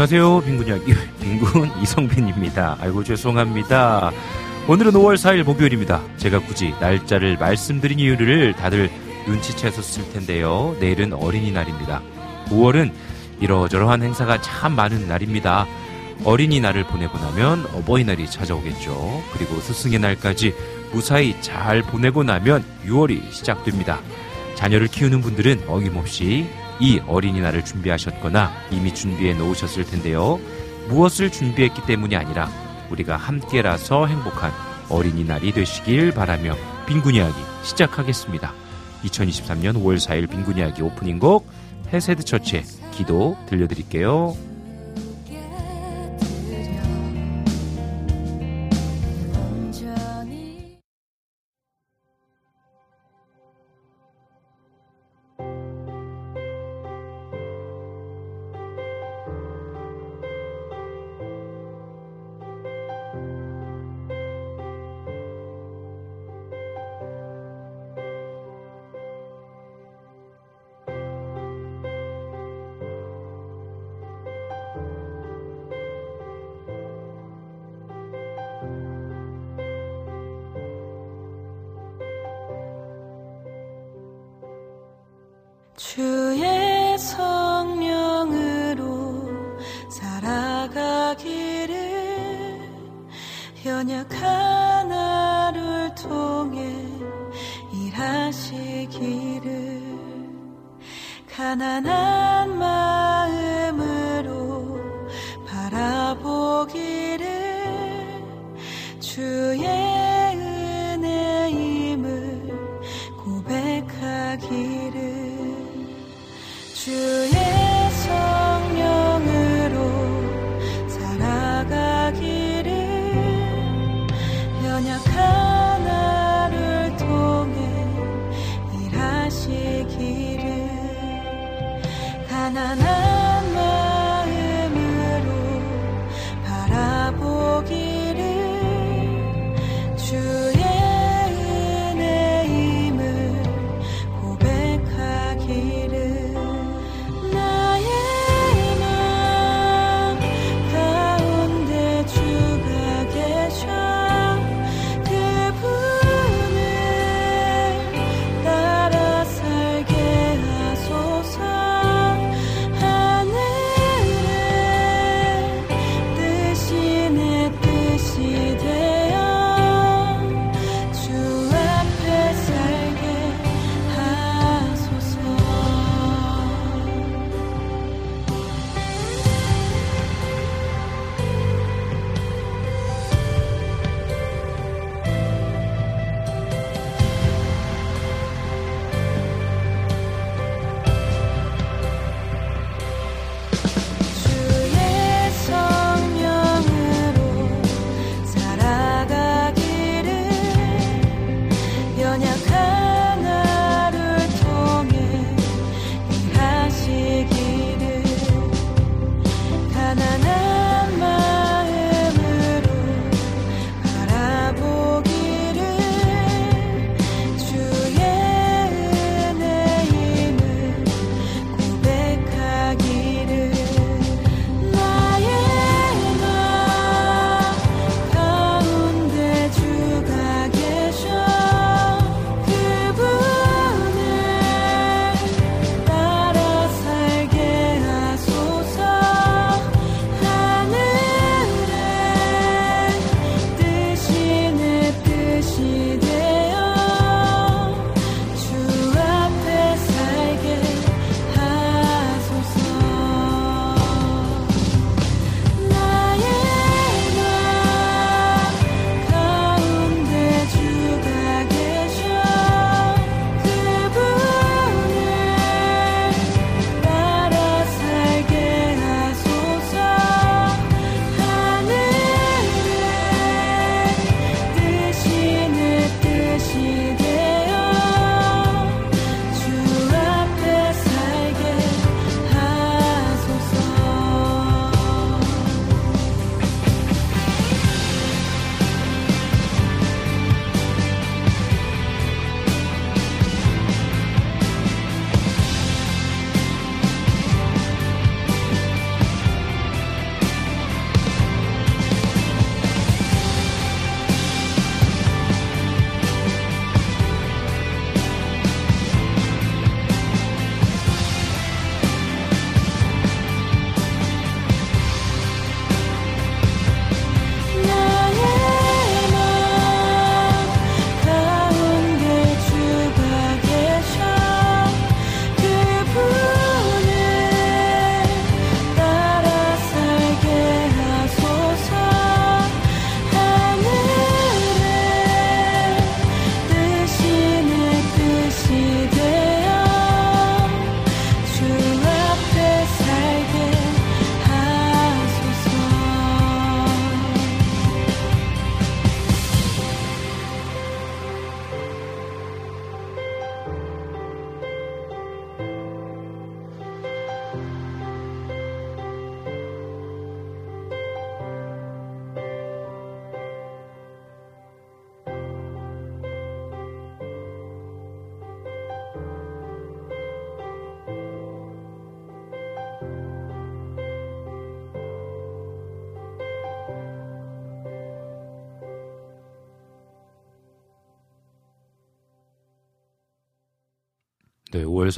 안녕하세요. 빈군 이야기. 빈군 이성빈입니다. 아이고 죄송합니다. 오늘은 5월 4일 목요일입니다. 제가 굳이 날짜를 말씀드린 이유를 다들 눈치채셨을 텐데요. 내일은 어린이날입니다. 5월은 이러저러한 행사가 참 많은 날입니다. 어린이날을 보내고 나면 어버이날이 찾아오겠죠. 그리고 스승의 날까지 무사히 잘 보내고 나면 6월이 시작됩니다. 자녀를 키우는 분들은 어김없이 이 어린이날을 준비하셨거나 이미 준비해 놓으셨을 텐데요. 무엇을 준비했기 때문이 아니라 우리가 함께라서 행복한 어린이날이 되시길 바라며 빈군 이야기 시작하겠습니다. 2023년 5월 4일 빈군 이야기 오프닝 곡 헤세드 처치의 기도 들려드릴게요.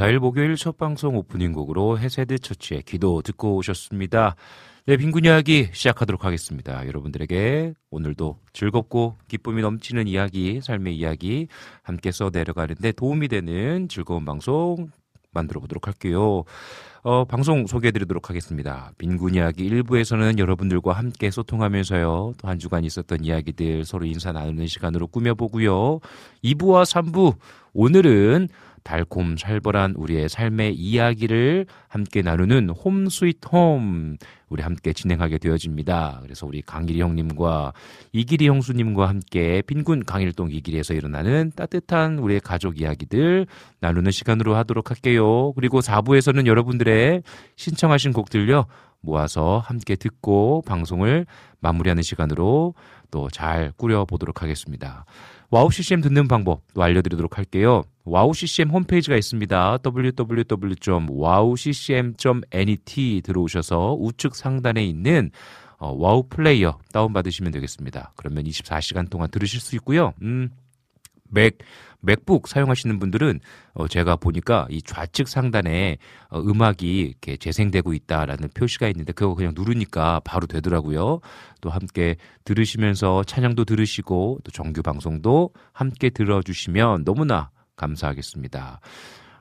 24일 목요일 첫 방송 오프닝 곡으로 해세드 처치의 기도 듣고 오셨습니다. 네, 빈군 이야기 시작하도록 하겠습니다. 여러분들에게 오늘도 즐겁고 기쁨이 넘치는 이야기, 삶의 이야기 함께 써 내려가는데 도움이 되는 즐거운 방송 만들어 보도록 할게요. 어, 방송 소개해 드리도록 하겠습니다. 빈군 이야기 1부에서는 여러분들과 함께 소통하면서요. 또 한 주간 있었던 이야기들 서로 인사 나누는 시간으로 꾸며보고요. 2부와 3부 오늘은 달콤 살벌한 우리의 삶의 이야기를 함께 나누는 Home Sweet Home 우리 함께 진행하게 되어집니다. 그래서 우리 강일이 형님과 이기리 형수님과 함께 빈군 강일동 이기리에서 일어나는 따뜻한 우리의 가족 이야기들 나누는 시간으로 하도록 할게요. 그리고 4부에서는 여러분들의 신청하신 곡들요 모아서 함께 듣고 방송을 마무리하는 시간으로 또 잘 꾸려보도록 하겠습니다. WOW CCM 듣는 방법 또 알려드리도록 할게요. WOW CCM 홈페이지가 있습니다. www.wowccm.net 들어오셔서 우측 상단에 있는 어, WOW 플레이어 다운받으시면 되겠습니다. 그러면 24시간 동안 들으실 수 있고요. 음, 맥, MacBook 사용하시는 분들은 어, 제가 보니까 이 좌측 상단에 어, 음악이 이렇게 재생되고 있다라는 표시가 있는데 그거 그냥 누르니까 바로 되더라고요. 또 함께 들으시면서 찬양도 들으시고 또 정규 방송도 함께 들어주시면 너무나 감사하겠습니다.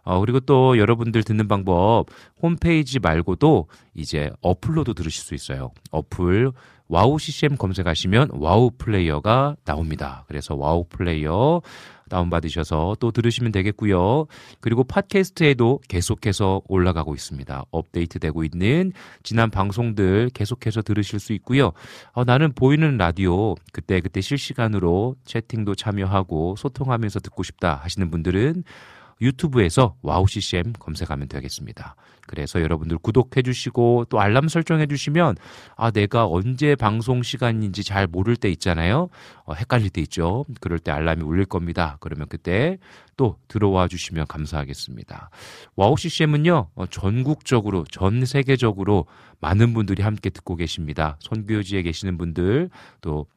어, 그리고 또 여러분들 듣는 방법 홈페이지 말고도 이제 어플로도 들으실 수 있어요. 어플 WOW CCM 검색하시면 WOW 플레이어가 나옵니다. 그래서 WOW 플레이어 다운받으셔서 또 들으시면 되겠고요. 그리고 팟캐스트에도 계속해서 올라가고 있습니다. 업데이트되고 있는 지난 방송들 계속해서 들으실 수 있고요. 어, 나는 보이는 라디오 그때 그때 실시간으로 채팅도 참여하고 소통하면서 듣고 싶다 하시는 분들은 유튜브에서 WOW CCM 검색하면 되겠습니다. 그래서 여러분들 구독해 주시고 또 알람 설정해 주시면 아 내가 언제 방송 시간인지 잘 모를 때 있잖아요. 어, 헷갈릴 때 있죠. 그럴 때 알람이 울릴 겁니다. 그러면 그때 또 들어와 주시면 감사하겠습니다. WOW CCM은요 어, 전국적으로 전 세계적으로 많은 분들이 함께 듣고 계십니다. 선교지에 계시는 분들 또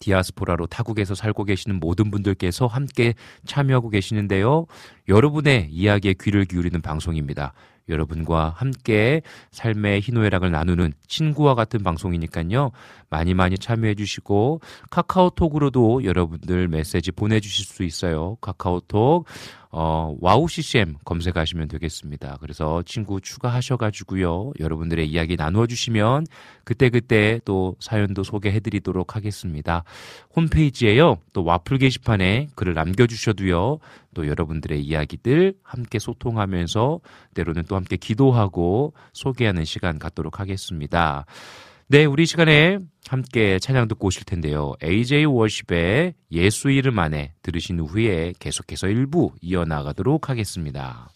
디아스포라로 타국에서 살고 계시는 모든 분들께서 함께 참여하고 계시는데요. 여러분의 이야기에 귀를 기울이는 방송입니다. 여러분과 함께 삶의 희노애락을 나누는 친구와 같은 방송이니까요. 많이 많이 참여해 주시고 카카오톡으로도 여러분들 메시지 보내 주실 수 있어요. 카카오톡 어, WOW CCM 검색하시면 되겠습니다. 그래서 친구 추가하셔가지고요. 여러분들의 이야기 나누어 주시면 그때그때 또 사연도 소개해 드리도록 하겠습니다. 홈페이지에요. 또 와플 게시판에 글을 남겨주셔도요. 또 여러분들의 이야기들 함께 소통하면서 때로는 또 함께 기도하고 소개하는 시간 갖도록 하겠습니다. 네, 우리 시간에 함께 찬양 듣고 오실 텐데요. AJ 워십의 예수 이름 안에 들으신 후에 계속해서 일부 이어나가도록 하겠습니다.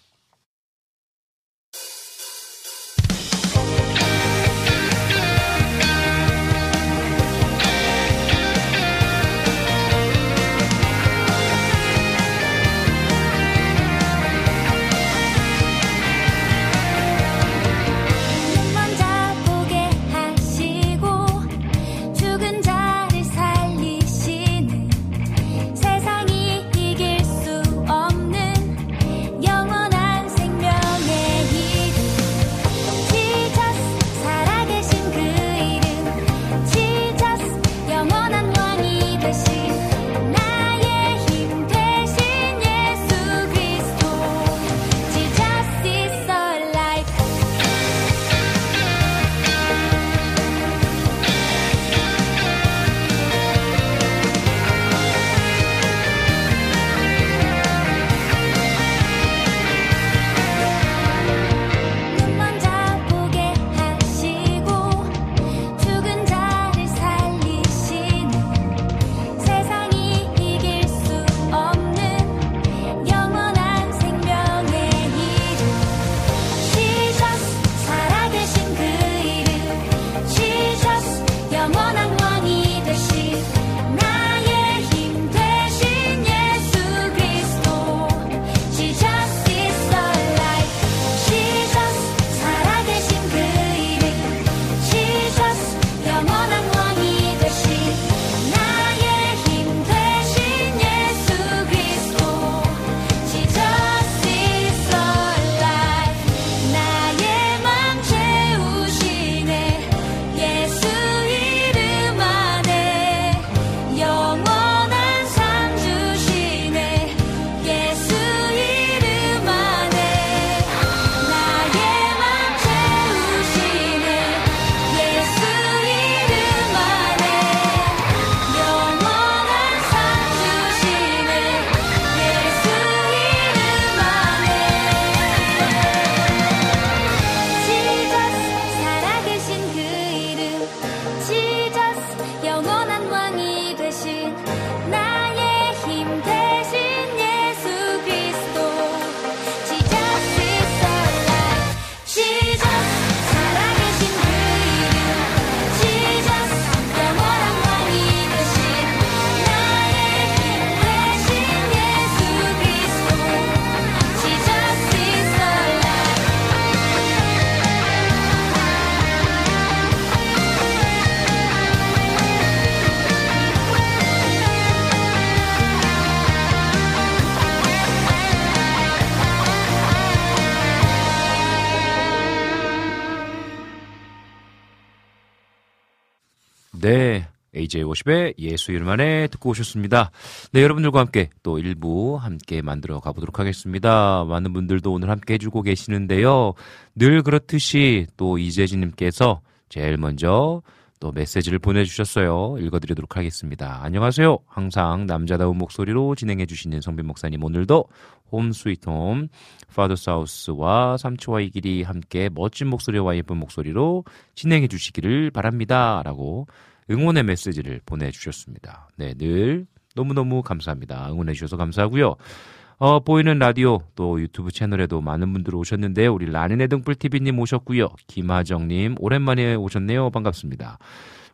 DJ50의 예수 일만에 듣고 오셨습니다. 네, 여러분들과 함께 또 일부 함께 만들어 가보도록 하겠습니다. 많은 분들도 오늘 함께 해주고 계시는데요. 늘 그렇듯이 또 이재진님께서 제일 먼저 또 메시지를 보내주셨어요. 읽어드리도록 하겠습니다. 안녕하세요. 항상 남자다운 목소리로 진행해주시는 성빈 목사님 오늘도 홈 스위트홈 파더 사우스와 삼초와 이 길이 함께 멋진 목소리와 예쁜 목소리로 진행해주시기를 바랍니다. 라고 응원의 메시지를 보내주셨습니다. 네, 늘 너무너무 감사합니다. 응원해주셔서 감사하고요. 어, 보이는 라디오 또 유튜브 채널에도 많은 분들 오셨는데요. 우리 라니네 등불TV님 오셨고요. 김하정님 오랜만에 오셨네요. 반갑습니다.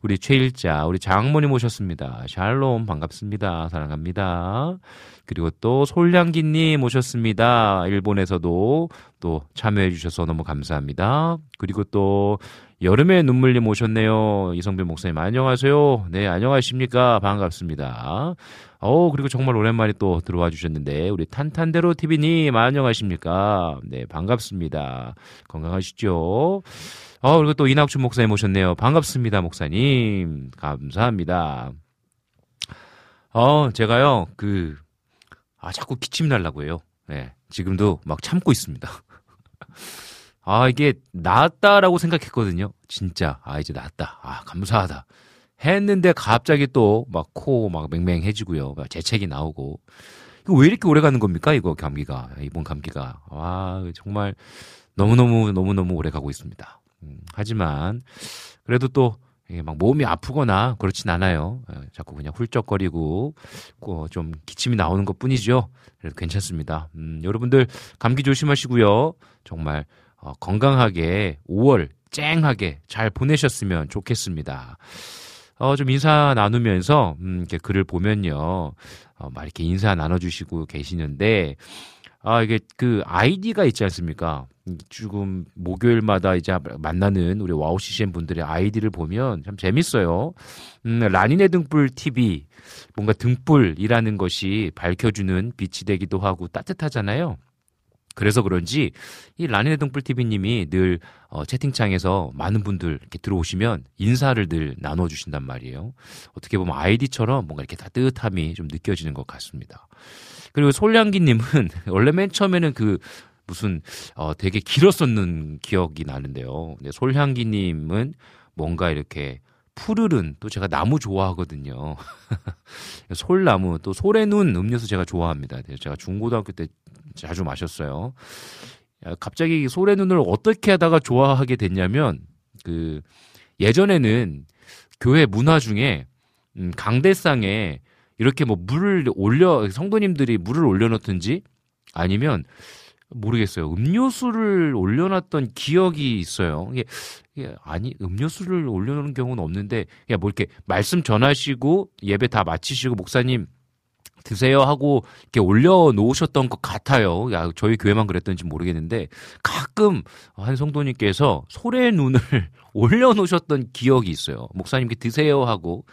우리 최일자, 우리 장모님 오셨습니다. 샬롬 반갑습니다. 사랑합니다. 그리고 또 솔량기님 오셨습니다. 일본에서도 또 참여해 주셔서 너무 감사합니다. 그리고 또 여름의 눈물님 오셨네요. 이성빈 목사님 안녕하세요. 네 안녕하십니까 반갑습니다. 어 그리고 정말 오랜만에 또 들어와 주셨는데 우리 탄탄대로 TV님 안녕하십니까. 네 반갑습니다. 건강하시죠? 어 그리고 또 이낙준 목사님 오셨네요. 반갑습니다 목사님 감사합니다. 어 제가요 그 아, 자꾸 기침 날라고 해요. 네, 지금도 막 참고 있습니다. 아, 이게 나았다라고 생각했거든요. 진짜. 아, 이제 나았다. 아, 감사하다. 했는데 갑자기 또 막코막 맹맹해지고요. 막 재채기 나오고. 이거 왜 이렇게 오래 가는 겁니까? 이거 감기가. 이번 감기가. 와, 정말 너무너무, 너무너무 오래 가고 있습니다. 음, 하지만, 그래도 또, 이게 막 몸이 아프거나 그렇진 않아요. 예, 자꾸 그냥 훌쩍거리고 어, 좀 기침이 나오는 것 뿐이죠. 그래도 괜찮습니다. 음, 여러분들 감기 조심하시고요. 정말 어, 건강하게 5월 쨍하게 잘 보내셨으면 좋겠습니다. 어, 좀 인사 나누면서, 음, 이렇게 글을 보면요. 어, 막 이렇게 인사 나눠주시고 계시는데, 아, 이게 그 아이디가 있지 않습니까? 지금 목요일마다 이제 만나는 우리 WOW CCM 분들의 아이디를 보면 참 재밌어요. 음, 라니네 등불 TV. 뭔가 등불이라는 것이 밝혀주는 빛이 되기도 하고 따뜻하잖아요. 그래서 그런지 이 라니네 등불 TV님이 늘 어, 채팅창에서 많은 분들 이렇게 들어오시면 인사를 늘 나눠주신단 말이에요. 어떻게 보면 아이디처럼 뭔가 이렇게 따뜻함이 좀 느껴지는 것 같습니다. 그리고 솔량기님은 원래 맨 처음에는 그 무슨 어 되게 길었었는 기억이 나는데요. 근데 솔향기님은 뭔가 이렇게 푸르른 또 제가 나무 좋아하거든요. 솔나무 또 솔의눈 음료수 제가 좋아합니다. 제가 중고등학교 때 자주 마셨어요. 갑자기 솔의눈을 어떻게 하다가 좋아하게 됐냐면 그 예전에는 교회 문화 중에 음, 강대상에 이렇게 뭐 물을 올려 성도님들이 물을 올려놓든지 아니면 모르겠어요. 음료수를 올려놨던 기억이 있어요. 이게, 이게 아니 음료수를 올려놓는 경우는 없는데 그냥 뭐 이렇게 말씀 전하시고 예배 다 마치시고 목사님 드세요 하고 이렇게 올려놓으셨던 것 같아요. 야, 저희 교회만 그랬던지 모르겠는데 가끔 한 성도님께서 소래 눈을 올려놓으셨던 기억이 있어요. 목사님께 드세요 하고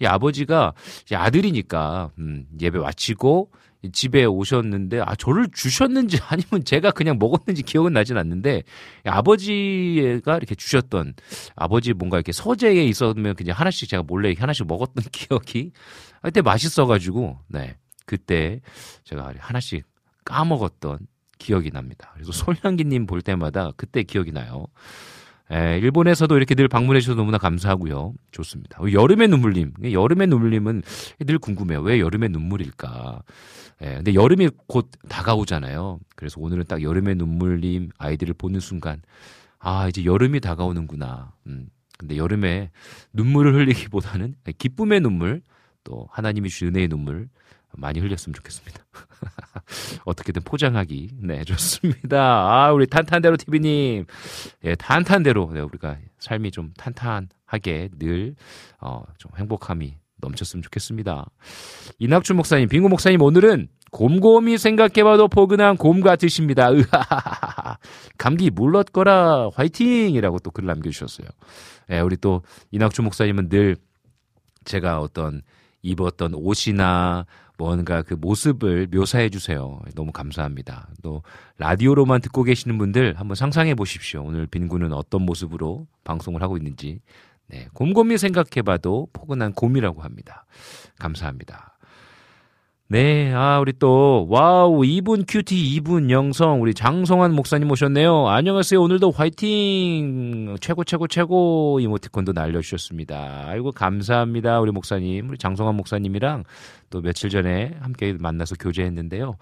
이 아버지가 이제 아들이니까 음, 예배 마치고 집에 오셨는데 아 저를 주셨는지 아니면 제가 그냥 먹었는지 기억은 나진 않는데 아버지가 이렇게 주셨던 아버지 뭔가 이렇게 서재에 있었으면 그냥 하나씩 제가 몰래 하나씩 먹었던 기억이 그때 맛있어가지고 네 그때 제가 하나씩 까먹었던 기억이 납니다. 그래서 솔향기님 볼 때마다 그때 기억이 나요. 에, 일본에서도 이렇게 늘 방문해 주셔서 너무나 감사하고요. 좋습니다. 여름의 눈물님. 여름의 눈물님은 늘 궁금해요. 왜 여름의 눈물일까? 예, 근데 여름이 곧 다가오잖아요. 그래서 오늘은 딱 여름의 눈물님 아이들을 보는 순간, 아, 이제 여름이 다가오는구나. 음, 근데 여름에 눈물을 흘리기보다는 기쁨의 눈물, 또 하나님이 주신 은혜의 눈물 많이 흘렸으면 좋겠습니다. 어떻게든 포장하기. 네, 좋습니다. 아, 우리 탄탄대로 TV님. 예, 탄탄대로. 네, 우리가 삶이 좀 탄탄하게 늘, 어, 좀 행복함이 넘쳤으면 좋겠습니다. 이낙준 목사님, 빙고 목사님, 오늘은 곰곰이 생각해봐도 포근한 곰 같으십니다. 으하하하. 감기 물렀거라. 화이팅! 이라고 또 글 남겨주셨어요. 예, 우리 또 이낙준 목사님은 늘 제가 어떤 입었던 옷이나 뭔가 그 모습을 묘사해 주세요. 너무 감사합니다. 또 라디오로만 듣고 계시는 분들 한번 상상해 보십시오. 오늘 빈군은 어떤 모습으로 방송을 하고 있는지 네, 곰곰이 생각해 봐도 포근한 곰이라고 합니다. 감사합니다. 네, 아, 우리 또, 와우, 2분 QT, 2분 영성, 우리 장성환 목사님 오셨네요. 안녕하세요. 오늘도 화이팅! 최고, 최고, 최고! 이모티콘도 날려주셨습니다. 아이고, 감사합니다. 우리 목사님, 우리 장성환 목사님이랑 또 며칠 전에 함께 만나서 교제했는데요.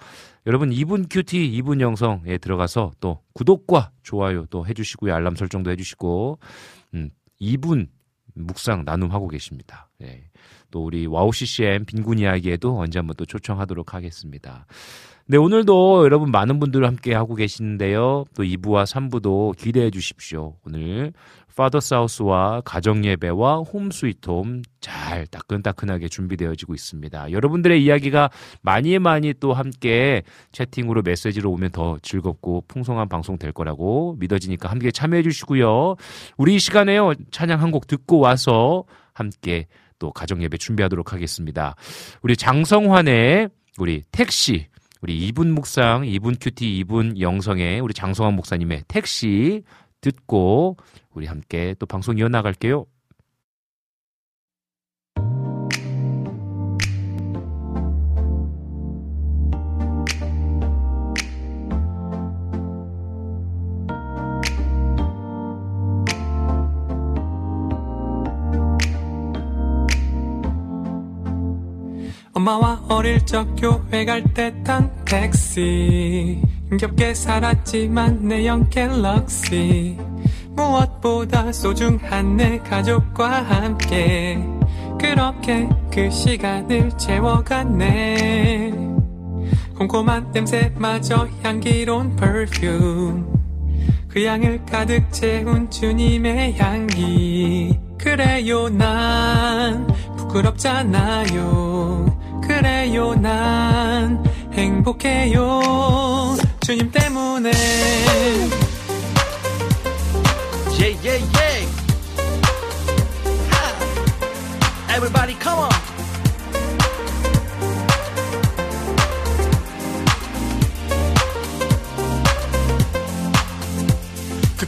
여러분, 2분 QT, 2분 영성에 들어가서 또 구독과 좋아요 또 해주시고요. 알람 설정도 해주시고, 음, 2분 묵상 나눔하고 계십니다. 네. 또 우리 WOW CCM 빈군 이야기에도 언제 한번 또 초청하도록 하겠습니다. 네, 오늘도 여러분 많은 분들 함께 하고 계시는데요. 또 2부와 3부도 기대해 주십시오. 오늘 Father's House와 가정 예배와 Home Sweet Home 잘 따끈따끈하게 준비되어지고 있습니다. 여러분들의 이야기가 많이 많이 또 함께 채팅으로 메시지로 오면 더 즐겁고 풍성한 방송 될 거라고 믿어지니까 함께 참여해 주시고요. 우리 이 시간에요. 찬양 한 곡 듣고 와서 함께 또 가정 예배 준비하도록 하겠습니다. 우리 장성환의 우리 택시 우리 2분 묵상, 2분 큐티, 2분 영성의 우리 장성환 목사님의 택시 듣고 우리 함께 또 방송 이어나갈게요. 엄마와 어릴 적 교회 갈 때 탄 택시. 힘겹게 살았지만 내형 갤럭시. 무엇보다 소중한 내 가족과 함께. 그렇게 그 시간을 채워갔네. 꼼꼼한 냄새마저 향기로운 perfume. 그 향을 가득 채운 주님의 향기. 그래요 난 부끄럽잖아요 그래요 난 행복해요 주님 때문에 Yeah, yeah, yeah. Everybody, come on.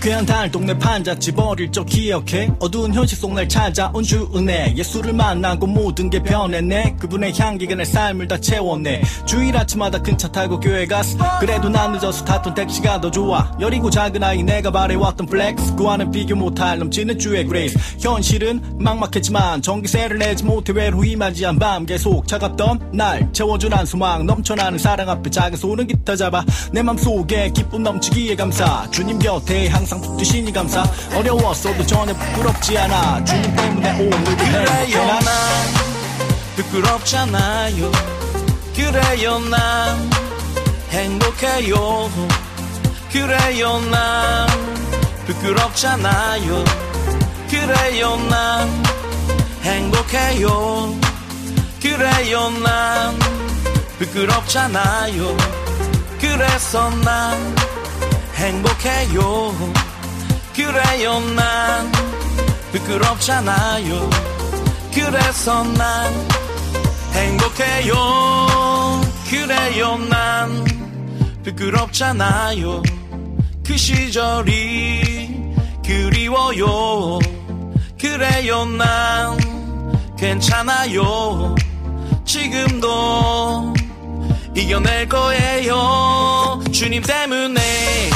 그 귀한 달 동네 판잣집 어릴 적 기억해? 어두운 현실 속 날 찾아온 주 은혜. 예수를 만나고 모든 게 변했네. 그분의 향기가 내 삶을 다 채웠네. 주일 아침마다 큰 차 타고 교회 갔어. 그래도 난 늦어서 탔던 택시가 더 좋아. 여리고 작은 아이 내가 바래왔던 flex. 그와는 비교 못할 넘치는 주의 grace. 현실은 막막했지만 전기세를 내지 못해 외로이 맞이한 밤 계속 차갑던 날. 채워준 한 소망 넘쳐나는 사랑 앞에 작은 손은 기타 잡아. 내 맘속에 기쁨 넘치기에 감사 주님 곁에 항상 붙드시니 감사 어려웠어도 전혀 부끄럽지 않아 주님 때문에 오늘도 그래요, 난 부끄럽잖아요. 그래요, 난 행복해요. 그래요, 난 부끄럽잖아요. 그래요, 난 행복해요. 그래요, 난 부끄럽잖아요. 그래서 난 행복해요. 그래요, 난 부끄럽잖아요. 그래서 난 행복해요. 그래요, 난 부끄럽잖아요. 그 시절이 그리워요. 그래요, 난 괜찮아요. 지금도 이겨낼 거예요. 주님 때문에.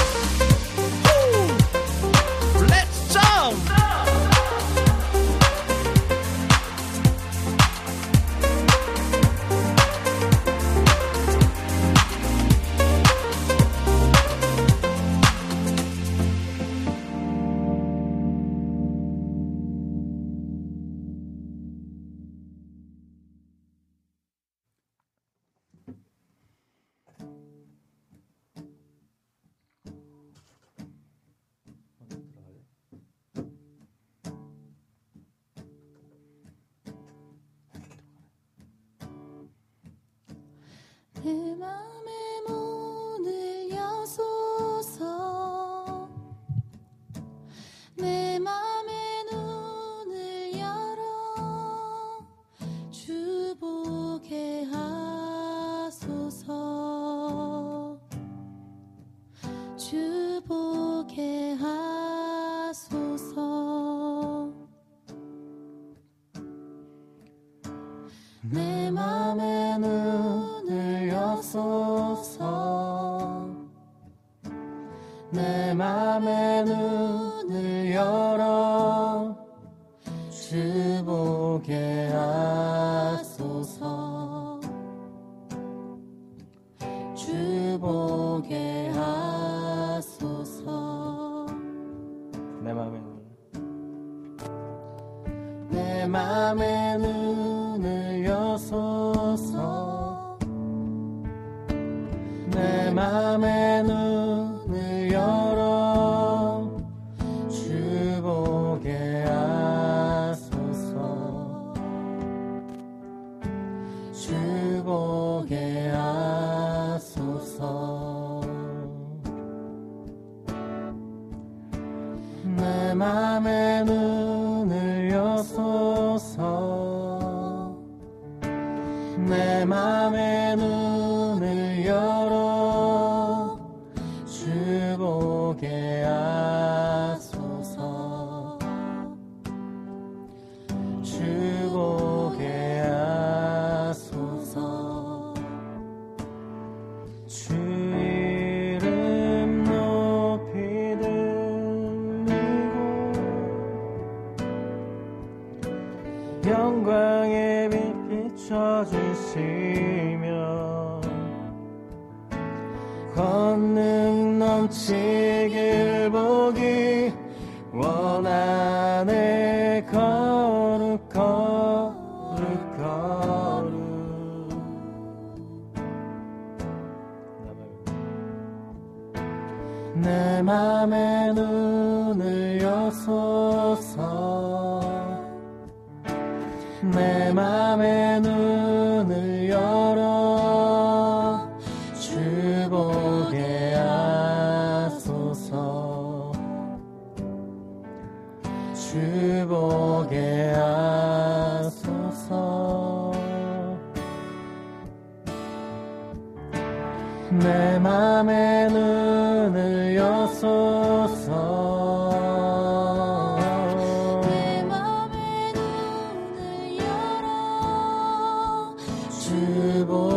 Boy.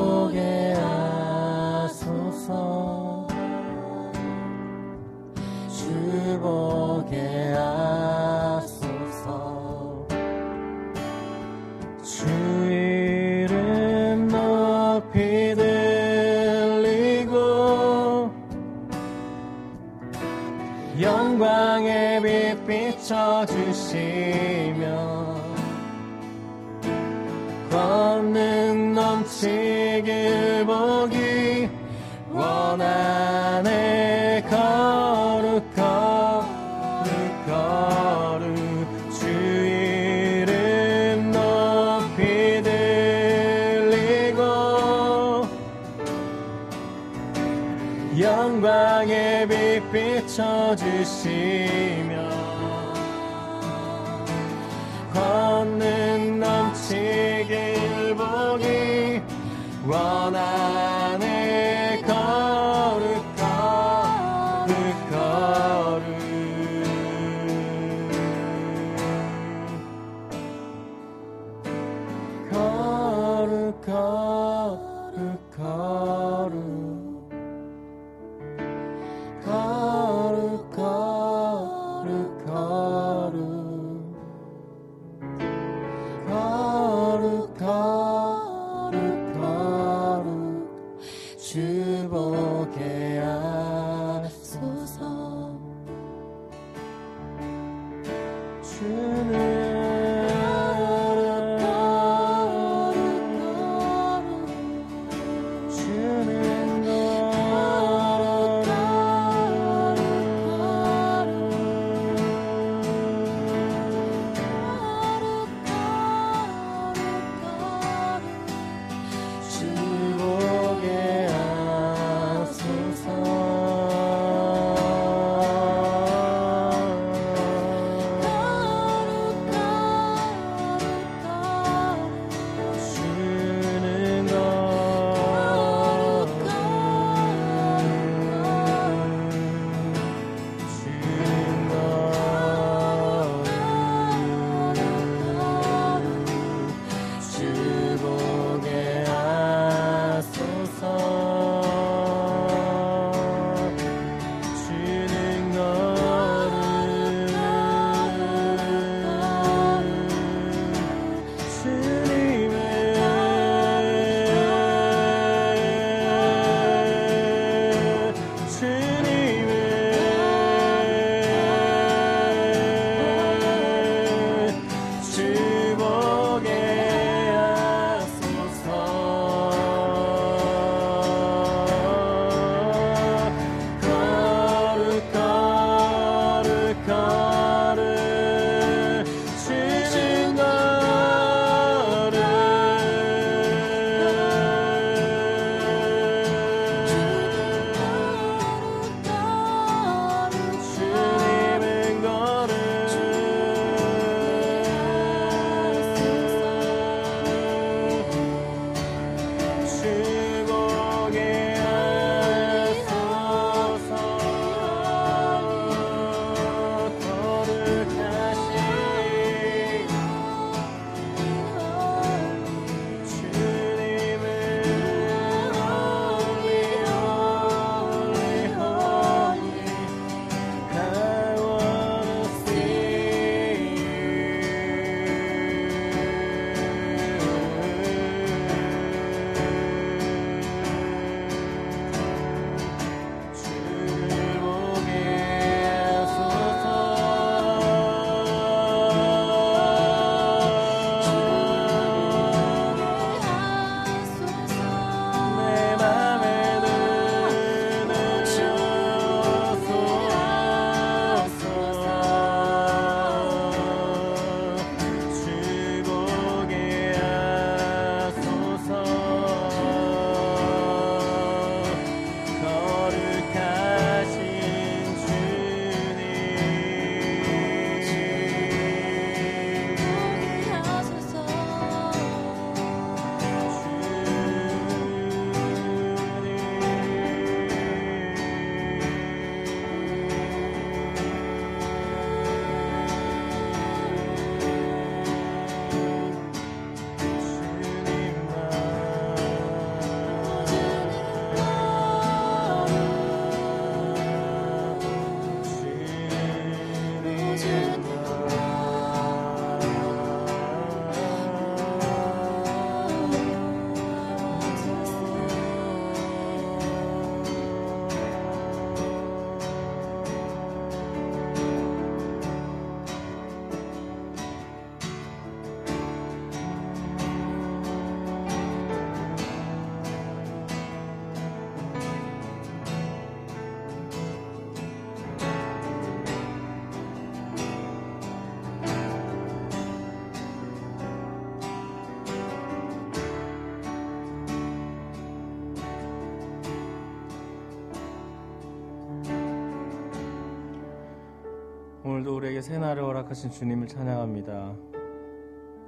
우리에게 새날을 허락하신 주님을 찬양합니다.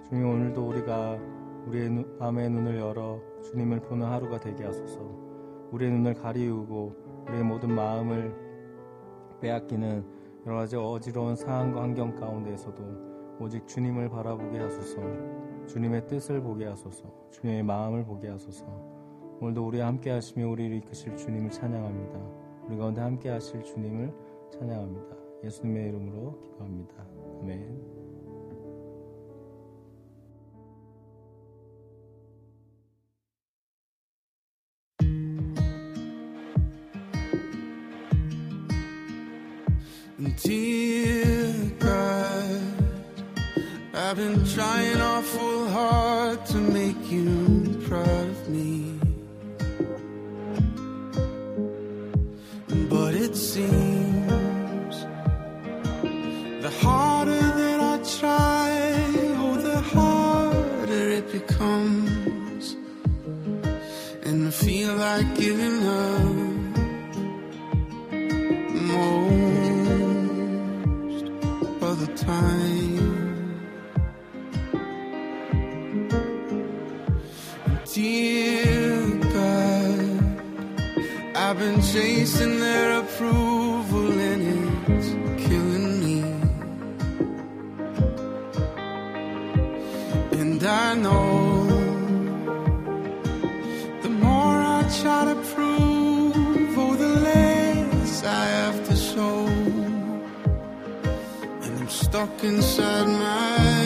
주님 오늘도 우리가 우리의 눈- 마음의 눈을 열어 주님을 보는 하루가 되게 하소서. 우리의 눈을 가리우고 우리의 모든 마음을 빼앗기는 여러 가지 어지러운 상황과 환경 가운데에서도 오직 주님을 바라보게 하소서. 주님의 뜻을 보게 하소서. 주님의 마음을 보게 하소서. 오늘도 우리와 함께 하시며 우리를 이끄실 주님을 찬양합니다. 우리 가운데 함께 하실 주님을 찬양합니다. 예수님의 이름으로 기도합니다. 아멘. Dear God, I've been trying awful hard to make you proud of me. But it seems try, oh, the harder it becomes. And I feel like giving up most of the time. Dear God, I've been chasing their approval I know the more I try to prove, oh, the less I have to show. And I'm stuck inside my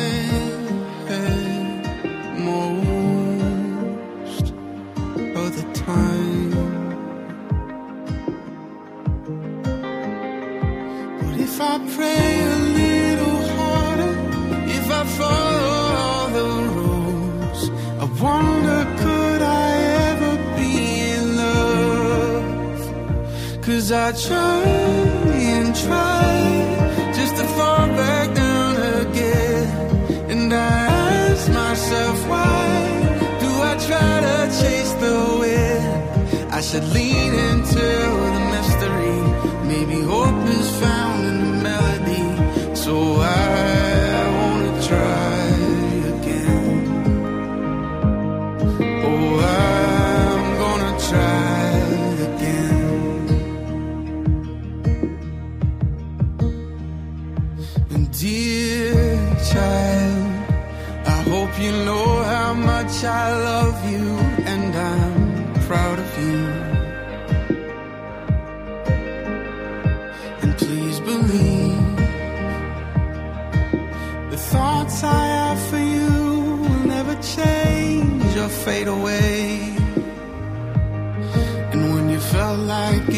I try and try just to fall back down again. And I ask myself why do I try to chase the wind? I should lean into the mystery. Maybe hope is found in the melody. So I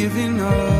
giving up,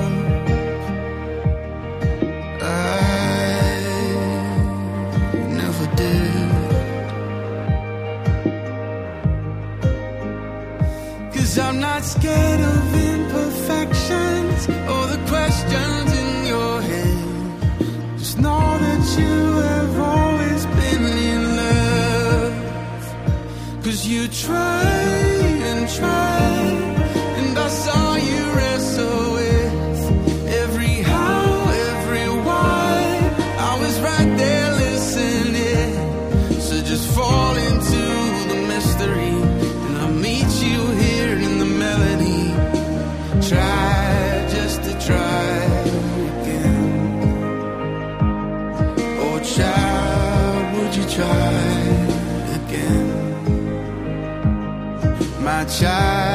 Child,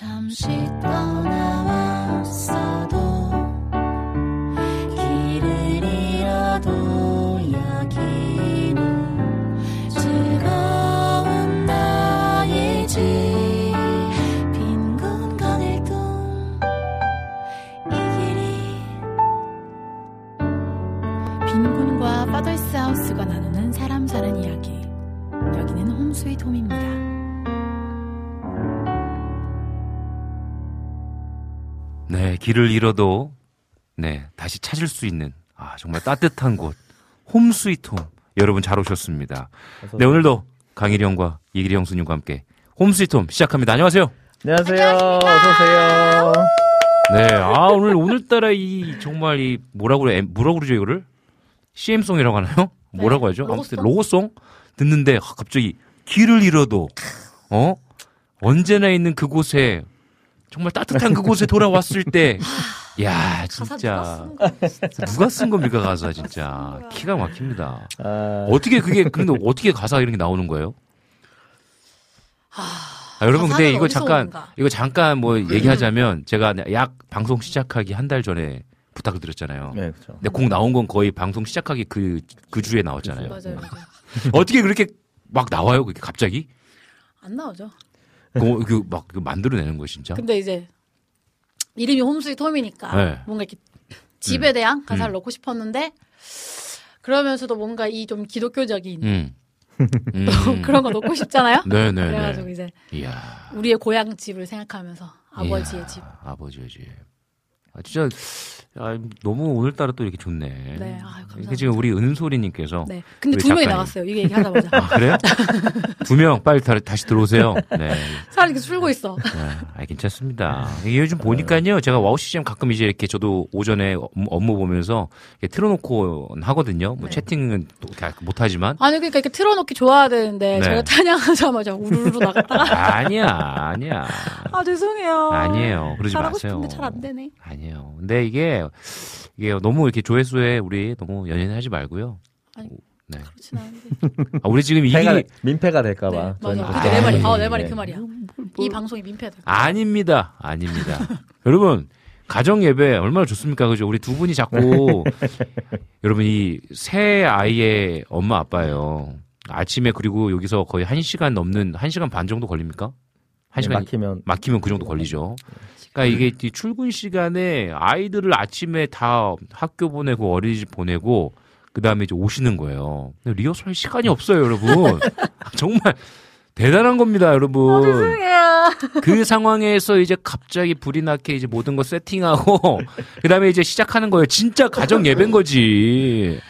잠시 떠나왔어도 길을 잃어도 여기는 즐거운 길이 빈곤과 파더스 하우스가 나누는 사람 사는 이야기 여기는 홈스윗 홈입니다. 네, 길을 잃어도 네, 다시 찾을 수 있는 아, 정말 따뜻한 곳. 홈 스위트 홈. 여러분 잘 오셨습니다. 네, 오늘도 강일이 형과 이기리 형수님과 함께 홈 스위트 홈 시작합니다. 안녕하세요. 안녕하세요. 어서 오세요. 네, 아, 오늘, 오늘따라 이, 정말 이, 뭐라고 그래, 뭐라고 그러죠, 이거를? CM송이라고 하나요? 뭐라고 하죠? 아무튼 로고송? 듣는데, 아, 갑자기 길을 잃어도, 어? 언제나 있는 그곳에, 정말 따뜻한 그곳에 돌아왔을 때, 야, 진짜. 누가 쓴 겁니까, 가사, 진짜. 키가 막힙니다. 아, 어떻게 그게, 근데 어떻게 가사가 이런 게 나오는 거예요? 아, 여러분, 근데 이거 잠깐, 오는가? 이거 잠깐 뭐 얘기하자면 제가 약 방송 시작하기 한 달 전에 부탁을 드렸잖아요. 네, 그렇죠. 근데 곡 나온 건 거의 방송 시작하기 그, 그 주에 나왔잖아요. 맞아요, 맞아요. 어떻게 그렇게 막 나와요? 그게 갑자기? 안 나오죠. 그, 그, 막, 그 만들어내는 거 진짜? 근데 이제 이름이 홈스윗 홈이니까 네. 뭔가 이렇게 집에 대한 가사를 음. 넣고 싶었는데 그러면서도 뭔가 이 좀 기독교적인 음. 음. 그런 거 넣고 싶잖아요. 네네네. 그래가지고 이제 이야. 우리의 고향 집을 생각하면서 아버지의 이야, 집. 아버지의 집. 아, 진짜, 아, 너무 오늘따라 또 이렇게 좋네. 네, 아유, 감사합니다. 이게 지금 우리 은솔이님께서. 네. 근데 두 명이 작가님. 나갔어요. 이게 얘기하자마자. 아, 그래요? 두 명, 빨리 다, 다시 들어오세요. 네. 사람이 이렇게 줄고 있어. 네, 아, 괜찮습니다. 이게 요즘 보니까요, 제가 와우 시즌 가끔 이제 이렇게 저도 오전에 업무, 업무 보면서 이렇게 틀어놓고 하거든요. 뭐 네. 채팅은 또 이렇게 못하지만. 아니 그러니까 이렇게 틀어놓기 좋아야 되는데 네. 제가 찬양하자마자 우르르 나갔다가 아니야, 아니야. 아 죄송해요. 아니에요. 그러지 잘하고 마세요. 싶은데 잘 안 되네. 아니에요. 근데 이게, 이게 너무 이렇게 조회수에 우리 너무 연연하지 말고요. 아니, 네. 그렇진 않은데. 아, 우리 지금 패가, 민폐가 될까봐. 네, 맞아. 그렇게 그내 말이, 아, 내 말이 네. 그 말이야. 이 방송이 민폐다. 아닙니다. 아닙니다. 여러분, 가정 예배 얼마나 좋습니까? 그죠? 우리 두 분이 자꾸 여러분 이 새 아이의 엄마 아빠예요. 아침에 그리고 여기서 거의 한 시간 넘는 한 시간 반 정도 걸립니까? 한 네, 시간 막히면 막히면 그 정도 걸리죠. 그러니까 이게 이 출근 시간에 아이들을 아침에 다 학교 보내고 어린이집 보내고 그 다음에 이제 오시는 거예요. 근데 리허설 시간이 없어요, 여러분. 정말 대단한 겁니다, 여러분. 죄송해요. 그 상황에서 이제 갑자기 불이 나게 이제 모든 거 세팅하고 그 다음에 이제 시작하는 거예요. 진짜 가정 예배인 거지.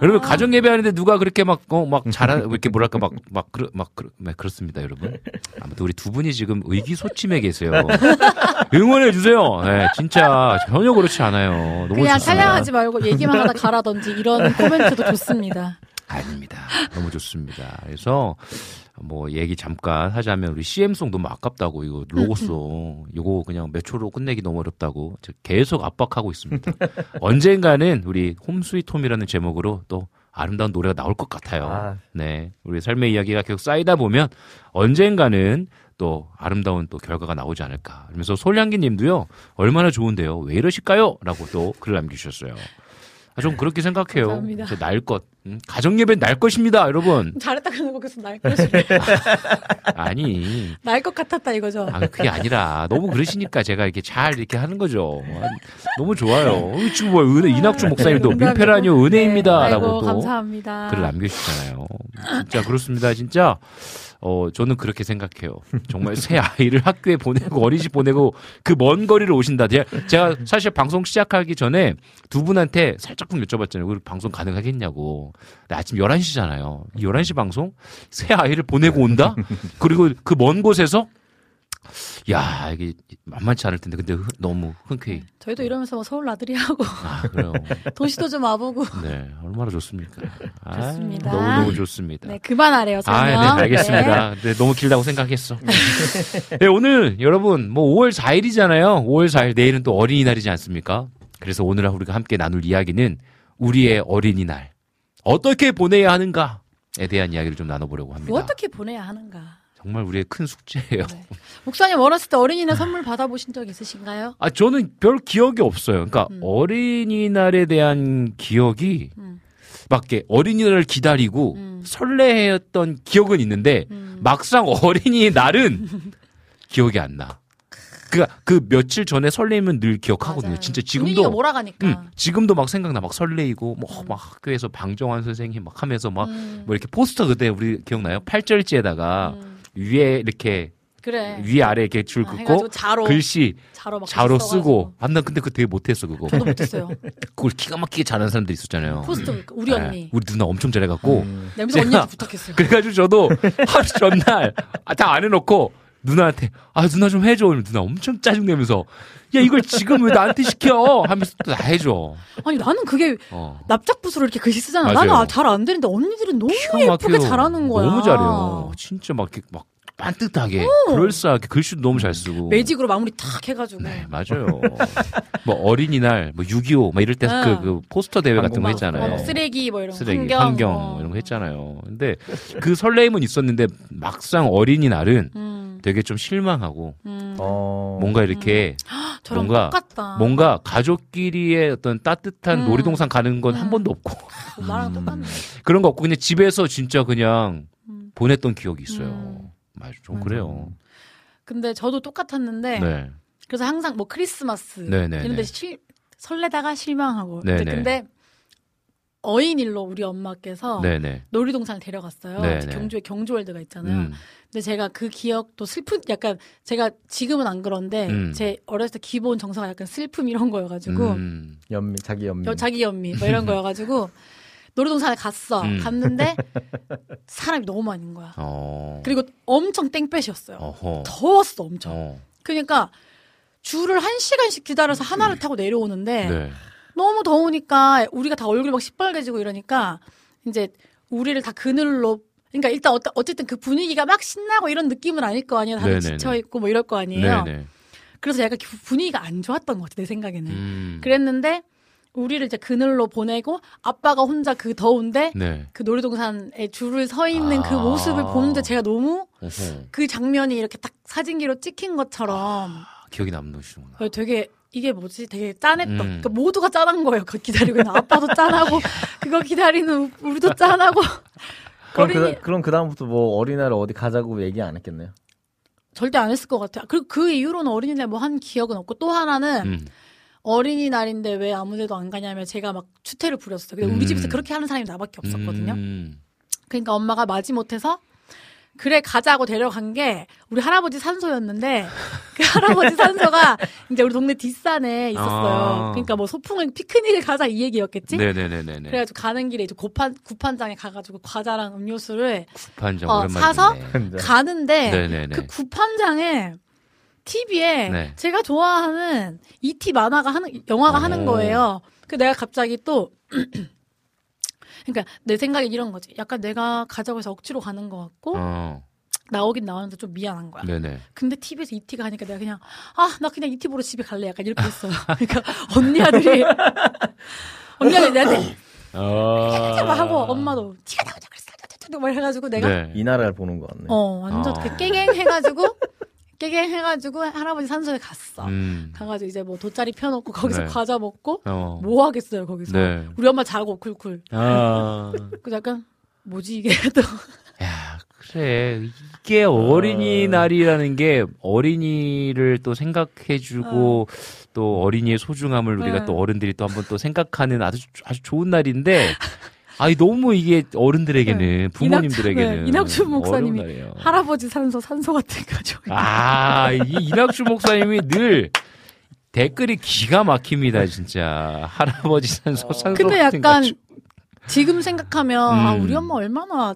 여러분 가정 예배하는데 누가 그렇게 막어 막 잘하 이렇게 뭐랄까 막 막 그러 막 그렇 네, 그렇습니다, 여러분. 아무튼 우리 두 분이 지금 의기소침해 계세요. 응원해 주세요. 네, 진짜 전혀 그렇지 않아요. 너무 그냥 좋습니다. 찬양하지 말고 얘기만 하다 가라든지 이런 코멘트도 좋습니다. 아닙니다. 너무 좋습니다. 그래서 뭐 얘기 잠깐 하자면 우리 CM송 너무 아깝다고 이거 로고송 이거 그냥 몇 초로 끝내기 너무 어렵다고 저 계속 압박하고 있습니다. 언젠가는 우리 홈스위트홈이라는 제목으로 또 아름다운 노래가 나올 것 같아요. 아. 네, 우리 삶의 이야기가 계속 쌓이다 보면 언젠가는 또 아름다운 또 결과가 나오지 않을까. 그러면서 솔향기님도요 얼마나 좋은데요. 왜 이러실까요? 라고 또 글을 남기셨어요. 아, 좀 그렇게 생각해요. 날 것. 음, 가정 예배 날 것입니다, 여러분. 잘했다 그러는 거 계속 날 것이 아니. 날 것 같았다 이거죠. 아, 그게 아니라 너무 그러시니까 제가 이렇게 잘 이렇게 하는 거죠. 아, 너무 좋아요. 어, 지금 뭐 은혜 이낙주 목사님도 민폐라니요 은혜입니다라고 네. 아이고, 또 감사합니다. 글을 남겨주시잖아요. 진짜 그렇습니다. 진짜 어 저는 그렇게 생각해요. 정말 새 아이를 학교에 보내고 어린이집 보내고 그 먼 거리를 오신다. 제가, 제가 사실 방송 시작하기 전에 두 분한테 살짝 좀 여쭤봤잖아요. 우리 방송 가능하겠냐고. 근데 아침 11시잖아요. 11시 방송? 새 아이를 보내고 온다? 그리고 그 먼 곳에서 야, 이게 만만치 않을 텐데 근데 흔- 너무 흔쾌히 저희도 이러면서 뭐 서울 나들이 하고 아, 그래요. 도시도 좀 와보고. 네, 얼마나 좋습니까? 아, 좋습니다. 너무 너무 좋습니다. 네, 그만하래요, 아, 설명. 네, 알겠습니다. 네, 너무 길다고 생각했어. 네, 오늘 여러분 뭐 5월 4일이잖아요. 5월 4일 내일은 또 어린이날이지 않습니까? 그래서 오늘 우리가 함께 나눌 이야기는 우리의 어린이날 어떻게 보내야 하는가에 대한 이야기를 좀 나눠보려고 합니다. 뭐 어떻게 보내야 하는가. 정말 우리의 큰 숙제예요. 목사님 어렸을 때 어린이날 선물 받아보신 적 있으신가요? 아 저는 별 기억이 없어요. 그러니까 어린이날에 대한 기억이 음. 막 이렇게 어린이날을 기다리고 설레했던 기억은 있는데 음. 막상 어린이날은 기억이 안 나. 그, 그 며칠 전에 설레면 늘 기억하거든요. 진짜 분위기가 지금도. 몰아가니까. 음, 지금도 막 생각나. 막 설레이고, 뭐, 막 학교에서 방정환 선생님 막 하면서 막, 음. 뭐 이렇게 포스터 그때 우리 기억나요? 팔절지에다가 위에 이렇게 그래. 위 아래 이렇게 줄 아, 긋고 해가지고 자로. 글씨 자로 막 자로. 쓰고 아, 나 근데 그거 되게 못했어 그거 저도 못했어요. 그걸 기가 막히게 잘하는 사람들 있었잖아요 포스트 우리 언니. 네, 우리 누나 엄청 잘해갖고 냄새 언니한테 부탁했어요. 그래가지고 저도 하루 전날 아, 다안 해놓고 누나한테 아 누나 좀 해줘 이러면 누나 엄청 짜증내면서 야 이걸 지금 왜 나한테 시켜 하면서 또 다 해줘 아니 나는 그게 어. 납작붓으로 이렇게 글씨 쓰잖아. 맞아요. 나는 잘 안 되는데 언니들은 너무 예쁘게 막혀요. 잘하는 거야. 너무 잘해요 진짜 막 이렇게 막 반듯하게 어. 그럴싸하게 글씨도 너무 잘 쓰고 매직으로 마무리 탁 해가지고. 네, 맞아요. 뭐 어린이날, 뭐 6.25, 막 이럴 때 아. 그, 그 포스터 대회 같은 거 막, 했잖아요. 어, 막 쓰레기 뭐 이런 거, 쓰레기, 환경, 환경, 어. 이런 거 했잖아요. 근데 그 설레임은 있었는데 막상 어린이날은 음. 되게 좀 실망하고 음. 뭔가 이렇게 저랑 뭔가 똑같다. 뭔가 가족끼리의 어떤 따뜻한 음. 놀이동산 가는 건 한 번도 없고 뭐 나랑 똑같네. 그런 거 없고 그냥 집에서 진짜 그냥 음. 보냈던 기억이 있어요. 맞아, 좀 그래요. 근데 저도 똑같았는데 네. 그래서 항상 뭐 크리스마스 네네네. 이런 데 실, 설레다가 실망하고 네네. 이제 근데 어인 일로 우리 엄마께서 네네. 놀이동산을 데려갔어요. 네네. 경주에 경주월드가 있잖아요. 음. 근데 제가 그 기억도 슬픈 약간 제가 지금은 안 그런데 음. 제 어렸을 때 기본 정서가 약간 슬픔 이런 거여가지고 음. 연미 자기 연미. 여- 자기 연미 뭐 이런 거여가지고 놀이동산에 갔어. 음. 갔는데 사람이 너무 많은 거야. 어. 그리고 엄청 땡볕이었어요. 어허. 더웠어 엄청. 어. 그러니까 줄을 한 시간씩 기다려서 하나를 타고 내려오는데 네. 너무 더우니까 우리가 다 얼굴이 막 시뻘개지고 이러니까 이제 우리를 다 그늘로 그러니까 일단 어쨌든 그 분위기가 막 신나고 이런 느낌은 아닐 거 아니에요. 다들 네네네. 지쳐 있고 뭐 이럴 거 아니에요. 네네. 그래서 약간 그 분위기가 안 좋았던 것 같아 내 생각에는. 음. 그랬는데 우리를 이제 그늘로 보내고 아빠가 혼자 그 더운데 네. 그 놀이동산에 줄을 서 있는 그 아. 모습을 보는데 제가 너무 어허. 그 장면이 이렇게 딱 사진기로 찍힌 것처럼 아, 기억이 남으시구나. 어, 되게 이게 뭐지? 되게 짠했던. 음. 그러니까 모두가 짠한 거예요. 그거 기다리고 있는 아빠도 짠하고 그거 기다리는 우리도 짠하고. 그럼 어린이 그, 그럼 그 다음부터 뭐 어린이날 어디 가자고 얘기 안 했겠네요. 절대 안 했을 것 같아요. 그리고 그 이후로는 어린이날 뭐 한 기억은 없고 또 하나는 음. 어린이날인데 왜 아무데도 안 가냐면 제가 막 추태를 부렸어요. 근데 우리 음. 집에서 그렇게 하는 사람이 나밖에 없었거든요. 음. 그러니까 엄마가 마지 못해서 그래 가자고 데려간 게 우리 할아버지 산소였는데 그 할아버지 산소가 이제 우리 동네 뒷산에 있었어요. 아. 그러니까 뭐 소풍을 피크닉을 가자 이 얘기였겠지. 네네네네네. 그래가지고 가는 길에 이제 고판 구판장에 가가지고 과자랑 음료수를 구판장 어, 사서. 가는데 네네네. 그 구판장에 TV에 네. 제가 좋아하는 E.T. 만화가 하는 영화가 하는 오. 거예요. 그 내가 갑자기 또 그러니까 내 생각에 이런 거지. 약간 내가 가자고 해서 억지로 가는 것 같고 어. 나오긴 나오는데 좀 미안한 거야. 네네. 근데 TV에서 이티가 하니까 내가 그냥 아 나 그냥 이티 보러 집에 갈래 약간 이렇게 했어요. 그러니까 언니 아들이 언니 아들이 나한테 아. 막 하고 엄마도 티가 나오자 그랬어. 막 해가지고 내가 이 나라를 보는 것 같네. 어 완전 어. 그 깽깽 해가지고 깨갱 해가지고 할아버지 산소에 갔어. 음. 가가지고 이제 뭐 돗자리 펴놓고 거기서 네. 과자 먹고 어. 뭐 하겠어요 거기서. 네. 우리 엄마 자고 쿨쿨. 아. 그 약간 뭐지 이게 또 야, 그래. 이게 어린이날이라는 게 어린이를 또 생각해주고 또 어린이의 소중함을 우리가 네. 또 어른들이 또 한번 또 생각하는 아주, 아주 좋은 날인데 아니, 너무 이게 어른들에게는, 부모님들에게는. 네, 이낙준 목사님이 어려운 날이에요. 할아버지 산소 산소 같은 가족. 아, 이 이낙준 목사님이 늘 댓글이 기가 막힙니다, 진짜. 할아버지 산소, 산소. 근데 약간 가족. 지금 생각하면 아, 음. 우리 엄마 얼마나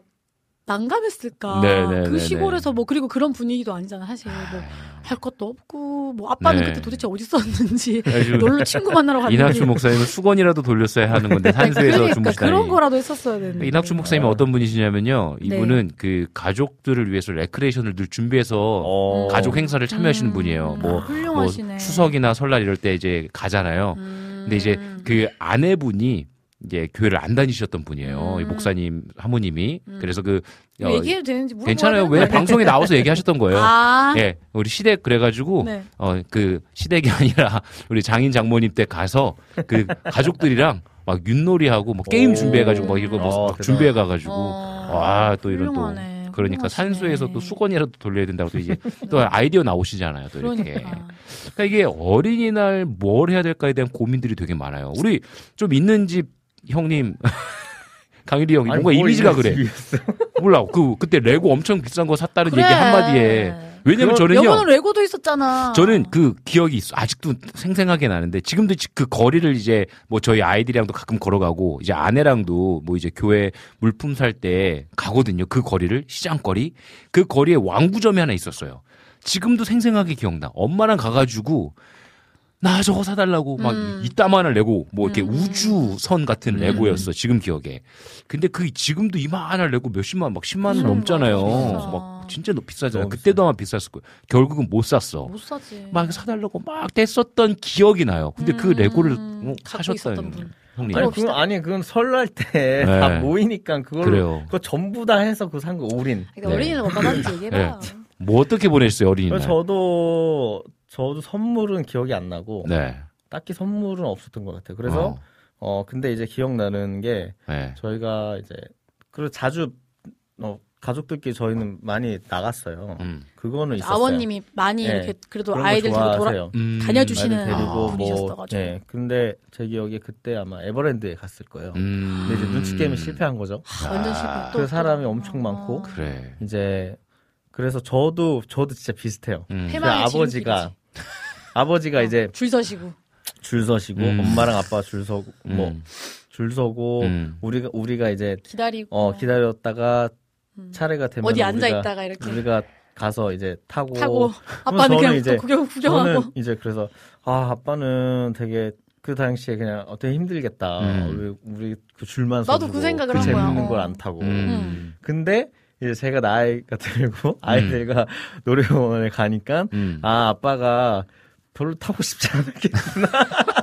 난감했을까. 네네네네. 그 시골에서 뭐 그리고 그런 분위기도 아니잖아 사실 뭐 할 것도 없고 뭐 아빠는 네. 그때 도대체 어디 있었는지 놀러 친구 만나러 갔는지 이낙준 목사님은 수건이라도 돌렸어야 하는 건데, 산수에서 그러니까 주무시다니. 그런 거라도 했었어야 되는데. 이낙준 목사님이 어떤 분이시냐면요. 네. 이분은 그 가족들을 위해서 레크레이션을 늘 준비해서 어. 가족 행사를 참여하시는 음. 분이에요. 뭐, 뭐 훌륭하시네. 추석이나 설날 이럴 때 이제 가잖아요. 음. 근데 이제 그 아내분이 이제 교회를 안 다니셨던 분이에요. 음. 이 목사님 사모님이 그래서 그 어, 얘기해도 되는지 괜찮아요. 되는 왜? 방송에 나와서 얘기하셨던 거예요. 아. 예, 우리 시댁 그래가지고 네. 어그 시댁이 아니라 우리 장인 장모님 때 가서 그 가족들이랑 막 윷놀이하고 뭐 게임 오. 준비해가지고 막 이거 뭐 아. 준비해가가지고 어, 와또 이런 훌륭하네. 또 그러니까 훌륭하시네. 산수에서 또 수건이라도 돌려야 된다고 또 이제 또 아이디어 나오시잖아요. 또 이렇게. 그러니까. 그러니까 이게 어린이날 뭘 해야 될까에 대한 고민들이 되게 많아요. 우리 좀 있는 집 형님 강일이 형이 아니, 뭔가 뭘 이미지가 이런 그래. 몰라. 그 그때 레고 엄청 비싼 거 샀다는 그래. 얘기 한 마디에 왜냐면 그런- 저는요. 여보는 레고도 있었잖아. 저는 그 기억이 있어. 아직도 생생하게 나는데 지금도 지- 그 거리를 이제 뭐 저희 아이들이랑도 가끔 걸어가고 이제 아내랑도 뭐 이제 교회 물품 살 때 가거든요. 그 거리를 시장 거리 그 거리에 완구점이 하나 있었어요. 지금도 생생하게 기억나. 엄마랑 가가지고 나 저거 사달라고 막 음. 이따만한 레고 뭐 이렇게 음. 우주선 같은 레고였어 지금 기억에. 근데 그 지금도 이만한 레고 몇십만 원, 막 10만 원 넘잖아요. 비싸. 막 진짜 너무 비싸잖아요. 너무 그때도 아마 비쌌을 거예요. 결국은 못 샀어. 못 사지. 막 사달라고 막 뗐었던 기억이 나요. 근데 그 음, 레고를 어, 있었던 사셨다는 분. 형님. 아니, 그건, 아니, 그건 설날 때 다 네. 모이니까 그걸 그래요. 그거 전부 다 해서 그 산거 올인. 그러니까 네. 어린이는 뭐가 받는지 얘기해봐. 뭐 어떻게 보냈어요 어린이날? 저도 저도 선물은 기억이 안 나고 네. 딱히 선물은 없었던 것 같아요. 그래서 어, 어 근데 이제 기억나는 게 네. 저희가 이제 그리고 자주 어 가족들끼리 저희는 많이 나갔어요. 음. 그거는 있었어요. 아버님이 많이 네. 이렇게 그래도 아이들 데리고 돌아. 음. 다녀주시는 데리고 뭐 분이셨어가지고. 네. 근데 제 기억에 그때 아마 에버랜드에 갔을 거예요. 음. 근데 이제 눈치 게임에 실패한 거죠. 하, 완전 실패. 또, 그 또. 사람이 엄청 어. 많고 그래. 이제 그래서 저도 저도 진짜 비슷해요. 음. 아버지가 아버지가 이제 줄 서시고. 줄 서시고 음. 엄마랑 아빠 줄 서고 뭐 음. 줄 서고 음. 우리가 우리가 이제 기다리고. 어 기다렸다가 음. 차례가 되면 어디 우리가, 앉아 있다가 이렇게. 우리가 가서 이제 타고 타고. 아빠는 저는 그냥 이제- 또 구경, 구경하고. 저는 이제 그래서 아 아빠는 되게 그 당시에 그냥 어, 되게 힘들겠다. 음. 왜 우리 그 줄만 서 나도 그 생각을 그 한 거야. 재밌는 어. 걸안 타고. 음. 근데 이제 제가 나이가 들고 아이들과 노래원에 가니까 음. 아 아빠가 별로 타고 싶지 않았겠구나.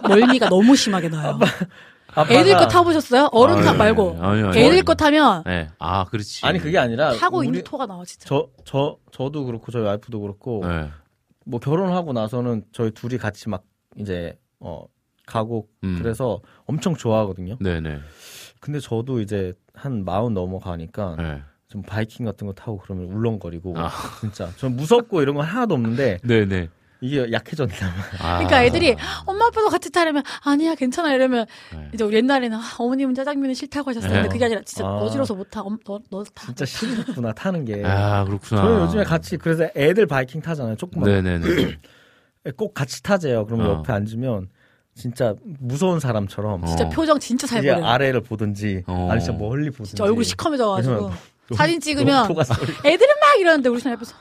멀미가 너무 심하게 나요. 아빠가 애들 거 타보셨어요? 어른 타 아니, 말고. 아니, 아니, 애들 아니. 거 타면 네. 아, 그렇지. 아니 그게 아니라 타고 우리- 있는 토가 나와 진짜. 저, 저, 저 도 그렇고, 저희 와이프도 그렇고, 네. 뭐 결혼하고 나서는 저희 둘이 같이 막 이제, 어, 가고, 음. 그래서 엄청 좋아하거든요. 네네. 근데 저도 이제 한 마흔 넘어가니까 네. 좀 바이킹 같은 거 타고 그러면 울렁거리고, 아. 진짜. 전 무섭고 이런 건 하나도 없는데, 네네. 이게 약해졌나 봐요. 아. 그러니까 애들이 엄마 아빠도 같이 타려면 아니야 괜찮아 이러면 네. 이제 우리 옛날에는 아, 어머님은 짜장면이 싫다고 하셨어요. 근데 네. 그게 아니라 진짜 아. 어지러서 못 타. 엄, 너, 너 타. 진짜 싫구나, 타는 게. 아, 그렇구나. 저는 요즘에 같이, 그래서 애들 바이킹 타잖아요. 조금만. 네네네. 꼭 같이 타재요. 그러면 어. 옆에 앉으면, 진짜 무서운 사람처럼. 진짜 어. 표정 진짜 잘 보여. 아래를 보든지, 어. 아니 진짜 멀리 보든지. 진짜 얼굴 시커매져가지고 사진 찍으면 애들은 막 이러는데 우리 사람 옆에서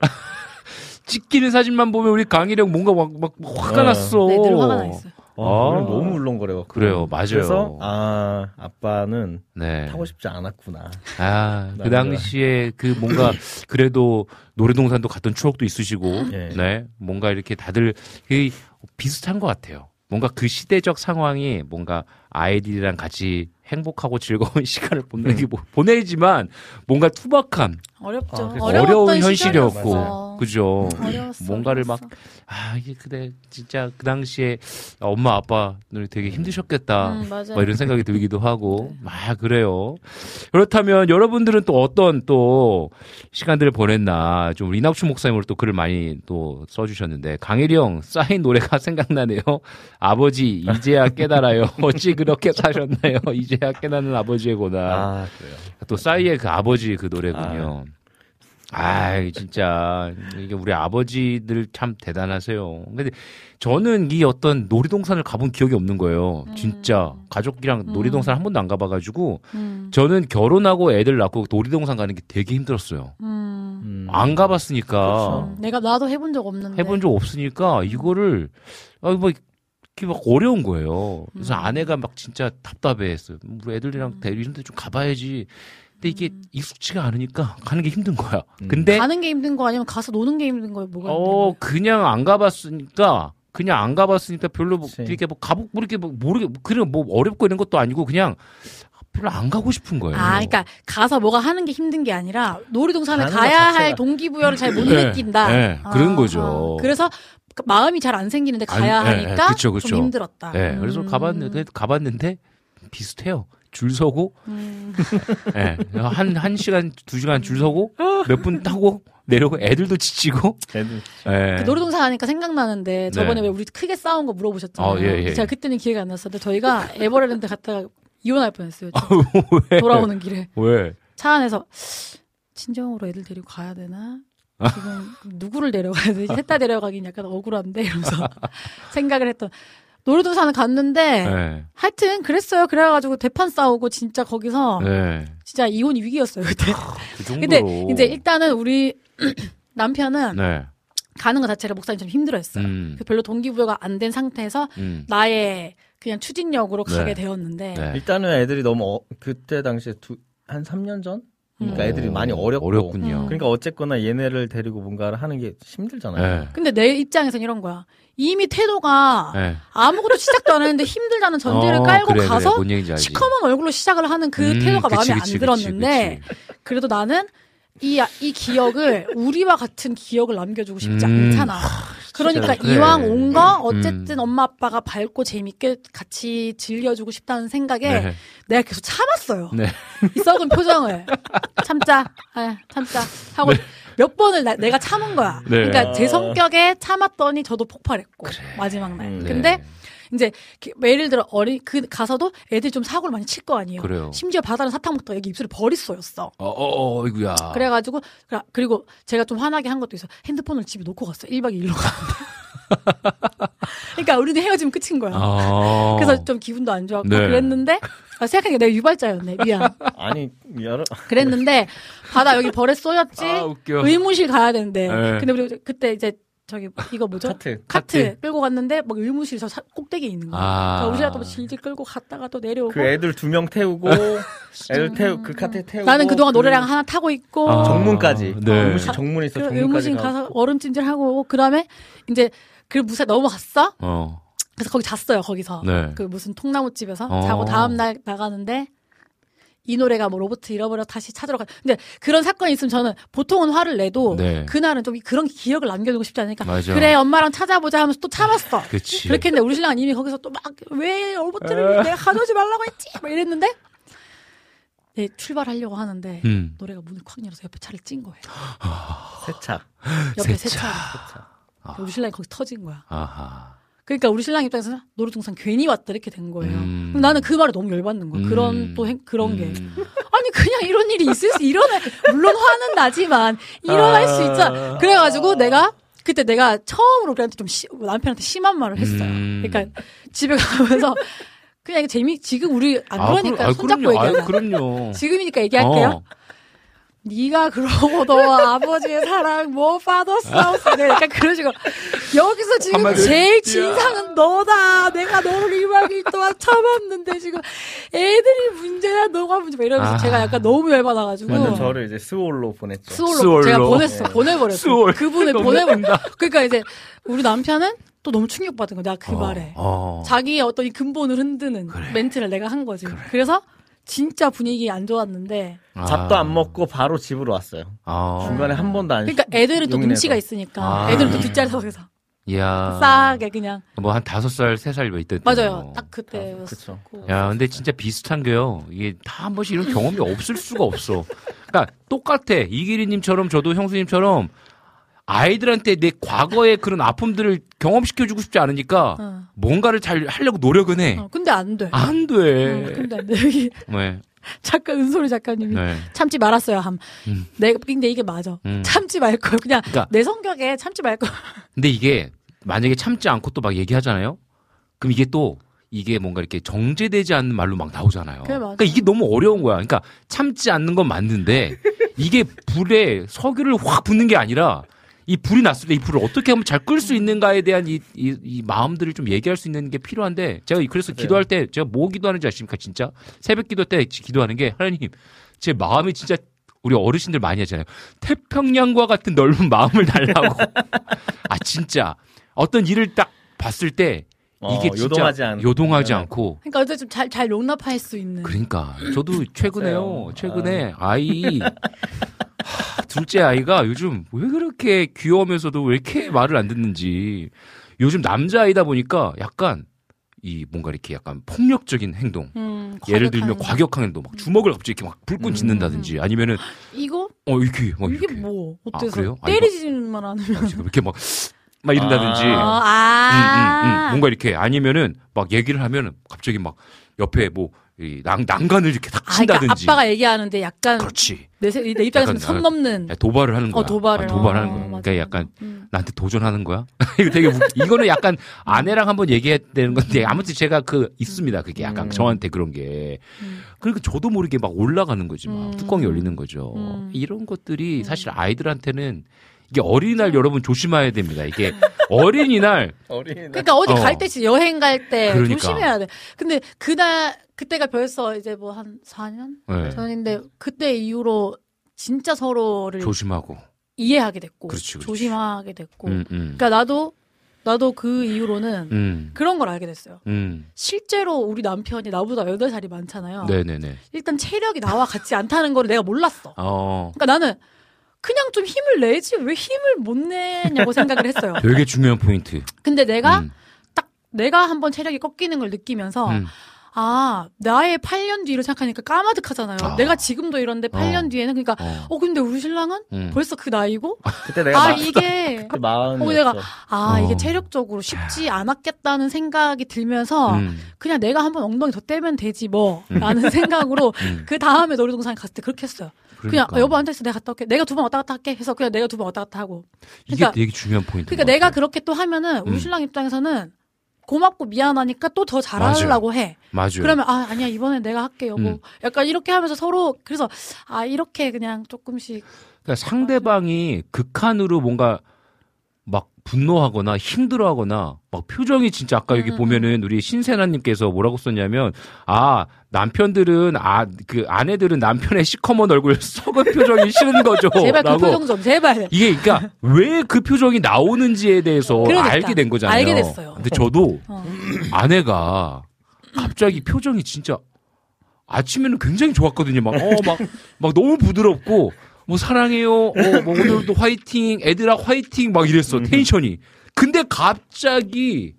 찍히는 사진만 보면 우리 강희령 뭔가 막, 막 화가 네. 났어. 네, 늘 화가 나 있어요. 아, 너무 울렁거려요. 그래요, 맞아요. 그래서 아 아빠는 네. 타고 싶지 않았구나. 아, 그 남자. 당시에 그 뭔가 그래도 놀이동산도 갔던 추억도 있으시고, 예. 네. 뭔가 이렇게 다들 그 비슷한 것 같아요. 뭔가 그 시대적 상황이 뭔가 아이들이랑 같이 행복하고 즐거운 시간을 보내기 보내지만 뭔가 투박함, 어렵죠. 아, 어려운. 현실이었고, 그죠? 어려웠어, 뭔가를 막 어려웠어. 아 이게 그래 진짜 그 당시에 엄마 아빠들 되게 힘드셨겠다. 음, 맞아요. 뭐 이런 생각이 들기도 하고 아 그래요. 그렇다면 여러분들은 또 어떤 또 시간들을 보냈나 좀 우리 이낙춘 목사님으로 또 글을 많이 또 써주셨는데 강일이 형 쌓인 노래가 생각나네요. 아버지 이제야 깨달아요. 어찌 그렇게 사셨나요? 이제 야 깨닫는 아버지의 고난. 아 그래요. 또 싸이의 그 아버지 그 노래군요. 아, 진짜 이게 우리 아버지들 참 대단하세요. 근데 저는 이 어떤 놀이동산을 가본 기억이 없는 거예요. 진짜 가족이랑 놀이동산 한 번도 안 가봐가지고 음. 저는 결혼하고 애들 낳고 놀이동산 가는 게 되게 힘들었어요. 음. 음. 안 가봤으니까 그렇죠. 내가 나도 해본 적 없는데. 해본 적 없으니까 이거를 아, 뭐 이렇게 막 어려운 거예요. 그래서 음. 아내가 막 진짜 답답해했어요. 우리 애들이랑 음. 데리고 이런 데 좀 가봐야지. 근데 이게 음. 익숙지가 않으니까 가는 게 힘든 거야. 음. 근데 가는 게 힘든 거 아니면 가서 노는 게 힘든 거예요? 뭐가 힘든 어 거예요? 그냥 안 가봤으니까 그냥 안 가봤으니까 별로 뭐 그치. 이렇게 뭐 가복 뭐 이렇게 뭐 모르게 그냥 뭐 어렵고 이런 것도 아니고 그냥 별로 안 가고 싶은 거예요. 아, 그러니까 가서 뭐가 하는 게 힘든 게 아니라 놀이동산에 가야 할 자체가. 동기부여를 잘못 네, 느낀다. 네, 그런 거죠. 그래서 그 마음이 잘 안 생기는데 가야 아니, 네, 하니까 네, 그쵸, 그쵸. 좀 힘들었다. 네, 그래서 음. 가봤는데 가봤는데 비슷해요. 줄 서고 음. 예. 한, 한 시간, 두 시간 줄 서고, 몇 분 타고, 내려오고, 애들도 지치고, 애들 예. 그 놀이동산 하니까 생각나는데 저번에 네. 왜 우리 크게 싸운 거 물어보셨잖아요. 어, 예, 예. 제가 그때는 기회가 안 났었는데 저희가 에버랜드 갔다가 이혼할 뻔했어요. 왜? 돌아오는 길에 왜? 차 안에서 친정으로 애들 데리고 가야 되나? 지금 누구를 데려가야 되지? 셋다 데려가긴 약간 억울한데 이러면서 생각을 했던 놀이동산을 갔는데 예. 하여튼 그랬어요. 그래가지고 대판 싸우고 진짜 거기서 예. 진짜 이혼 위기였어요 그때. 그 정도로. 근데 이제 일단은 우리 남편은 네. 가는 것 자체를 목사님 좀 힘들어했어요. 음. 그 별로 동기부여가 안 된 상태에서 음. 나의 그냥 추진력으로 네. 가게 되었는데 네. 일단은 애들이 너무 어, 그때 당시에 두, 한 3년 전? 그러니까 음. 애들이 많이 어렵고 어렵군요. 음. 그러니까 어쨌거나 얘네를 데리고 뭔가를 하는 게 힘들잖아요. 예. 근데 내 입장에서는 이런 거야. 이미 태도가 예. 아무것도 시작도 안 했는데 힘들다는 전제를 어, 깔고 그래, 가서 그래. 시커먼 얼굴로 시작을 하는 그 음, 태도가 그치, 마음에 그치, 안 들었는데. 그래도 나는 이, 이 기억을 우리와 같은 기억을 남겨주고 싶지 음. 않잖아. 그러니까 그래. 이왕 온 거 어쨌든 음. 엄마 아빠가 밝고 재밌게 같이 즐겨주고 싶다는 생각에 네. 내가 계속 참았어요. 네. 이 썩은 표정을 참자, 아, 참자 하고 몇 번을 나- 내가 참은 거야. 네. 그러니까 제 성격에 참았더니 저도 폭발했고 마지막 날. 음. 근데 네. 이제 예를 들어 어린 그 가서도 애들이 좀 사고를 많이 칠 거 아니에요. 그래요. 심지어 바다는 사탕 먹다가 여기 입술에 벌이 쏘였어. 어, 어, 어, 이구야. 그래가지고 그리고 제가 좀 화나게 한 것도 있어. 핸드폰을 집에 놓고 갔어. 1박 2일로 가는데. 그러니까 우리는 헤어지면 끝인 거야. 아. 그래서 좀 기분도 안 좋았고 네. 그랬는데 아, 생각하니까 내가 유발자였네. 미안. 아니 여러 그랬는데 바다 여기 벌에 쏘였지. 아, 웃겨. 의무실 가야 되는데. 네. 근데 우리 그때 이제 저기 이거 뭐죠? 카트 카트, 카트. 끌고 갔는데 막 의무실 저 사- 꼭대기에 있는 거야. 아. 그러니까 우리가 또 질질 끌고 갔다가 또 내려오고. 그 애들 두 명 태우고 애들 태우 그 카트에 태우고 나는 그동안 그 노래랑 하나 타고 있고. 아. 정문까지 네. 의무실 정문 있어 그 정문까지 의무실. 가서 얼음 찜질하고 오고 그다음에 이제 그 무사 넘어갔어. 어. 그래서 거기 잤어요 거기서. 네. 그 무슨 통나무 집에서 어. 자고 다음 날 나가는데 이 노래가 뭐 로봇 잃어버려 다시 찾으러 가. 근데 그런 사건이 있으면 저는 보통은 화를 내도 네. 그날은 좀 그런 기억을 남겨두고 싶지 않으니까 맞아. 그래 엄마랑 찾아보자 하면서 또 참았어. 그치. 그렇게 했는데 우리 신랑은 이미 거기서 또 막 왜 로봇을 내가 가져오지 말라고 했지 막 이랬는데 네, 출발하려고 하는데 음. 노래가 문을 콱 열어서 옆에 차를 찐 거예요. 세차 옆에 세차. 세차. 우리 신랑이 거기 터진 거야. 아하. 그러니까 우리 신랑 입장에서는 놀이동산 괜히 왔다 이렇게 된 거예요. 음. 그럼 나는 그 말에 너무 열받는 거야. 음. 그런 또 행- 그런 게 음. 아니 그냥 이런 일이 있을 수 일어나 물론 화는 나지만 일어날 수 있잖아. 그래가지고 내가 그때 내가 처음으로 우리한테 좀 시- 남편한테 심한 말을 했어요. 음. 그러니까 집에 가면서 그냥 재미 지금 우리 안 아, 그러니까 그럼- 아, 손잡고 그럼요. 아유, 얘기하자. 그럼요. 지금이니까 얘기할게요. 어. 네가 그러고 너와 아버지의 사랑 뭐 Father's House 네, 약간 그런 식으로 여기서 지금 한마디로, 제일 진상은 너다 내가 너를 이만 종일 동안 참았는데 지금 애들이 문제야 너가 문제 막 이러면서 아. 제가 약간 너무 열받아가지고 완전 저를 이제 스올로 보냈죠. 스올로, 스올로. 제가 보냈어 보내버렸어 스올. 그분을 너무 보내버렸 웃긴다. 그러니까 이제 우리 남편은 또 너무 충격받은 거야 내가 그 어, 말에 어. 자기의 어떤 이 근본을 흔드는 멘트를 내가 한 거지 그래서 진짜 분위기 안 좋았는데 밥도 안 먹고 바로 집으로 왔어요. 아. 중간에 한 번도 안 그러니까 애들은 또 용인해서. 눈치가 있으니까 아. 애들은 또 뒷자리에서 이야. 싸게 그냥 뭐 한 다섯 살, 세 살 뭐 이때. 맞아요 딱 그때였고 그쵸. 야, 근데 진짜 비슷한 게요. 이게 다 한 번씩 이런 경험이 없을 수가 없어. 그러니까 똑같아. 이기리님처럼 저도 형수님처럼 아이들한테 내 과거의 그런 아픔들을 경험시켜주고 싶지 않으니까 어. 뭔가를 잘 하려고 노력은 해. 어, 근데 안 돼. 안 돼. 어, 근데 안 돼. 여기 네. 작가 은솔이 작가님이 네. 참지 말았어요 함. 음. 내가 근데 이게 맞아. 음. 참지 말 걸. 그냥 그러니까- 내 성격에 참지 말 걸. 근데 이게 만약에 참지 않고 또 막 얘기하잖아요. 그럼 이게 또 이게 뭔가 이렇게 정제되지 않는 말로 막 나오잖아요. 그러니까 이게 너무 어려운 거야. 그러니까 참지 않는 건 맞는데 이게 불에 석유를 확 붓는 게 아니라 이 불이 났을 때 이 불을 어떻게 하면 잘 끌 수 있는가에 대한 이, 이, 이 마음들을 좀 얘기할 수 있는 게 필요한데 제가 그래서 기도할 때 제가 뭐 기도하는지 아십니까 진짜 새벽 기도 때 기도하는 게 하나님 제 마음이 진짜 우리 어르신들 많이 하잖아요 태평양과 같은 넓은 마음을 달라고 아 진짜 어떤 일을 딱 봤을 때 이게 어, 진짜 요동하지 않- 요동하지 네. 않고 그러니까 어쨌든 좀잘 잘 용납할 수 있는. 그러니까 저도 최근에요. 맞아요. 최근에 아이 하, 둘째 아이가 요즘 왜 그렇게 귀여우면서도 왜 이렇게 말을 안 듣는지 요즘 남자 아이다 보니까 약간 이 뭔가 이렇게 약간 폭력적인 행동. 음, 예를 들면 과격한- 행동, 막 주먹을 갑자기 이렇게 막 불끈 짓는다든지 아니면은 이거 어 이렇게 막 이게 이렇게 뭐 아, 어때서 그래요? 아, 때리지만 않으면 아, 지금 이렇게 막, 막 이런다든지. 어, 음, 아. 음, 음. 뭔가 이렇게 아니면은 막 얘기를 하면은 갑자기 막 옆에 뭐 이 난, 난간을 이렇게 탁 아, 그러니까 친다든지. 아빠가 얘기하는데 약간 그렇지. 내, 세- 내 입장에서는 약간 선 나- 넘는 야, 도발을 하는 거야. 어, 도발을. 아, 도발하는 어, 거야. 그러니까 약간 음. 나한테 도전하는 거야. 이거 되게 웃- 이거는 약간 아내랑 한번 얘기해야 되는 건데 아무튼 제가 그 있습니다. 그게 약간 음. 저한테 그런 게. 그러니까 저도 모르게 막 올라가는 거지 막 음. 뚜껑이 열리는 거죠. 음. 이런 것들이 사실 아이들한테는 이게 어린이날 여러분 조심해야 됩니다. 이게 어린이날 어린이날. 그러니까 어디 어. 갈 때, 여행 갈때 그러니까. 조심해야 돼. 근데 그날 그때가 벌써 이제 뭐 한 4년 네. 전인데 그때 이후로 진짜 서로를 조심하고. 이해하게 됐고 그렇지, 그렇지. 조심하게 됐고. 음, 음. 그러니까 나도 나도 그 이후로는 음. 그런 걸 알게 됐어요. 음. 실제로 우리 남편이 나보다 8살이 많잖아요. 네네네. 일단 체력이 나와 같지 않다는 걸 내가 몰랐어. 어. 그러니까 나는 그냥 좀 힘을 내지 왜 힘을 못 내냐고 생각을 했어요. 되게 중요한 포인트. 근데 내가 음. 딱 내가 한번 체력이 꺾이는 걸 느끼면서 음. 아 나의 8년 뒤를 생각하니까 까마득하잖아요. 아. 내가 지금도 이런데 8년 어. 뒤에는 그러니까 어. 어, 근데 우리 신랑은 음. 벌써 그 나이고 그때 내가 아 마, 이게 마흔이었어. 어, 내가 아 어. 이게 체력적으로 쉽지 않았겠다는 생각이 들면서 음. 그냥 내가 한번 엉덩이 더 떼면 되지 뭐라는 생각으로 음. 그 다음에 놀이동산 갔을 때 그렇게 했어요. 그냥 그러니까. 어, 여보 앉아 있어 내가 갔다 올게. 내가 두 번 왔다 갔다 할게 해서 그냥 내가 두 번 왔다 갔다 하고. 이게 그러니까- 되게 중요한 포인트. 그러니까 내가 그렇게 또 하면은 우리 음. 신랑 입장에서는 고맙고 미안하니까 또 더 잘하려고 해. 맞아요. 그러면 아 아니야 이번엔 내가 할게 여보. 음. 약간 이렇게 하면서 서로 그래서 아 이렇게 그냥 조금씩 그러니까 상대방이 극한으로 뭔가 막 분노하거나 힘들어하거나 막 표정이 진짜 아까 여기 음, 보면은 우리 신세나님께서 뭐라고 썼냐면 아 남편들은 아 그 아내들은 남편의 시커먼 얼굴 썩은 표정이 싫은 거죠. 제발 그. 표정 좀 제발. 이게 그러니까 왜 그 표정이 나오는지에 대해서 그러니까. 알게 된 거잖아요. 알게 됐어요. 근데 저도 어. 아내가 갑자기 표정이 진짜 아침에는 굉장히 좋았거든요. 막, 어, 막, 막 너무 부드럽고, 뭐 사랑해요. 어, 뭐 오늘도 화이팅. 애들아 화이팅. 막 이랬어. 텐션이. 근데 갑자기,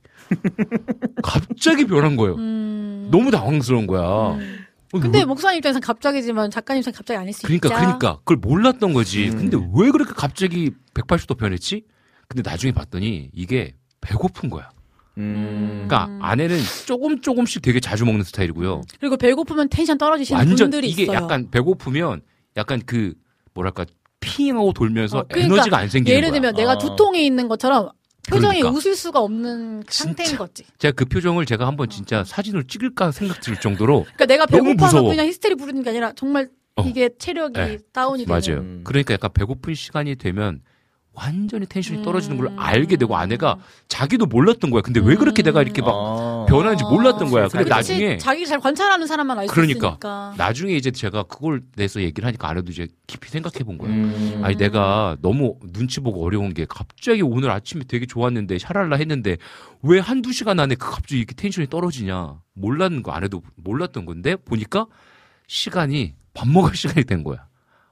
갑자기 변한 거예요. 음. 너무 당황스러운 거야. 어, 근데 왜- 목사님 입장에서는 갑자기지만 작가님 입장에서는 갑자기 아닐 수 그러니까, 있죠. 그러니까. 그걸 몰랐던 거지. 음. 근데 왜 그렇게 갑자기 180도 변했지? 근데 나중에 봤더니 이게 배고픈 거야. 음. 그러니까 아내는 조금 조금씩 되게 자주 먹는 스타일이고요. 그리고 배고프면 텐션 떨어지시는 완전 분들이 이게 있어요. 약간 배고프면 약간 그 뭐랄까 핑하고 돌면서 어, 그러니까 에너지가 안 생기는 예를 거야. 들면 내가 어. 두통에 있는 것처럼 표정이 그러니까. 웃을 수가 없는 상태인 진짜. 거지. 제가 그 표정을 제가 한번 진짜 사진으로 찍을까 생각 들 정도로 그러니까 내가 배고파서. 그냥 히스테리 부르는 게 아니라 정말 어. 이게 체력이 네. 다운이 되는. 맞아요. 음. 그러니까 약간 배고픈 시간이 되면 완전히 텐션이 떨어지는 걸 음. 알게 되고 아내가 자기도 몰랐던 거야. 근데 왜 그렇게 내가 이렇게 막 아. 변하는지 몰랐던 거야. 근데 나중에 자기 잘 관찰하는 사람만 알수 그러니까 있으니까. 나중에 이제 제가 그걸 내서 얘기를 하니까 아내도 이제 깊이 생각해 본 거예요. 음. 아니 내가 너무 눈치 보고 어려운 게 갑자기 오늘 아침에 되게 좋았는데 샤랄라 했는데 왜 한두 시간 안에 그 갑자기 이렇게 텐션이 떨어지냐 몰랐는 거 아내도 몰랐던 건데 보니까 시간이 밥 먹을 시간이 된 거야.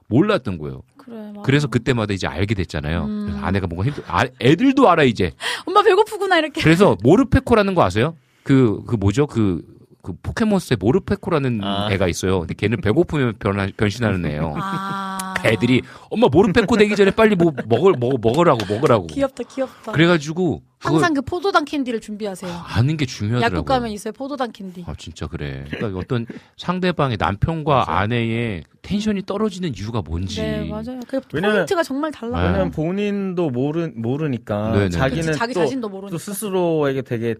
몰랐던 거예요. 그래. 그래서 그때마다 이제 알게 됐잖아요. 음. 그래서 아내가 뭔가 힘들, 아, 애들도 알아 이제. 엄마 배고프구나 이렇게. 그래서 모르페코라는 거 아세요? 그, 그 뭐죠? 그, 그 포켓몬스터에 모르페코라는 아. 애가 있어요. 근데 걔는 배고프면 변, 변신하는 애예요. 아. 애들이 엄마 모르페코 되기 전에 빨리 뭐 먹을 먹 먹으라고 먹으라고. 귀엽다, 귀엽다. 그래가지고 항상 그 포도당 캔디를 준비하세요. 아는 게 중요하더라고. 약국 가면 있어요, 포도당 캔디. 아 진짜 그래. 그러니까 어떤 상대방의 남편과 아내의 텐션이 떨어지는 이유가 뭔지. 네, 맞아요. 그 왜냐면- 포인트가 정말 달라. 네. 왜냐면 본인도 모르 모르니까 네네. 자기는 그치, 자기 또, 자신도 모르니까. 또 스스로에게 되게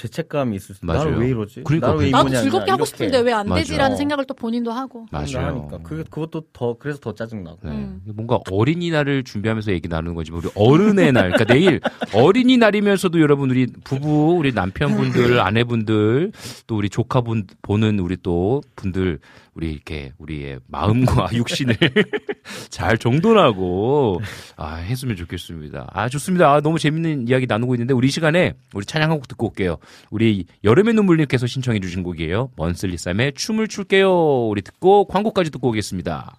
죄책감이 있을 수. 맞아요. 나는 왜 이러지? 그러니까 왜 그- 나도 즐겁게 하고 이렇게 싶은데 왜 안. 되지라는 어. 생각을 또 본인도 하고. 맞아요. 하니까 그게 그것도 더 그래서 더 짜증 나고. 네. 음. 뭔가 어린이날을 준비하면서 얘기 나누는 거지. 우리 어른의 날. 그러니까 내일 어린이날이면서도 여러분 우리 부부, 우리 남편분들, 아내분들, 또 우리 조카분 보는 우리 또 분들 우리 이렇게 우리의 마음과 육신을 잘 정돈하고 아, 했으면 좋겠습니다. 아, 좋습니다. 아, 너무 재밌는 이야기 나누고 있는데 우리 이 시간에 우리 찬양 한곡 듣고 올게요. 우리 여름의 눈물님께서 신청해 주신 곡이에요. 먼슬리 쌈의 춤을 출게요. 우리 듣고 광고까지 듣고 오겠습니다.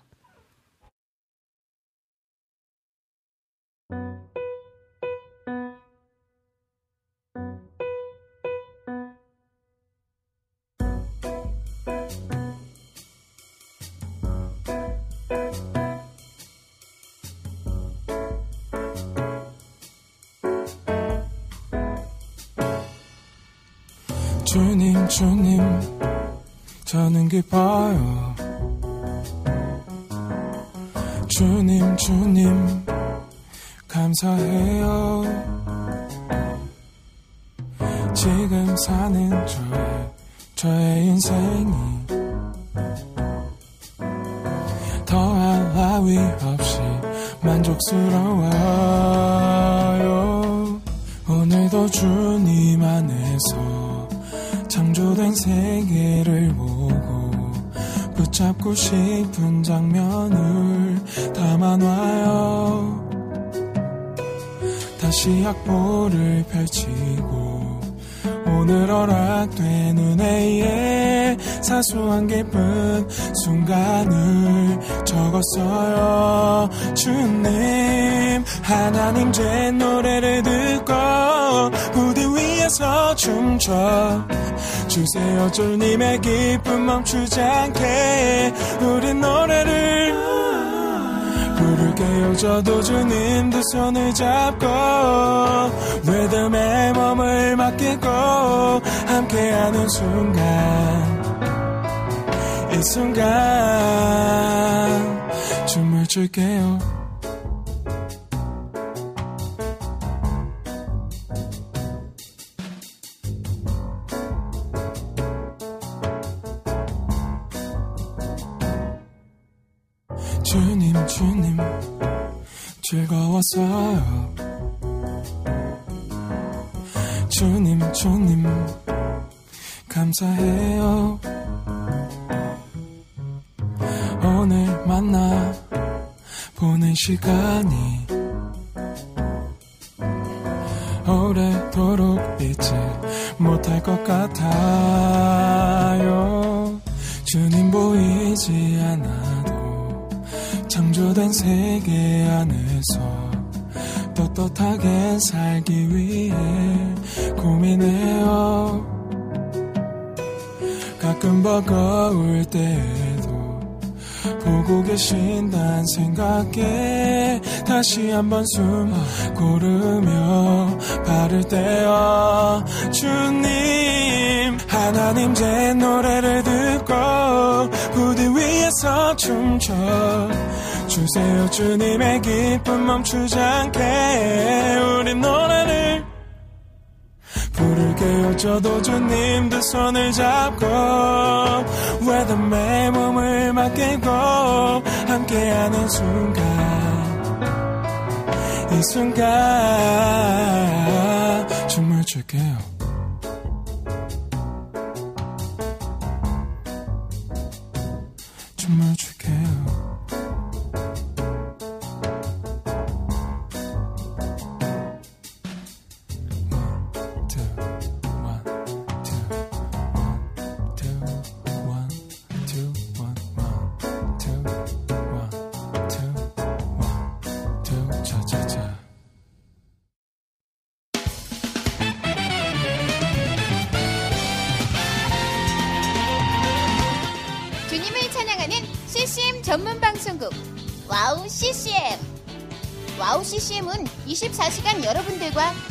주님 저는 기뻐요. 주님 주님 감사해요. 지금 사는 저의 저의 인생이 더할 나위 없이 만족스러워요. 오늘도 주님 안에서 창조된 세계를 보고 붙잡고 싶은 장면을 담아놔요. 다시 악보를 펼치고 오늘 허락된 은혜의 사소한 기쁜 순간을 적었어요. 주님 하나님 제 노래를 듣고 무대 위에서 춤춰 주세요. 주님의 기쁨 멈추지 않게 우리 노래를 부를게요. 저도 주님 두 손을 잡고 리듬에 몸을 맡기고 함께하는 순간 이 순간 춤을 출게요 즐거웠어요. 주님 주님 감사해요. 오늘 만나 보낸 시간이 다시 한번 숨 고르며 바를 때요 주님 하나님 제 노래를 듣고 부디 위에서 춤춰 주세요. 주님의 기쁨 멈추지 않게 우리 노래를 부를게요 저도 주님 두 손을 잡고 외담에 몸을 맡기고 함께하는 순간 이 순간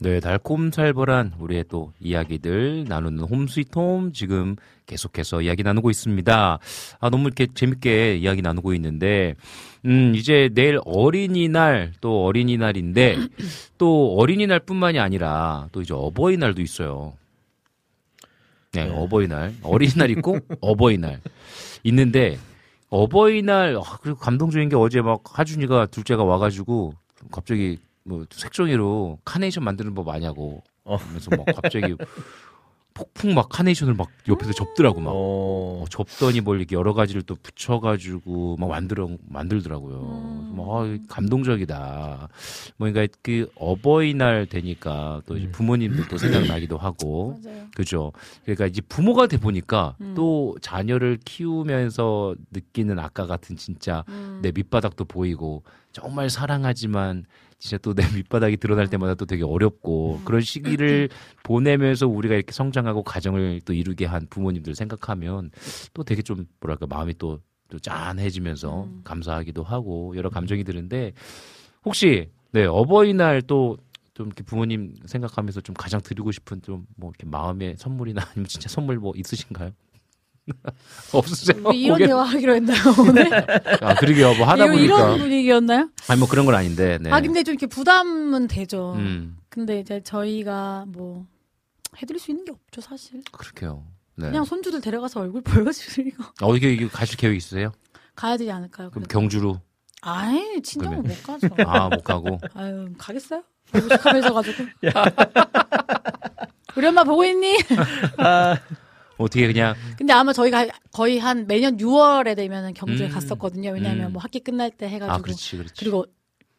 네, 달콤살벌한 우리의 또 이야기들 나누는 홈스위트홈 지금 계속해서 이야기 나누고 있습니다. 아, 너무 이렇게 재밌게 이야기 나누고 있는데, 음, 이제 내일 어린이날 또 어린이날인데, 또 어린이날 뿐만이 아니라 또 이제 어버이날도 있어요. 네, 어버이날. 어린이날 있고 어버이날. 있는데, 어버이날, 아, 그리고 감동적인 게 어제 막 하준이가 둘째가 와가지고 갑자기 뭐 색종이로 카네이션 만드는 법 아냐고. 그러면서 막 갑자기 폭풍 막 카네이션을 막 옆에서 접더라고 막 어, 접더니 뭘 이렇게 여러 가지를 또 붙여가지고 막 만들어 만들더라고요. 막 아, 감동적이다. 뭔가 그 어버이날 되니까 또 이제 부모님들 도 생각나기도 하고. 그죠. 그러니까 이제 부모가 돼 보니까 음. 또 자녀를 키우면서 느끼는 아까 같은 진짜 음. 내 밑바닥도 보이고 정말 사랑하지만 진짜 또 내 밑바닥이 드러날 때마다 또 되게 어렵고 그런 시기를 보내면서 우리가 이렇게 성장하고 가정을 또 이루게 한 부모님들 생각하면 또 되게 좀 뭐랄까 마음이 또, 또 짠해지면서 감사하기도 하고 여러 감정이 드는데 혹시 네 어버이날 또 좀 이렇게 부모님 생각하면서 좀 가장 드리고 싶은 좀 뭐 이렇게 마음의 선물이나 아니면 진짜 선물 뭐 있으신가요? 없으세요? 우리 이런 고개- 대화 하기로 했나요 오늘? 아 그러게요. 뭐 하다 이런- 보니까 이런 분위기였나요? 아니 뭐 그런 건 아닌데. 네. 아 근데 좀 이렇게 부담은 되죠. 음. 근데 이제 저희가 뭐 해드릴 수 있는 게 없죠 사실. 그렇게요. 네. 그냥 손주들 데려가서 얼굴 보여주고 어 이게, 이게 가실 계획 있으세요? 가야 되지 않을까요? 그럼 그래도? 경주로 아이 친정은 못 가죠. 아 못 가고 아유 가겠어요? 오죽하면서 가지고. 우리 엄마 보고 있니? 어떻게 그냥 근데 아마 저희가 거의 한 매년 6월에 되면은 경주에 음. 갔었거든요. 왜냐하면 음. 뭐 학기 끝날 때 해가지고. 아 그렇지 그렇지. 리고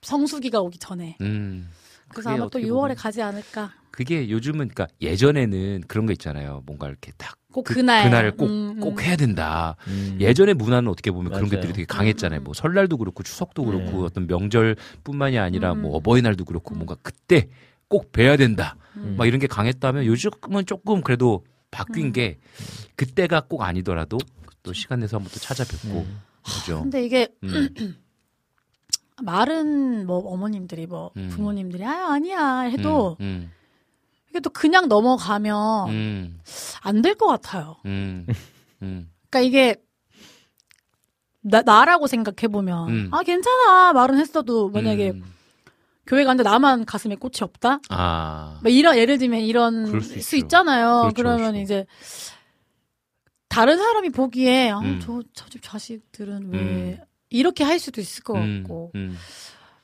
성수기가 오기 전에. 음. 그래서 아마 또 어떻게 6월에 보면- 가지 않을까. 그게 요즘은 그러니까 예전에는 그런 거 있잖아요. 뭔가 이렇게 딱 꼭 그, 그날. 그날을 꼭, 음, 음. 꼭 해야 된다. 음. 예전의 문화는 어떻게 보면 그런 맞아요. 것들이 되게 강했잖아요. 뭐 설날도 그렇고 추석도 그렇고 네. 어떤 명절뿐만이 아니라 음. 뭐 어버이날도 그렇고 뭔가 그때 꼭 뵈야 된다. 음. 막 이런 게 강했다면 요즘은 조금 그래도 바뀐 음. 게 그때가 꼭 아니더라도 또 시간 내서 한번 또 찾아뵙고 음. 그죠. 근데 이게 음. 말은 뭐 어머님들이 뭐 음. 부모님들이 아 아니야 해도 음, 이게 또 그냥 넘어가면 음, 안될 것 같아요. 음, 음, 그러니까 이게 나, 나라고 생각해 보면 음. 아 괜찮아 말은 했어도 만약에 음. 교회 가는데 나만 가슴에 꽃이 없다. 아, 뭐 이런 예를 들면 이런 수 수. 있잖아요. 그렇죠, 그러면 그렇죠. 이제 다른 사람이 보기에 아, 음. 저 저 집 자식들은 왜 음. 이렇게 할 수도 있을 것 음, 같고 음,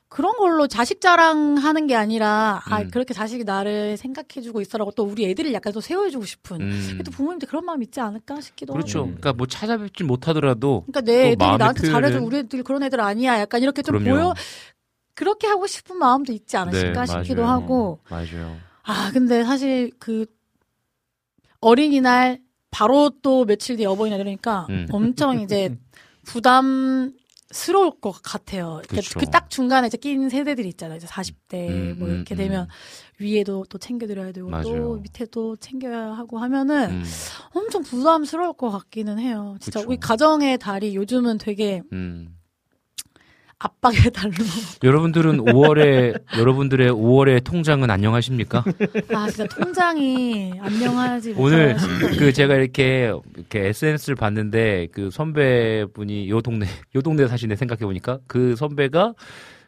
그런 걸로 자식 자랑하는 게 아니라 아 음. 그렇게 자식이 나를 생각해주고 있어라고 또 우리 애들을 약간 또 세워주고 싶은 음. 또 부모님들 그런 마음 있지 않을까 싶기도 그렇죠. 하고. 그러니까 뭐 찾아뵙지 못하더라도 그러니까 내또 애들이 나한테 표현을- 잘해줘 우리 애들 그런 애들 아니야 약간 이렇게 좀 그럼요. 보여 그렇게 하고 싶은 마음도 있지 않으실까 네, 싶기도 맞아요. 하고 맞아요. 아 근데 사실 그 어린이날 바로 또 며칠 뒤에 어버이날 이러니까 음. 엄청 이제 부담스러울 것 같아요. 그쵸. 그딱 중간에 이제 낀 세대들이 있잖아요. 이제 40대 음, 뭐 이렇게 음, 되면 위에도 또 챙겨드려야 되고 또 맞아요. 밑에도 챙겨야 하고 하면은 음, 엄청 부담스러울 것 같기는 해요. 진짜 그쵸. 우리 가정의 달이 요즘은 되게 음. 압박의 달로. 여러분들은 5월에 여러분들의 5월의 통장은 안녕하십니까? 아 진짜 통장이 안녕하지 오늘. 그 제가 이렇게 이렇게 SNS를 봤는데 그 선배분이 요 동네 요 동네 사시네 생각해 보니까 그 선배가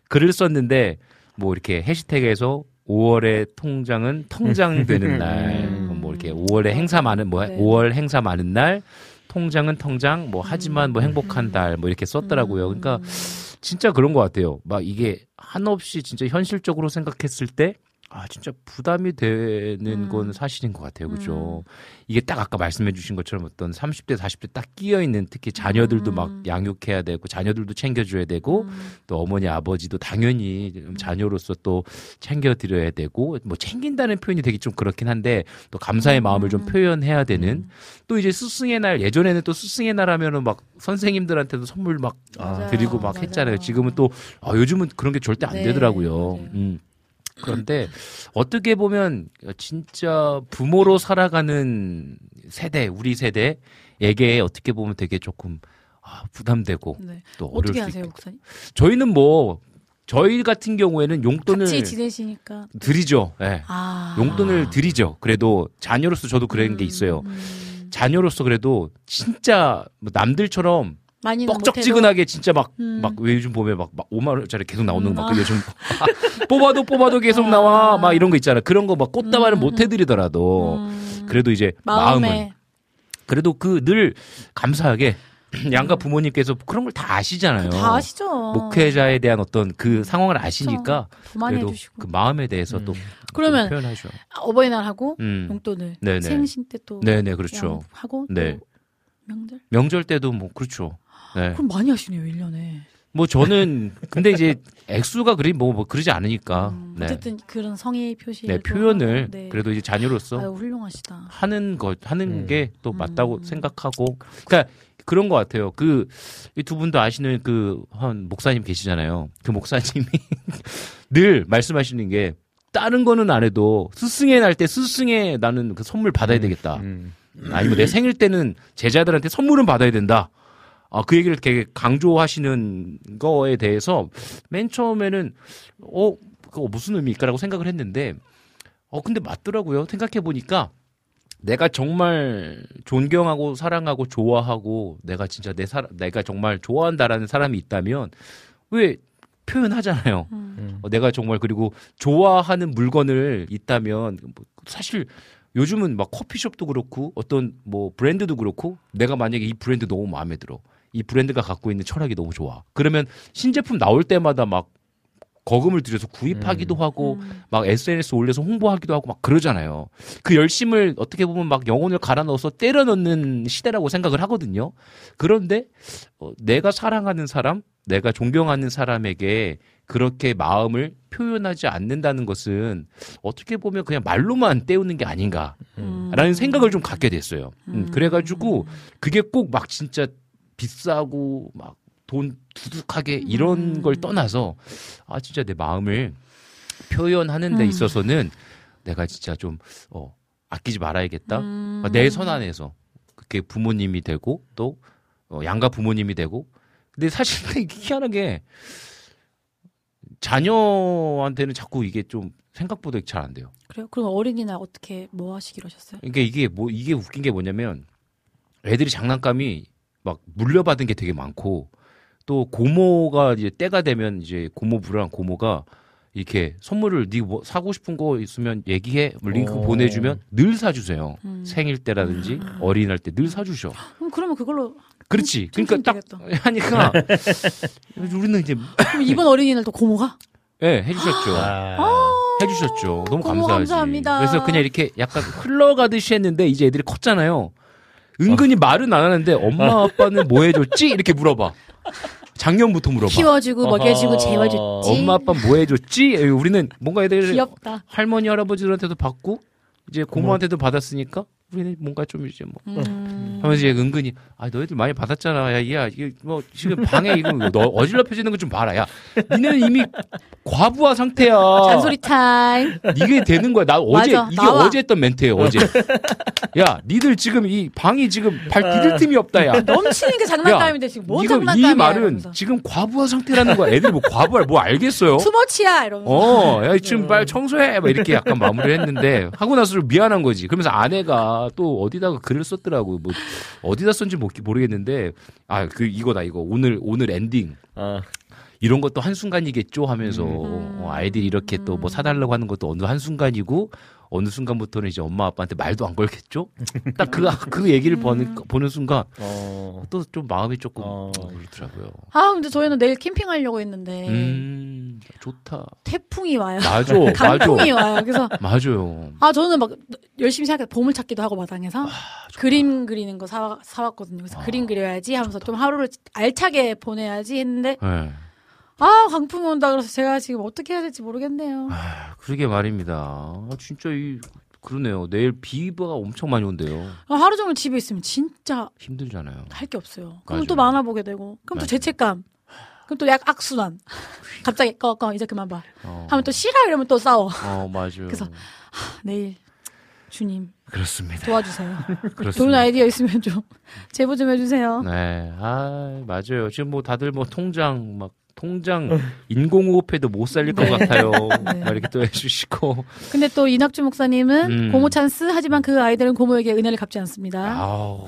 글을 썼는데 뭐 이렇게 해시태그에서 5월의 통장은 통장 되는 날, 뭐 이렇게 5월에 행사 많은 뭐 네. 5월 행사 많은 날, 통장은 통장, 뭐 하지만 뭐 행복한 달, 뭐 이렇게 썼더라고요. 그러니까 진짜 그런 것 같아요. 막 이게 한없이 진짜 현실적으로 생각했을 때, 아, 진짜 부담이 되는 음. 건 사실인 것 같아요. 그죠? 이게 딱 아까 말씀해 주신 것처럼 어떤 30대, 40대 딱 끼어 있는 특히 자녀들도 막 양육해야 되고, 자녀들도 챙겨줘야 되고, 또 어머니, 아버지도 당연히 자녀로서 또 챙겨드려야 되고, 뭐 챙긴다는 표현이 되게 좀 그렇긴 한데, 또 감사의 마음을 좀 표현해야 되는, 또 이제 스승의 날, 예전에는 또 스승의 날 하면은 막 선생님들한테도 선물 막 맞아요. 드리고 막 맞아요. 했잖아요. 지금은 또, 아, 요즘은 그런 게 절대 안 네, 되더라고요. 음. 그런데 어떻게 보면 진짜 부모로 살아가는 세대, 우리 세대에게 어떻게 보면 되게 조금 아, 부담되고 네. 또 어려울 어떻게 수 하세요. 목사님? 저희는 뭐 저희 같은 경우에는 용돈을 같이 지내시니까. 드리죠. 예. 아. 용돈을 드리죠. 그래도 자녀로서 저도 그런 음, 게 있어요. 자녀로서 그래도 진짜 뭐 남들처럼 뻑적지근하게 진짜 막 음. 막왜 요즘 보면 막, 막 5만 원짜리 계속 나오는 거막 그게 좀 뽑아도 뽑아도 계속 나와 막 이런 거 있잖아. 그런 거 막 꽃다발을 못 해드리더라도 그래도 이제 마음은 마음에. 그래도 그 늘 감사하게 양가 부모님께서 그런 걸 다 아시잖아요. 다 아시죠. 목회자에 대한 어떤 그 상황을 아시니까 더 많이 그래도 해주시고. 그 마음에 대해서 또 그러면 표현하죠. 어버이날 하고 음. 용돈을 네네. 생신 때 또 네네 그렇죠. 하고 네. 또 명절 명절 때도 뭐 그렇죠. 네. 그럼 많이 하시네요 1년에 뭐 저는 근데 이제 액수가 그리 뭐, 뭐 그러지 않으니까 네. 어쨌든 그런 성의 표시 네 표현을 그래도 이제 자녀로서 아유 훌륭하시다 하는 것 하는 게또 음. 맞다고 생각하고 그러니까 그런 것 같아요. 그이두 분도 아시는 그 한 목사님 계시잖아요. 그 목사님이 늘 말씀하시는 게 다른 거는 안 해도 스승의 날 때 스승의 나는 그 선물 받아야 되겠다. 아니면 내 생일 때는 제자들한테 선물은 받아야 된다. 아, 그 얘기를 되게 강조하시는 거에 대해서 맨 처음에는 어, 그거 무슨 의미일까라고 생각을 했는데 어, 근데 맞더라고요. 생각해 보니까 내가 정말 존경하고 사랑하고 좋아하고 내가 진짜 내 사람 내가 정말 좋아한다라는 사람이 있다면 왜 표현하잖아요. 어, 내가 정말 그리고 좋아하는 물건을 있다면 뭐 사실 요즘은 막 커피숍도 그렇고 어떤 뭐 브랜드도 그렇고 내가 만약에 이 브랜드 너무 마음에 들어. 이 브랜드가 갖고 있는 철학이 너무 좋아. 그러면 신제품 나올 때마다 막 거금을 들여서 구입하기도 하고 막 SNS 올려서 홍보하기도 하고 막 그러잖아요. 그 열심을 어떻게 보면 막 영혼을 갈아 넣어서 때려 넣는 시대라고 생각을 하거든요. 그런데 어, 내가 사랑하는 사람, 내가 존경하는 사람에게 그렇게 마음을 표현하지 않는다는 것은 어떻게 보면 그냥 말로만 때우는 게 아닌가라는 음. 생각을 좀 갖게 됐어요. 음, 그래가지고 그게 꼭 막 진짜 비싸고 막 돈 두둑하게 이런 걸 떠나서 아 진짜 내 마음을 표현하는 데 음. 있어서는 내가 진짜 좀 어, 아끼지 말아야겠다. 음. 아, 내 선안에서 그게 부모님이 되고 또 어, 양가 부모님이 되고 근데 사실 이게 희한하게 자녀한테는 자꾸 이게 좀 생각보다 잘 안 돼요. 그래요? 그럼 어린이날 어떻게 뭐 하시기로 하셨어요? 그러니까 이게 뭐 이게 웃긴 게 뭐냐면 애들이 장난감이 막 물려받은 게 되게 많고 또 고모가 이제 때가 되면 이제 고모 부랑 고모가 이렇게 선물을 네 뭐 사고 싶은 거 있으면 얘기해 뭐 링크 오. 보내주면 늘 사주세요 음. 생일 때라든지 어린이날 때 늘 사주셔 그럼 그러면 그걸로 그렇지 그러니까 딱 되겠다. 하니까 우리는 이제 그럼 이번 어린이날 또 고모가? 예 해주셨죠 아. 해주셨죠 너무 고모 감사하지 감사합니다. 그래서 그냥 이렇게 약간 흘러가듯이 했는데 이제 애들이 컸잖아요 은근히 말은 안 하는데 엄마 아빠는 뭐 해줬지 이렇게 물어봐 작년부터 물어봐 키워주고 먹여주고 재워줬지. 엄마 아빠 뭐 해줬지? 에, 우리는 뭔가 애들 귀엽다. 할머니 할아버지들한테도 받고 이제 고모한테도 받았으니까 우리는 뭔가 좀 이제 뭐 음. 하면서 이제 은근히 아 너희들 많이 받았잖아 야야 이게 뭐 지금 방에 이거 너 어질러펴지는 거 좀 봐라 야 니네는 이미 과부하 상태야 잔소리 타임. 이게 되는 거야 나 어제 맞아, 이게 나와. 어제 했던 멘트예요 어제 야 니들 지금 이 방이 지금 발 디딜 틈이 없다 야 넘치는 게 장난감인데 지금 뭔 이거 장난감이야? 이 말은 이러면서. 지금 과부하 상태라는 거야 애들 뭐 과부하 뭐 알겠어요 too much야 이러면서. 어, 야, 지금 빨리 청소해. 막 이렇게 약간 마무리를 했는데, 하고 나서 좀 미안한 거지. 그러면서 아내가 또 어디다가 글을 썼더라고. 뭐, 어디다 썼는지 모- 모르겠는데, 아, 그, 이거다, 이거. 오늘, 오늘 엔딩. 아, 이런 것도 한순간이겠죠 하면서, 음. 어, 아이들이 이렇게 또 뭐 사달라고 하는 것도 어느 한순간이고, 어느 순간부터는 이제 엄마 아빠한테 말도 안 걸겠죠? 딱 그, 그 얘기를 보는, 보는 순간, 어, 또좀 마음이 조금, 어. 어, 그렇더라고요. 아 근데 저희는 내일 캠핑하려고 했는데 음, 좋다. 태풍이 와요. 맞아, 강풍이 맞아. 와요. 그래서 맞아요. 아 저는 막 열심히 생각해 보물 찾기도 하고 마당에서 그림 그리는 거 사, 사왔거든요. 그래서 그림 그려야지 하면서 좀 하루를 알차게 보내야지 했는데 네. 아 강풍이 온다 그래서 제가 지금 어떻게 해야 될지 모르겠네요. 그러게 말입니다. 아, 진짜 이 그러네요. 내일 비가 엄청 많이 온대요. 아, 하루 종일 집에 있으면 진짜 힘들잖아요. 할 게 없어요. 그럼 맞아요. 또 만화 보게 되고 그럼 또 맞아요. 죄책감. 그럼 또 약 악순환. 갑자기 꺼 꺼 이제 그만 봐. 어, 하면 또 싫어 이러면 또 싸워. 어 맞아요. 그래서 하, 내일 주님 그렇습니다. 도와주세요. 그렇습니다. 좋은 아이디어 있으면 좀 제보 좀 해주세요. 네, 아 맞아요. 지금 뭐 다들 뭐 통장 막 통장 인공호흡해도 못 살릴 것 같아요. 네. 막 이렇게 또 해주시고. 근데 또 이낙주 목사님은 음. 고모 찬스 하지만 그 아이들은 고모에게 은혜를 갚지 않습니다. 아우,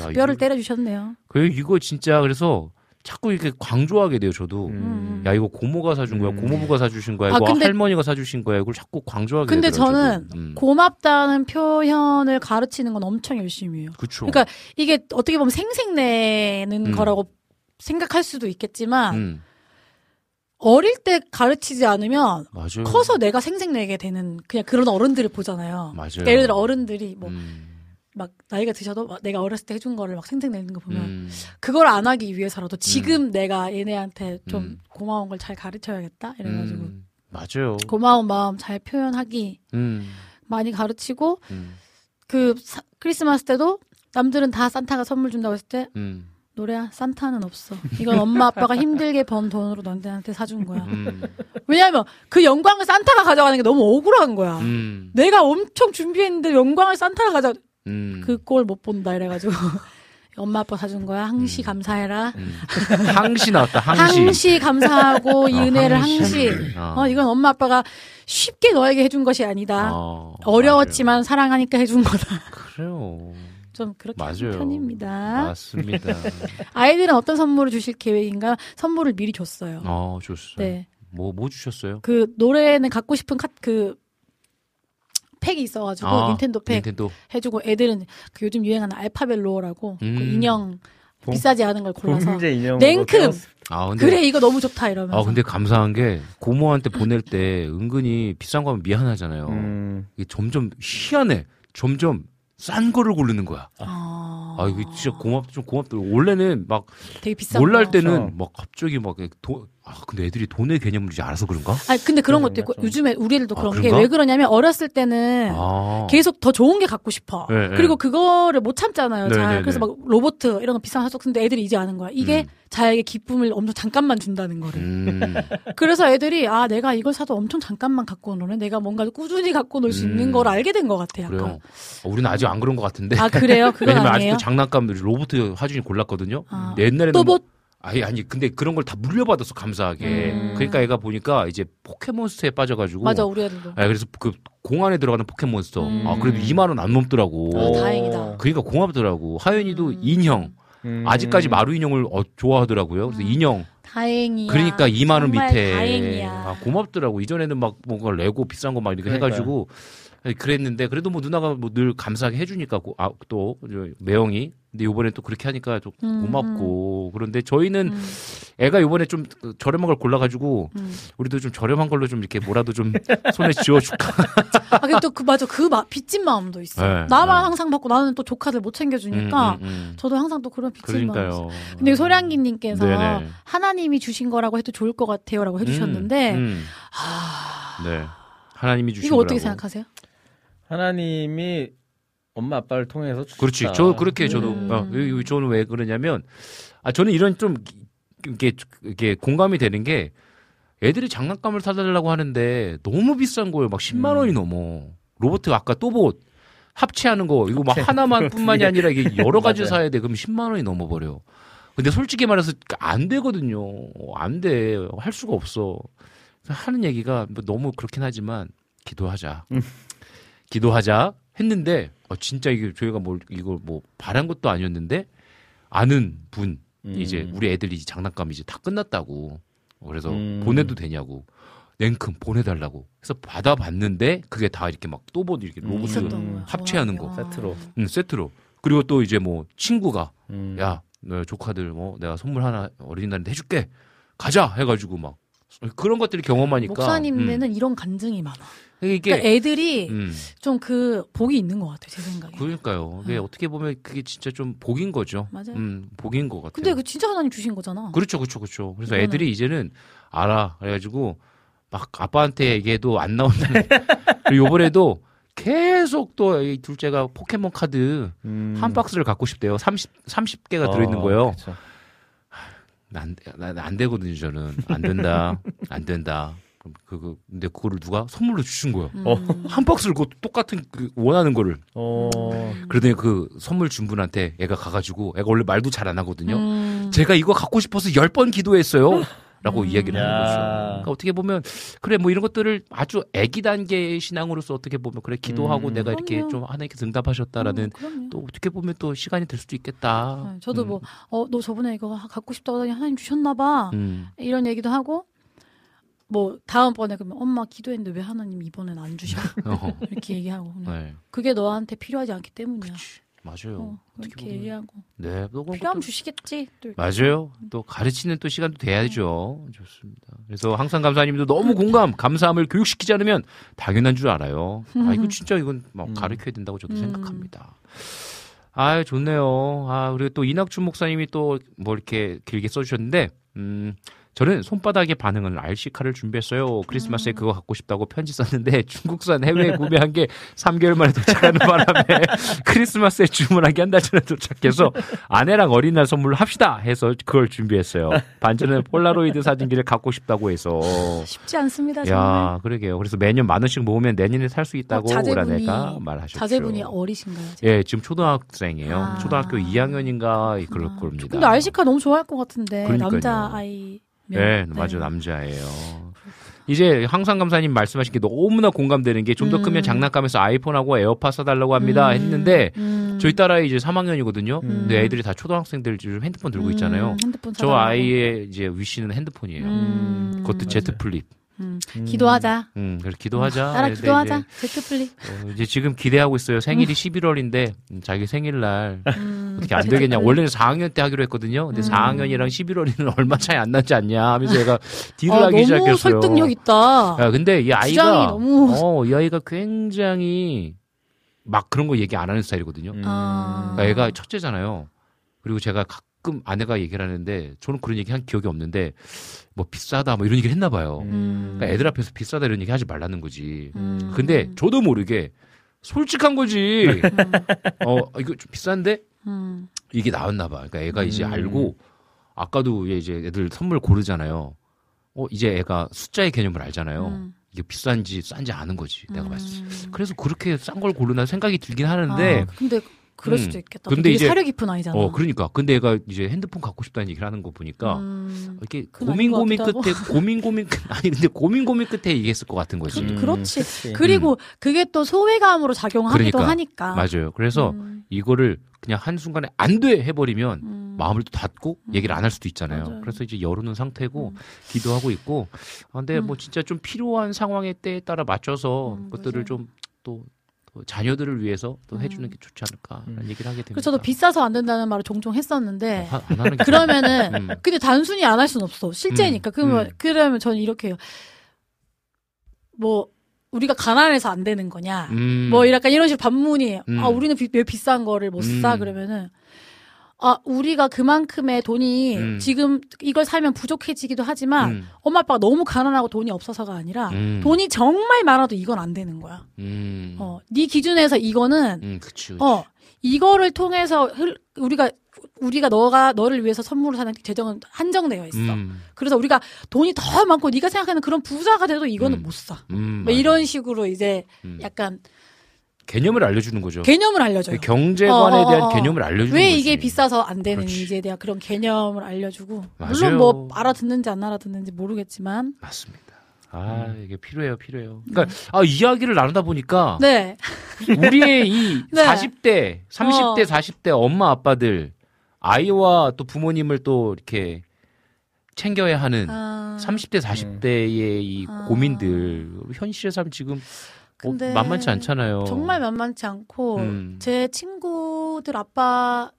야, 뼈를 이거, 때려주셨네요. 그 이거 진짜 그래서 자꾸 이렇게 강조하게 돼요. 저도. 음. 야 이거 고모가 사준 거야, 음. 고모부가 사주신 거야, 아, 이거 근데- 할머니가 사주신 거야, 이걸 자꾸 강조하게 근데 되더라고요. 저는 저도. 음. 고맙다는 표현을 가르치는 건 엄청 열심히 해요. 그쵸. 그러니까 이게 어떻게 보면 생색내는 음. 거라고 생각할 수도 있겠지만 음, 어릴 때 가르치지 않으면 맞아요. 커서 내가 생색내게 되는 그냥 그런 어른들을 보잖아요. 맞아요. 그러니까 예를 들어 어른들이 뭐막 음, 나이가 드셔도 막 내가 어렸을 때 해준 거를 막 생색내는 거 보면 음, 그걸 안 하기 위해서라도 지금 내가 얘네한테 좀 음. 고마운 걸 잘 가르쳐야겠다 이래가지고 음, 맞아요. 고마운 마음 잘 표현하기 음, 많이 가르치고 음, 그 사- 크리스마스 때도 남들은 다 산타가 선물 준다고 했을 때 음, 노래야 산타는 없어 이건 엄마 아빠가 힘들게 번 돈으로 너한테 사준 거야 음, 왜냐하면 그 영광을 산타가 가져가는 게 너무 억울한 거야 음, 내가 엄청 준비했는데 영광을 산타가 가져 음. 그꼴 못 본다 이래가지고 엄마 아빠 사준 거야 항시 감사해라 음. 항시 나왔다. 항시. 항시 감사하고 이 어, 은혜를 항시. 항시. 어. 어, 이건 엄마 아빠가 쉽게 너에게 해준 것이 아니다. 어, 어려웠지만 사랑하니까 해준 거다. 그래요. 좀 그렇게 맞아요. 하는 편입니다. 맞습니다. 아이들은 어떤 선물을 주실 계획인가? 선물을 미리 줬어요. 어, 좋습니다. 네. 뭐, 뭐 주셨어요? 그 노래는 갖고 싶은 카, 그 팩이 있어가지고 아, 닌텐도 팩 닌텐도. 해주고 애들은 그 요즘 유행하는 알파벨로라고 음. 그 인형 봉- 비싸지 않은 걸 골라서 봉제 인형 냉큼 아, 근데. 그래 이거 너무 좋다 이러면서 아, 근데 감사한 게 고모한테 보낼 때 은근히 비싼 거 하면 미안하잖아요. 음. 이게 점점 희한해. 점점 싼 거를 고르는 거야. 아, 아, 이거 진짜 고맙, 좀 고맙더라고. 원래는 막, 되게 비싼 몰라 할 거. 때는 그렇죠. 막 갑자기 막 돈, 아, 근데 애들이 돈의 개념을 이제 알아서 그런가? 아 근데 그런 것도 있고 요즘에 우리 애들도 아, 그런 게 그런가? 왜 그러냐면 어렸을 때는 아. 계속 더 좋은 게 갖고 싶어. 네, 네. 그리고 그거를 못 참잖아요. 네, 잘. 네, 그래서 네. 막 로봇 이런 거 비싼 하속 근데 애들이 이제 아는 거야. 이게 음. 자에게 기쁨을 엄청 잠깐만 준다는 거를. 음. 그래서 애들이 아 내가 이걸 사도 엄청 잠깐만 갖고 노는 내가 뭔가 꾸준히 갖고 놀수 음. 있는 걸 알게 된 것 같아. 약간. 그래요. 어, 우리는 아직 안 그런 것 같은데. 아, 그래요? 그건 왜냐면 아니에요? 아직도 장난감 로봇 화준이 골랐거든요. 아, 옛날에는 또 뭐, 뭐- 아니 아니 근데 그런 걸 다 물려받았어 감사하게. 음. 그러니까 애가 보니까 이제 포켓몬스터에 빠져가지고. 맞아 우리 애들도. 아, 그래서 그 공 안에 들어가는 포켓몬스터. 음. 아 그래도 2만 원 안 넘더라고. 아, 다행이다. 그러니까 고맙더라고. 하연이도 인형. 음. 아직까지 마루 인형을 어, 좋아하더라고요. 그래서 인형. 다행이야. 그러니까 2만 원 밑에. 다행이야. 아, 고맙더라고. 이전에는 막 뭔가 레고 비싼 거 막 이렇게 그러니까요. 해가지고 그랬는데 그래도 뭐 누나가 뭐 늘 감사하게 해주니까 고- 아, 또 저, 매형이. 근데 요번에 또 그렇게 하니까 좀 음, 고맙고 그런데 저희는 애가 요번에 좀 저렴한 걸 골라가지고 음. 우리도 좀 저렴한 걸로 좀 이렇게 뭐라도 좀 손에 쥐어줄까. 아, 근데 또 그, 맞아. 그 마, 빚진 마음도 있어. 네, 나만 네. 항상 받고 나는 또 조카들 못 챙겨주니까 음, 음, 음. 저도 항상 또 그런 빚진 마음이 있어. 그러니까요. 근데 소량기님께서 네네. 하나님이 주신 거라고 해도 좋을 것 같아요라고 해주셨는데 음, 음. 네. 하나님이 주신 이거 어떻게 거라고. 생각하세요? 하나님이 엄마 아빠를 통해서 주셨다. 그렇지. 저 그렇게 저도 음. 어, 저는 왜 그러냐면 아 저는 이런 좀 이게 이게 공감이 되는 게 애들이 장난감을 사달라고 하는데 너무 비싼 거예요. 막 10만 음. 원이 넘어. 로봇 아까 또봇 합체하는 거 이거 막 하나만 뿐만이 아니라 이게 여러 가지. 사야 돼. 그럼 10만 원이 넘어 버려. 근데 솔직히 말해서 안 되거든요. 안 돼. 할 수가 없어. 하는 얘기가 뭐 너무 그렇긴 하지만 기도하자. 기도하자 했는데 어, 진짜 이게 저희가 뭘 이걸 뭐 바란 것도 아니었는데 아는 분 음. 이제 우리 애들이 장난감 이제 다 끝났다고 그래서 음. 보내도 되냐고 냉큼 보내달라고 그래서 받아봤는데 그게 다 이렇게 막 또봇 이렇게 로봇 있었던 거야. 합체하는 거 세트로. 음, 세트로 그리고 또 이제 뭐 친구가 음. 야너 조카들 뭐 내가 선물 하나 어린이날인데 해줄게 가자 해가지고 막 그런 것들을 경험하니까 목사님네는 이런 간증이 많아. 음. 이게 그러니까 애들이 음. 좀그 복이 있는 것 같아 제 생각에. 그러니까요. 이게 어떻게 보면 그게 진짜 좀 복인 거죠. 맞아요. 음, 복인 것 같아요. 근데 그 진짜 하나님 주신 거잖아. 그렇죠, 그렇죠, 그렇죠. 그래서 이거는- 애들이 이제는 알아. 그래가지고 막 아빠한테 얘기해도 안 나오는. 그리고 요번에도 계속 또 이 둘째가 포켓몬 카드 음. 한 박스를 갖고 싶대요. 30, 30개가 어, 들어있는 거예요. 그쵸. 안, 안, 안 되거든요, 저는. 안 된다. 안 된다. 그럼 그거, 근데 그거를 누가 선물로 주신 거예요. 음. 어. 한 박스를 그 똑같은 그 원하는 거를. 어. 그러더니 그 선물 준 분한테 애가 가가지고 애가 원래 말도 잘 안 하거든요. 음. 제가 이거 갖고 싶어서 열 번 기도했어요. 라고 이야기를 하는 야. 거죠. 그러니까 어떻게 보면 그래 뭐 이런 것들을 아주 아기 단계 신앙으로서 어떻게 보면 그래 기도하고 음. 내가 이렇게 그럼요. 좀 하나님께 응답하셨다라는 음. 또 어떻게 보면 또 시간이 될 수도 있겠다. 네, 저도 음. 뭐, 어, 너 저번에 이거 갖고 싶다고 하더니 하나님 주셨나봐. 음. 이런 얘기도 하고, 뭐, 다음번에 그러면 엄마 기도했는데 왜 하나님 이번엔 안 주셔? 어허. 이렇게 얘기하고. 그냥 네. 그게 너한테 필요하지 않기 때문이야. 맞아요. 어, 이렇게 얘기하고. 네. 또 필요하면 주시겠지. 또. 맞아요. 또 가르치는 또 시간도 돼야죠. 좋습니다. 그래서 항상 감사님도 너무 공감, 감사함을 교육시키지 않으면 당연한 줄 알아요. 아, 이거 진짜 이건 막 가르쳐야 된다고 저도 음. 생각합니다. 아, 좋네요. 아, 그리고 또 이낙준 목사님이 또 뭐 이렇게 길게 써주셨는데, 음, 저는 손바닥의 반응을 RC카를 준비했어요. 크리스마스에 그거 갖고 싶다고 편지 썼는데 중국산 해외 구매한 게 3개월 만에 도착하는 바람에 크리스마스에 주문하기 한 달 전에 도착해서 아내랑 어린이날 선물로 합시다 해서 그걸 준비했어요. 반전은 폴라로이드 사진기를 갖고 싶다고 해서. 쉽지 않습니다. 정말. 야, 그러게요. 그래서 매년 만 원씩 모으면 내년에 살 수 있다고 어, 라네가 말하셨죠. 자제분이 어리신가요? 예, 지금 초등학생이에요. 아. 초등학교 2학년인가 그럴 겁니다. 근데 알시카 너무 좋아할 것 같은데. 그러니까요. 남자 아이. 네, 맞아 남자예요. 이제 항상 감사님 말씀하신 게 너무나 공감되는 게 좀더 음. 크면 장난감에서 아이폰하고 에어팟 사달라고 합니다 했는데 음. 저희 딸아이 이제 3학년이거든요. 근데 애들이 다 초등학생들 지금 핸드폰 들고 있잖아요. 음, 핸드폰 저. 아이의 이제 wish는 핸드폰이에요. 음. 그것도 Z Flip. 음. 기도하자. 음, 그래서 기도하자. 나라 근데 기도하자. 이제 Z Flip. 어, 이제 지금 기대하고 있어요. 생일이 11월인데 자기 생일날 음. 어떻게 안 되겠냐. 원래 는 4학년 때 하기로 했거든요. 근데 4학년이랑 11월이는 얼마 차이 안 나지 않냐 하면서 얘가 딜을 아, 하기 너무 시작했어요. 설득력 있다. 야, 근데 이 아이가 너무- 어, 이 아이가 굉장히 막 그런 거 얘기 안 하는 스타일이거든요. 아. 그러니까 애가 첫째잖아요. 그리고 제가 가끔 가끔 아내가 얘기를 하는데 저는 그런 얘기 한 기억이 없는데 뭐 비싸다 뭐 이런 얘기를 했나 봐요. 음. 그러니까 애들 앞에서 비싸다 이런 얘기 하지 말라는 거지. 음. 근데 저도 모르게 솔직한 거지. 어 이거 좀 비싼데 음. 이게 나왔나 봐. 그러니까 애가 이제 음. 알고 아까도 이제 애들 선물 고르잖아요. 어 이제 애가 숫자의 개념을 알잖아요. 음. 이게 비싼지 싼지 아는 거지. 내가 음. 봤을 때. 그래서 그렇게 싼 걸 고르나 생각이 들긴 하는데. 아, 근데 그럴 음. 수도 있겠다. 근데 되게 이제 사려 깊은 아이잖아. 어 그러니까. 근데 애가 이제 핸드폰 갖고 싶다는 얘기를 하는 거 보니까 음. 이렇게 고민 고민 끝에 고민 고민 끝- 아니 근데 고민 고민 끝에 얘기했을 것 같은 거지. 그, 그렇지. 그치. 그리고 그게 또 소외감으로 작용하기도 그러니까. 하니까. 맞아요. 그래서 음. 이거를 그냥 한 순간에 안 돼 해버리면 음. 마음을 또 닫고 얘기를 안 할 수도 있잖아요. 맞아요. 음. 그래서 이제 열어놓은 상태고 기도하고 있고. 아, 근데 뭐 진짜 좀 필요한 상황의 때에 따라 맞춰서 음, 그것들을 좀또 자녀들을 위해서 또 해주는 게 좋지 않을까라는 얘기를 하게 됩니다. 음. 저도 비싸서 안 된다는 말을 종종 했었는데 하- 안 하는 게 그러면은 음. 근데 단순히 안 할 수는 없어 실제니까 음, 그러면 음. 그러면 저는 이렇게 해요 뭐 우리가 가난해서 안 되는 거냐 음. 뭐 약간 이런 식으로 반문이 음. 아 우리는 비, 왜 비싼 거를 못사 음. 그러면은 아 우리가 그만큼의 돈이 음. 지금 이걸 살면 부족해지기도 하지만 음. 엄마 아빠가 너무 가난하고 돈이 없어서가 아니라 음. 돈이 정말 많아도 이건 안 되는 거야 음. 어, 네 기준에서 이거는 음, 그치, 그치. 어, 이거를 통해서 흘- 우리가 우리가 너가 너를 위해서 선물을 사는 재정은 한정되어 있어. 음. 그래서 우리가 돈이 더 많고 네가 생각하는 그런 부자가 돼도 이거는 못 사. 음, 뭐 이런 식으로 이제 음. 약간 개념을 알려주는 거죠. 개념을 알려줘요. 경제관에 어, 어, 대한 어. 개념을 알려주는 왜 거지. 이게 비싸서 안 되는지에 대한 그런 개념을 알려주고 맞아요. 물론 뭐 알아듣는지 안 알아듣는지 모르겠지만 맞습니다. 아 이게 필요해요, 필요해요. 그러니까 아 이야기를 나누다 보니까 네. 우리의 이 네. 40대, 30대, 어. 40대 엄마 아빠들 아이와 또 부모님을 또 이렇게 챙겨야 하는 아. 30대, 40대의 이 고민들 현실의 삶 지금 어, 근데 만만치 않잖아요. 정말 만만치 않고 음. 제 친구들 아빠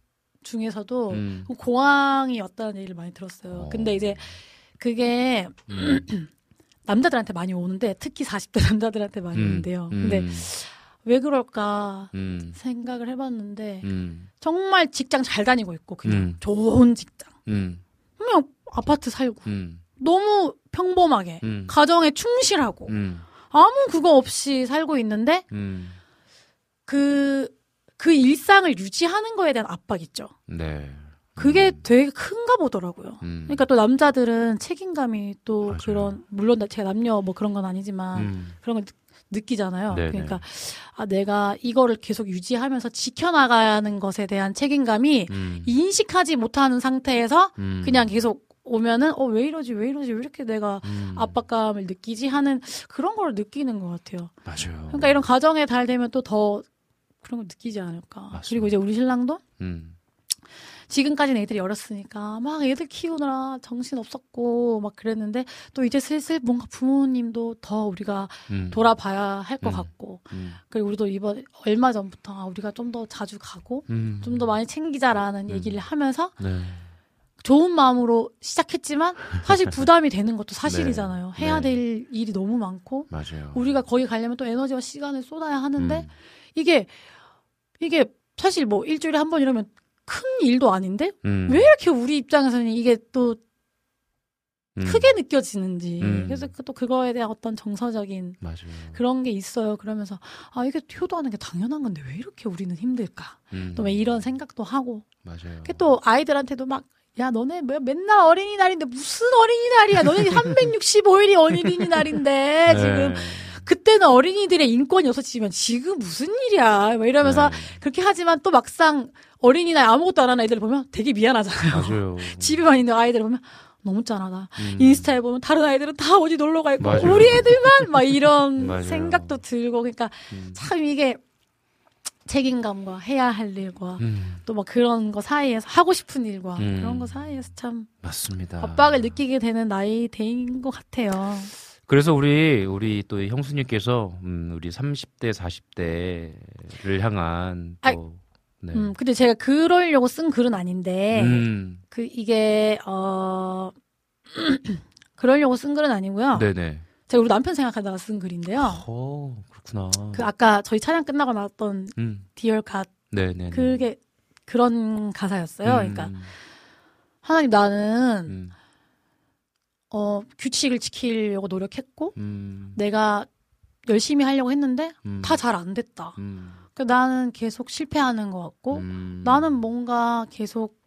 중에서도 음. 공황이 왔다는 얘기를 많이 들었어요. 근데 이제 그게 음. 남자들한테 많이 오는데 특히 40대 남자들한테 많이 음. 오는데요. 음. 근데 왜 그럴까 음. 생각을 해봤는데 음. 정말 직장 잘 다니고 있고 그냥 음. 좋은 직장 음. 그냥 아파트 살고 음. 너무 평범하게 음. 가정에 충실하고 음. 아무 그거 없이 살고 있는데 음. 그, 그 일상을 유지하는 거에 대한 압박 있죠. 네. 그게 되게 큰가 보더라고요. 음. 그러니까 또 남자들은 책임감이 또 그런, 물론 제가 남녀 뭐 그런 건 아니지만 음. 그런 걸 느- 느끼잖아요. 네네. 그러니까 아, 내가 이거를 계속 유지하면서 지켜나가는 것에 대한 책임감이 음. 인식하지 못하는 상태에서 음. 그냥 계속 오면은 어 왜 이러지 왜 이러지 왜 이렇게 내가 음. 압박감을 느끼지 하는 그런 걸 느끼는 것 같아요. 맞아요. 그러니까 이런 가정에 달 되면 또 더 그런 걸 느끼지 않을까. 그리고 이제 우리 신랑도 음. 지금까지는 애들이 어렸으니까 막 애들 키우느라 정신 없었고 막 그랬는데 또 이제 슬슬 뭔가 부모님도 더 우리가 음. 돌아봐야 할것 음. 같고 음. 그리고 우리도 이번 얼마 전부터 아, 우리가 좀 더 자주 가고 음. 좀더 많이 챙기자라는 얘기를 하면서 네. 좋은 마음으로 시작했지만 사실 부담이 되는 것도 사실이잖아요. 네. 해야 네. 될 일이 너무 많고 맞아요. 우리가 거기 가려면 또 에너지와 시간을 쏟아야 하는데 음. 이게 이게 사실 뭐 일주일에 한 번 이러면 큰 일도 아닌데 음. 왜 이렇게 우리 입장에서는 이게 또 음. 크게 느껴지는지 음. 그래서 그- 또 그거에 대한 어떤 정서적인 맞아요. 그런 게 있어요. 그러면서 아 이게 효도하는 게 당연한 건데 왜 이렇게 우리는 힘들까? 음. 또왜 이런 생각도 하고 맞아요. 그게 또 아이들한테도 막 야, 너네 뭐 맨날 어린이날인데 무슨 어린이날이야? 너네 365일이 어린이날인데 네. 지금 그때는 어린이들의 인권이 없어지면 지금 무슨 일이야? 뭐 이러면서 네. 그렇게 하지만 또 막상 어린이날 아무것도 안 하는 애들 보면 되게 미안하잖아요. 맞아요. 집에만 있는 아이들 보면 너무 짠하다. 음. 인스타에 보면 다른 아이들은 다 어디 놀러 가 있고 맞아요. 우리 애들만 막 이런. 음. 생각도 들고 그러니까 참 이게 책임감과 해야 할 일과 음. 또막 그런 거 사이에서 하고 싶은 일과 음. 그런 거 사이에서 참 맞습니다. 압박을 느끼게 되는 나이 대인 것 같아요. 그래서 우리 우리 또 형수님께서 음, 우리 30대 40대를 향한 아, 또 네. 음, 근데 제가 그러려고 쓴 글은 아닌데 음. 그 이게 어 그러려고 쓴 글은 아니고요. 네네. 제가 우리 남편 생각하다가 쓴 글인데요. 어 그렇구나. 그 아까 저희 찬양 끝나고 나왔던 음. Dear God 네네. 그게 그런 가사였어요. 음. 그러니까 하나님 나는 음. 어 규칙을 지키려고 노력했고 음. 내가 열심히 하려고 했는데 음. 다잘 안 됐다. 음. 그 나는 계속 실패하는 것 같고 음. 나는 뭔가 계속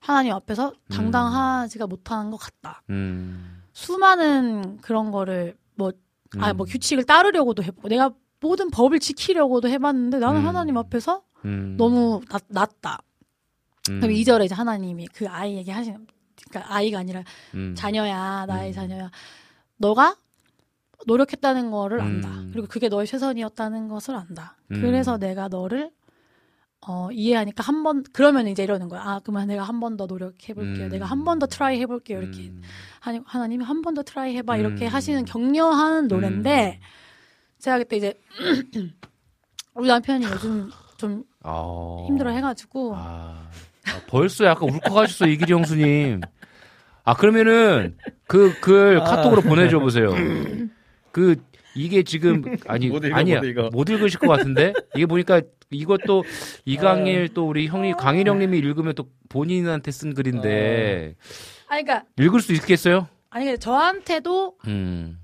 하나님 앞에서 당당하지가 못하는 것 같다. 음. 수많은 그런 거를 뭐, 아, 음. 뭐 규칙을 따르려고도 해보고, 내가 모든 법을 지키려고도 해봤는데 나는 음. 하나님 앞에서 음. 너무 낮, 낮다. 음. 그럼 2절에 이제 하나님이 그 아이에게 하시는, 그러니까 아이가 아니라 음. 자녀야, 나의 자녀야. 너가 노력했다는 거를 안다. 음. 그리고 그게 너의 최선이었다는 것을 안다. 음. 그래서 내가 너를 어, 이해하니까 한 번, 그러면 이제 이러는 거야. 아, 그러면 내가 한 번 더 노력해볼게요. 음. 내가 한 번 더 try 해볼게요. 이렇게. 하니, 하나님이 한 번 더 try 해봐. 이렇게 음. 하시는 격려하는 노래인데, 제가 그때 이제, 우리 남편이 요즘 좀 어. 힘들어 해가지고, 아, 벌써 약간 울컥하셨어 이기리 형수님. 아 그러면은 그 글 아. 카톡으로 보내줘 보세요. 그 이게 지금 아니 못 읽어, 아니야 못 읽어. 못 읽으실 것 같은데 이게 보니까 이것도 이강일 아. 또 우리 형님 강일 형님이 읽으면 또 본인한테 쓴 글인데 아니, 그니까, 읽을 수 있겠어요? 아니, 저한테도, 음.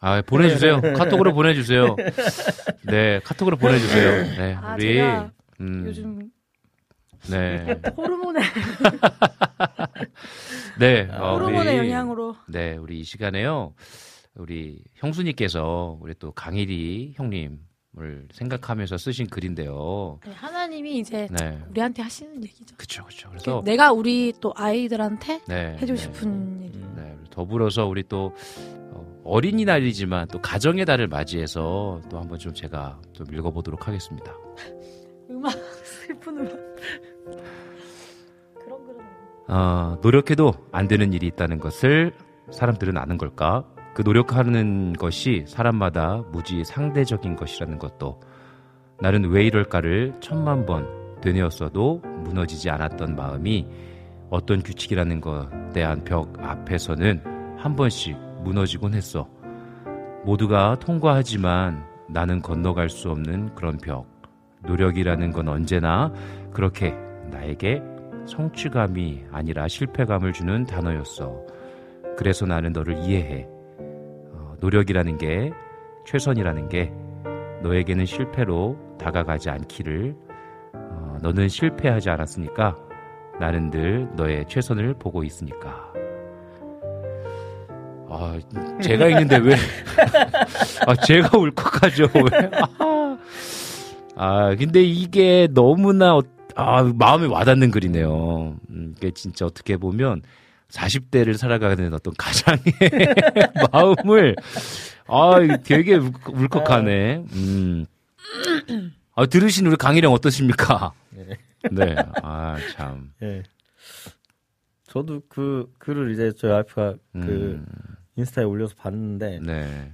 아 보내주세요. 카톡으로 보내주세요. 네 카톡으로 보내주세요. 네 아, 우리 제가 음, 요즘 네. 호르몬의, 네. 어, 호르몬의 우리- 영향으로. 네, 우리 이 시간에요. 우리 형수님께서 우리 또 강일이 형님 을 생각하면서 쓰신 글인데요. 아니, 하나님이 이제 네. 우리한테 하시는 얘기죠. 그렇죠, 그렇죠. 그래서 내가 우리 또 아이들한테 네, 해주고 네. 싶은 얘기. 네, 더불어서 우리 또 어, 어린이날이지만 또 가정의 달을 맞이해서 또 한번 좀 제가 좀 읽어보도록 하겠습니다. 음악, 슬픈 음악. 그런 그런. 어, 노력해도 안 되는 일이 있다는 것을 사람들은 아는 걸까? 그 노력하는 것이 사람마다 무지 상대적인 것이라는 것도 나는 왜 이럴까를 천만 번 되뇌었어도 무너지지 않았던 마음이 어떤 규칙이라는 것에 대한 벽 앞에서는 한 번씩 무너지곤 했어. 모두가 통과하지만 나는 건너갈 수 없는 그런 벽. 노력이라는 건 언제나 그렇게 나에게 성취감이 아니라 실패감을 주는 단어였어. 그래서 나는 너를 이해해. 어, 노력이라는 게 최선이라는 게 너에게는 실패로 다가가지 않기를 어, 너는 실패하지 않았으니까 나는 늘 너의 최선을 보고 있으니까. 아, 제가 읽는데 왜? 아, 제가 울컥하죠. 왜? 아, 아, 근데 이게 너무나 어- 아, 마음에 와닿는 글이네요. 음, 이게 진짜 어떻게 보면 40대를 살아가는 어떤 가장의 마음을 아, 이게 되게 울- 울컥하네. 음. 아, 들으신 우리 강일영 어떠십니까? 네. 네. 아, 참. 예. 저도 그 글을 이제 저희 와이프가 음. 그 인스타에 올려서 봤는데 네.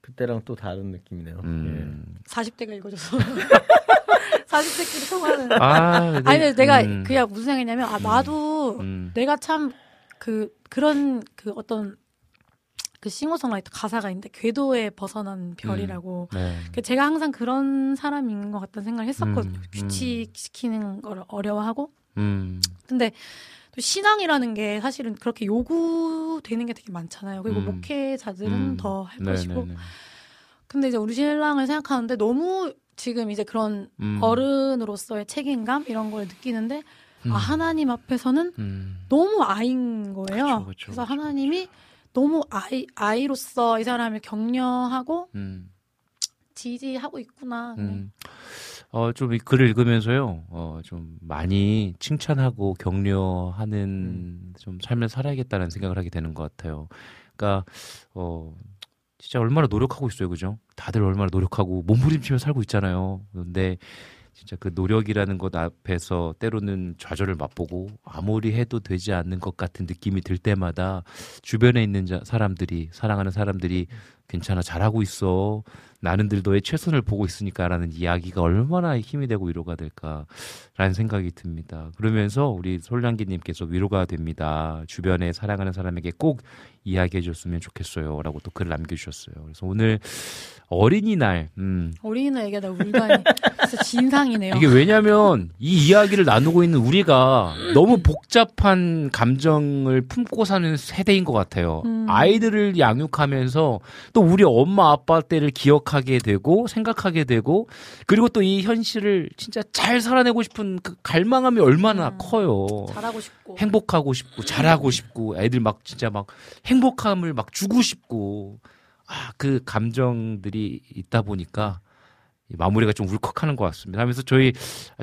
그때랑 또 다른 느낌이네요. 음. 40대가 읽어줘서. 40대끼리 통하는. 아, 아니, 근데 내가 음. 그냥 무슨 생각이냐면, 아, 나도 음. 내가 참 그, 그런 그 어떤 그 싱어송라이터 가사가 있는데, 궤도에 벗어난 별이라고. 음. 네. 그 제가 항상 그런 사람인 것 같다는 생각을 했었거든요. 음, 규칙 지키는 걸 어려워하고. 음. 근데 또 신앙이라는 게 사실은 그렇게 요구되는 게 되게 많잖아요. 그리고 음. 목회자들은 음. 더할 네, 것이고. 네, 네. 근데 이제 우리 신랑을 생각하는데 너무 지금 이제 그런 음. 어른으로서의 책임감 이런 걸 느끼는데 음. 아 하나님 앞에서는 음. 너무 아인 거예요. 그쵸, 그쵸, 래서 하나님이 너무 아이 아이로서 이 사람을 격려하고 음. 지지하고 있구나. 음. 어, 좀 이 글을 읽으면서요, 어, 좀 많이 칭찬하고 격려하는 음. 좀 삶을 살아야겠다는 생각을 하게 되는 것 같아요. 그러니까, 어, 진짜 얼마나 노력하고 있어요, 그죠? 다들 얼마나 노력하고 몸부림치며 살고 있잖아요. 그런데 진짜 그 노력이라는 것 앞에서 때로는 좌절을 맛보고 아무리 해도 되지 않는 것 같은 느낌이 들 때마다 주변에 있는 자- 사람들이, 사랑하는 사람들이 괜찮아 잘하고 있어 나는 들 너의 최선을 보고 있으니까라는 이야기가 얼마나 힘이 되고 위로가 될까라는 생각이 듭니다. 그러면서 우리 솔량기님께서 위로가 됩니다. 주변에 사랑하는 사람에게 꼭 이야기해 줬으면 좋겠어요라고 또 글을 남겨주셨어요. 그래서 오늘 어린이날 음, 어린이날 얘기하다 울다니 진짜 진상이네요. 이게 왜냐면 이 이야기를 나누고 있는 우리가 너무 복잡한 감정을 품고 사는 세대인 것 같아요. 음. 아이들을 양육하면서 또 우리 엄마 아빠 때를 기억하게 되고 생각하게 되고 그리고 또 이 현실을 진짜 잘 살아내고 싶은 그 갈망함이 얼마나 음. 커요. 잘하고 싶고 행복하고 싶고 잘하고 싶고 애들 막 진짜 막 행복함을 막 주고 싶고 아, 그 감정들이 있다 보니까 이 마무리가 좀 울컥하는 것 같습니다. 하면서 저희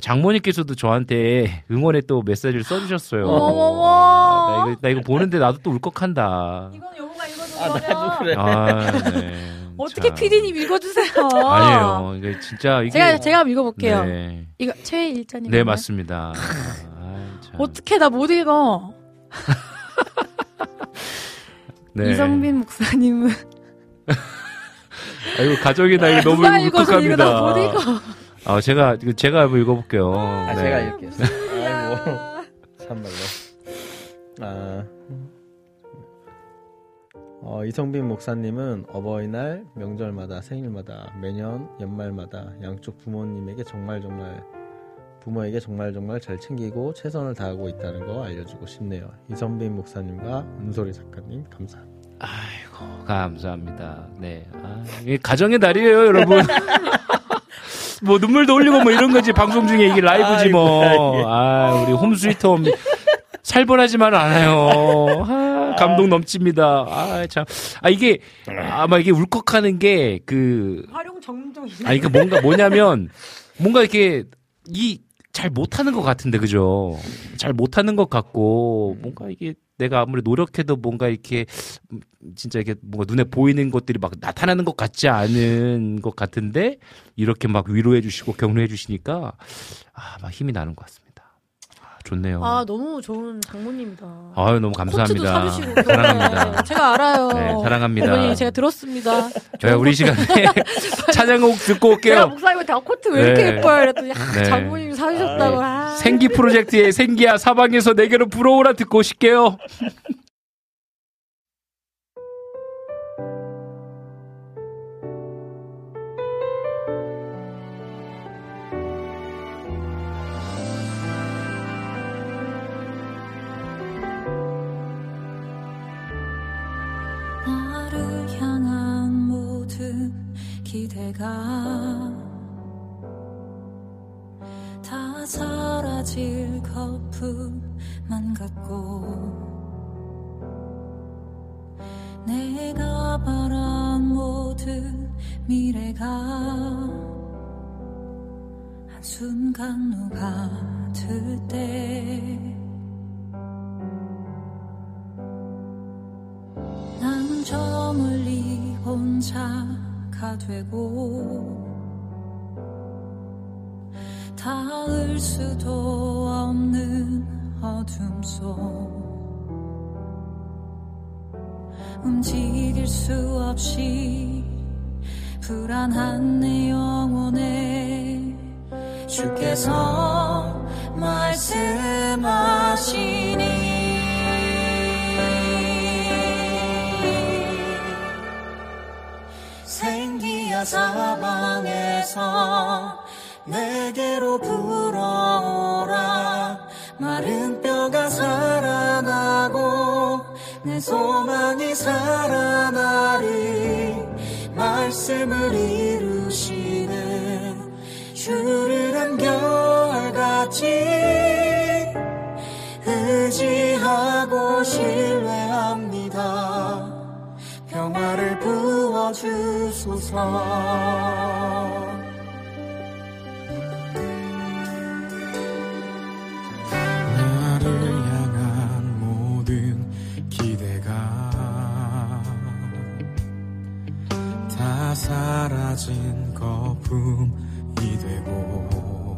장모님께서도 저한테 응원의 또 메시지를 써주셨어요. 나, 이거, 나 이거 보는데 나도 또 울컥한다. 이건 여보가 읽어준 아, 나도 그래. 아, 네. 어떻게 자. PD님 읽어주세요. 아니에요. 이게 진짜 이게 제가 제가 한번 읽어볼게요. 네, 이거 최애 일자님. 네 맞습니다. 아, 참. 어떻게 나 못 읽어? 네. 이성빈 목사님은 아이고 가족이다 이거 너무 누가 읽어서 이거 울컥합니다. 나못 읽어. 아 제가 이거 제가 한번 읽어볼게요. 아, 네. 제가 읽겠습니다. 아이고, 참말로. 아, 어, 이성빈 목사님은 어버이날, 명절마다, 생일마다, 매년 연말마다 양쪽 부모님에게 정말 정말 부모에게 정말 정말 잘 챙기고 최선을 다하고 있다는 거 알려주고 싶네요. 이성빈 목사님과 은솔이 작가님 감사합니다. 아이고 감사합니다. 네, 아, 이게 가정의 달이에요, 여러분. 뭐 눈물도 흘리고 뭐 이런 거지 방송 중에 이게 라이브지 뭐. 아 우리 홈스위트 홈 살벌하지만 않아요. 아, 감동 넘칩니다. 아 참. 아 이게 아마 이게 울컥하는 게 그 활용 정정. 아니 그 뭔가 뭐냐면 뭔가 이렇게 이 잘 못하는 것 같은데 그죠? 잘 못하는 것 같고 뭔가 이게 내가 아무리 노력해도 뭔가 이렇게 음, 진짜 이게 뭔가 눈에 보이는 것들이 막 나타나는 것 같지 않은 것 같은데 이렇게 막 위로해 주시고 격려해 주시니까 아 막 힘이 나는 것 같습니다. 아, 좋네요. 아 너무 좋은 장모님이다. 아유 너무 감사합니다. 사주시고. 사랑합니다. 네, 제가 알아요. 네, 사랑합니다. 어머니 제가 들었습니다. 네, 우리 시간에 찬양곡 듣고 제가 올게요. 목사님한테 아, 코트 왜 이렇게 네. 예뻐요? 그랬더니 아, 네. 장모님이 사주셨다고. 아. 생기 프로젝트의 생기야 사방에서 내게로 불어오라 듣고 오실게요. 기대가 다 사라질 거품만 같고 내가 바란 모든 미래가 한순간 녹아들 때난저 멀리 혼자 가 되고 닿을 수도 없는 어둠 속 움직일 수 없이 불안한 내 영혼에 주께서 말씀하시니 사방에서 내게로 불어오라. 마른 뼈가 살아나고 내 소망이 살아나리. 말씀을 이루시는 주를 한결같이 의지하고 신뢰합니다 평화를 부어주소서. 사라진 거품이 되고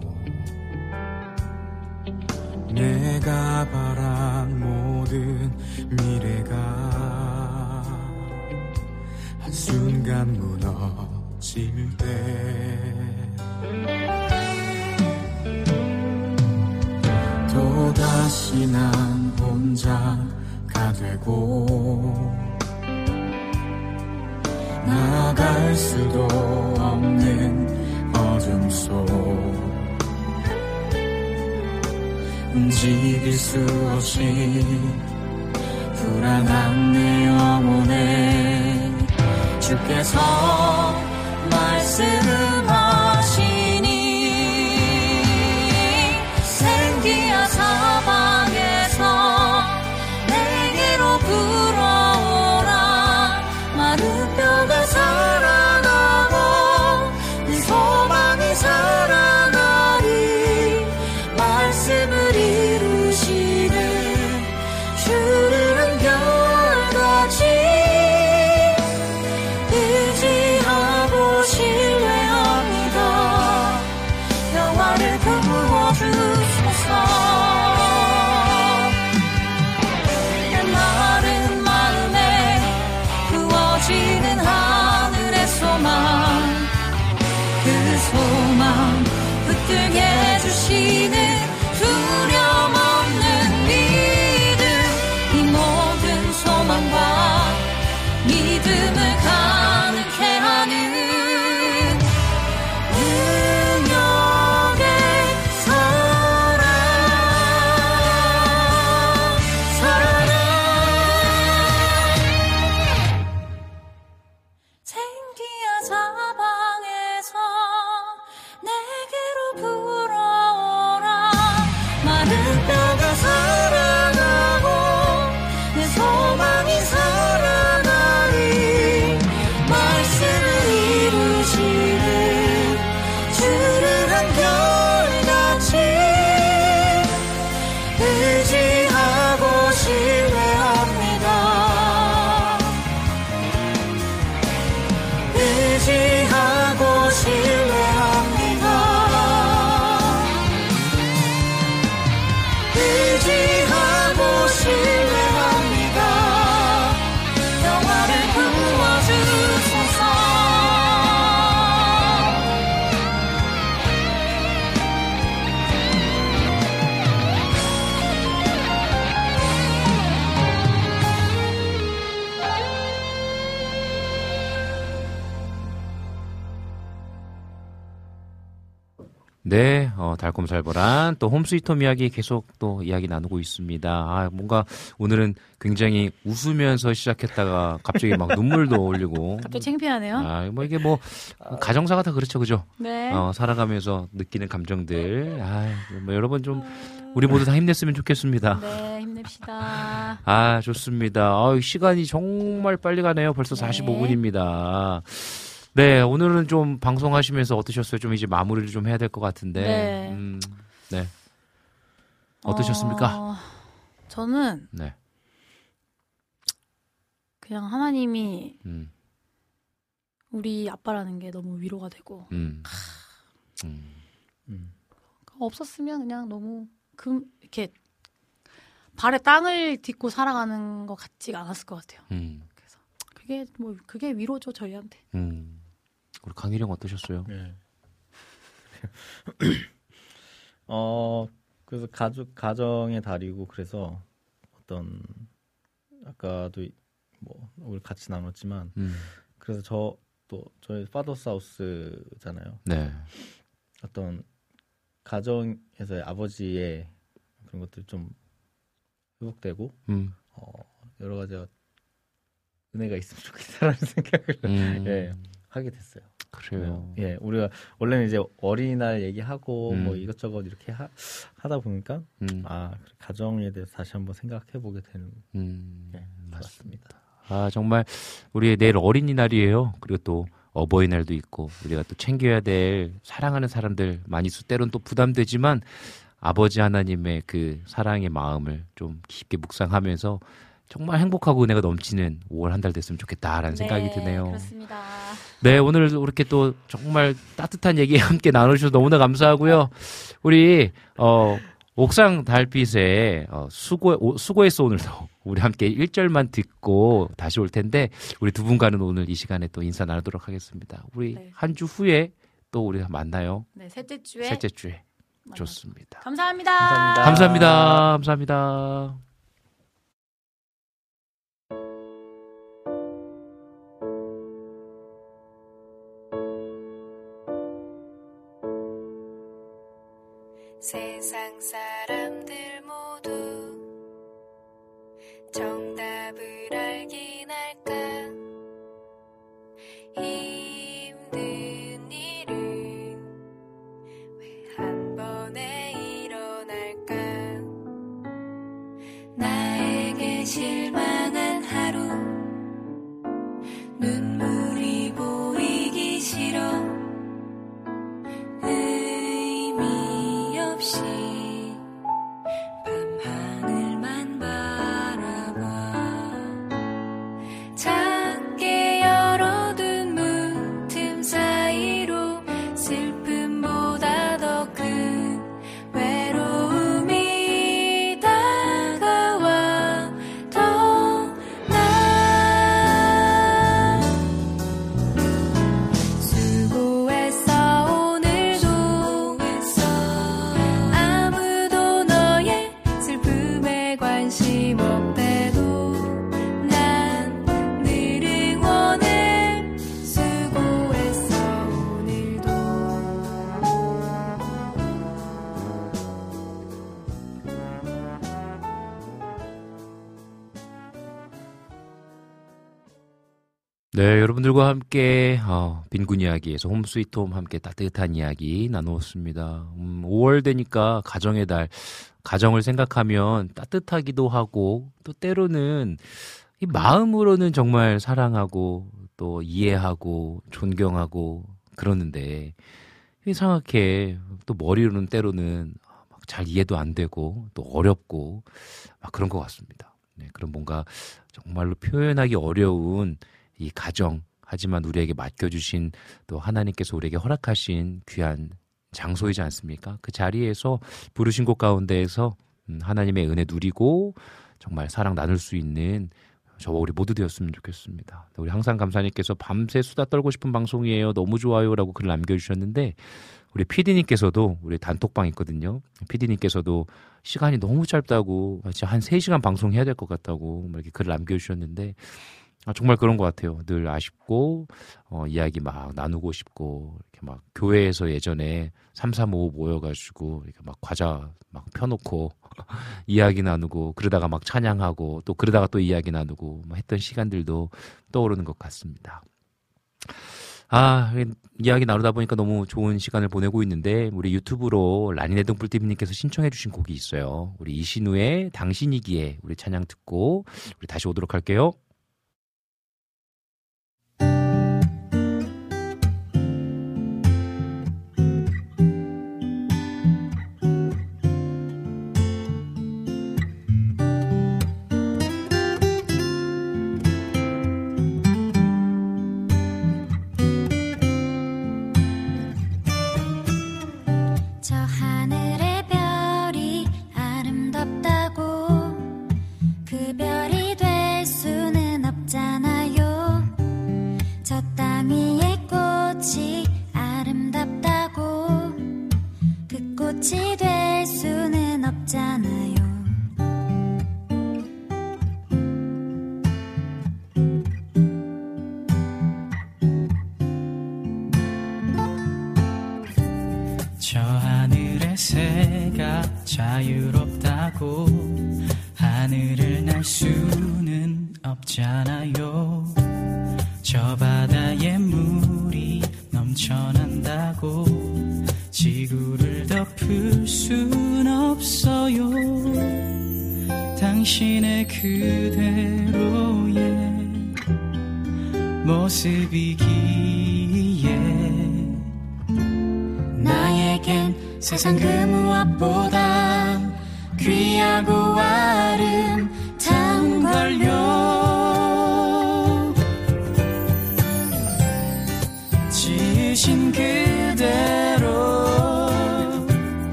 내가 바란 모든 미래가 순간 무너질 때. 또다시 난 혼자가 되고 나갈 수도 없는 어둠 속. 움직일 수 없이 불안한 내 영혼에 주께서 말씀하 어, 달콤살벌한 또 홈스위트홈 이야기 계속 또 이야기 나누고 있습니다. 아, 뭔가 오늘은 굉장히 웃으면서 시작했다가 갑자기 막 눈물도 올리고. 갑자기 창피하네요. 아, 뭐 이게 뭐 가정사가 다 그렇죠, 그죠? 네. 어, 살아가면서 느끼는 감정들. 아, 뭐 여러분 좀 우리 모두 다 힘냈으면 좋겠습니다. 네, 힘냅시다. 아, 좋습니다. 아, 시간이 정말 빨리 가네요. 벌써 45분입니다. 네, 오늘은 좀 방송하시면서 어떠셨어요? 좀 이제 마무리를 좀 해야 될 것 같은데. 네. 음, 네. 어떠셨습니까? 어, 저는 네. 그냥 하나님이 음, 우리 아빠라는 게 너무 위로가 되고 음. 없었으면 그냥 너무 금 이렇게 발에 땅을 딛고 살아가는 것 같지가 않았을 것 같아요. 음, 그게 뭐 그게 위로죠 저희한테. 음. 우리 강일영 어떠셨어요? 네. 어 그래서 가족 가정의 달이고 그래서 어떤 아까도 이- 뭐 우리 같이 나눴지만 음. 그래서 저 또 저희 파더 사우스잖아요. 네. 어떤 가정에서의 아버지의 그런 것들 좀 회복되고 음. 어, 여러 가지 은혜가 있으면 좋겠다라는 생각을 음. 예, 하게 됐어요. 그래요. 예, 우리가 원래는 이제 어린이날 얘기하고 음. 뭐 이것저것 이렇게 하, 다 보니까 음. 아 가정에 대해서 다시 한번 생각해 보게 되는 음, 예, 맞습니다. 아, 정말 우리 내일 어린이날이에요. 그리고 또 어버이날도 있고 우리가 또 챙겨야 될 사랑하는 사람들 많이 있을 때로는 또 부담되지만 아버지 하나님의 그 사랑의 마음을 좀 깊게 묵상하면서 정말 행복하고 은혜가 넘치는 5월 한 달 됐으면 좋겠다라는 생각이 드네요. 그렇습니다. 네, 오늘 이렇게 또 정말 따뜻한 얘기 함께 나누셔서 너무나 감사하고요. 우리 어 옥상 달빛에 어, 수고 오- 수고했어 오늘도 우리 함께 1절만 듣고 다시 올 텐데 우리 두 분과는 오늘 이 시간에 또 인사 나누도록 하겠습니다. 우리 네. 한주 후에 또 우리 만나요. 네, 셋째 주에 셋째 주에. 좋습니다. 감사합니다. 감사합니다. 감사합니다. 사 람들 이야기에서 홈 스위트 홈 함께 따뜻한 이야기 나누었습니다. 음, 5월 되니까 가정의 달, 가정을 생각하면 따뜻하기도 하고 또 때로는 이 마음으로는 정말 사랑하고 또 이해하고 존경하고 그러는데 이상하게 또 머리로는 때로는 막 잘 이해도 안 되고 또 어렵고 막 그런 것 같습니다. 네, 그런 뭔가 정말로 표현하기 어려운 이 가정 하지만 우리에게 맡겨주신 또 하나님께서 우리에게 허락하신 귀한 장소이지 않습니까? 그 자리에서 부르신 곳 가운데에서 음, 하나님의 은혜 누리고 정말 사랑 나눌 수 있는 저와 우리 모두 되었으면 좋겠습니다. 우리 항상 감사님께서 밤새 수다 떨고 싶은 방송이에요. 너무 좋아요라고 글 남겨주셨는데 우리 PD님께서도 우리 단톡방 있거든요. PD님께서도 시간이 너무 짧다고 진짜 한 3시간 방송해야 될 것 같다고 막 이렇게 글을 남겨주셨는데 아, 정말 그런 것 같아요. 늘 아쉽고, 어, 이야기 막 나누고 싶고, 이렇게 막 교회에서 예전에 335 모여가지고, 이렇게 막 과자 막 펴놓고, 이야기 나누고, 그러다가 막 찬양하고, 또 그러다가 또 이야기 나누고, 막 했던 시간들도 떠오르는 것 같습니다. 아, 이야기 나누다 보니까 너무 좋은 시간을 보내고 있는데, 우리 유튜브로 라니네 등불TV님께서 신청해 주신 곡이 있어요. 우리 이신우의 당신이기에 우리 찬양 듣고, 우리 다시 오도록 할게요.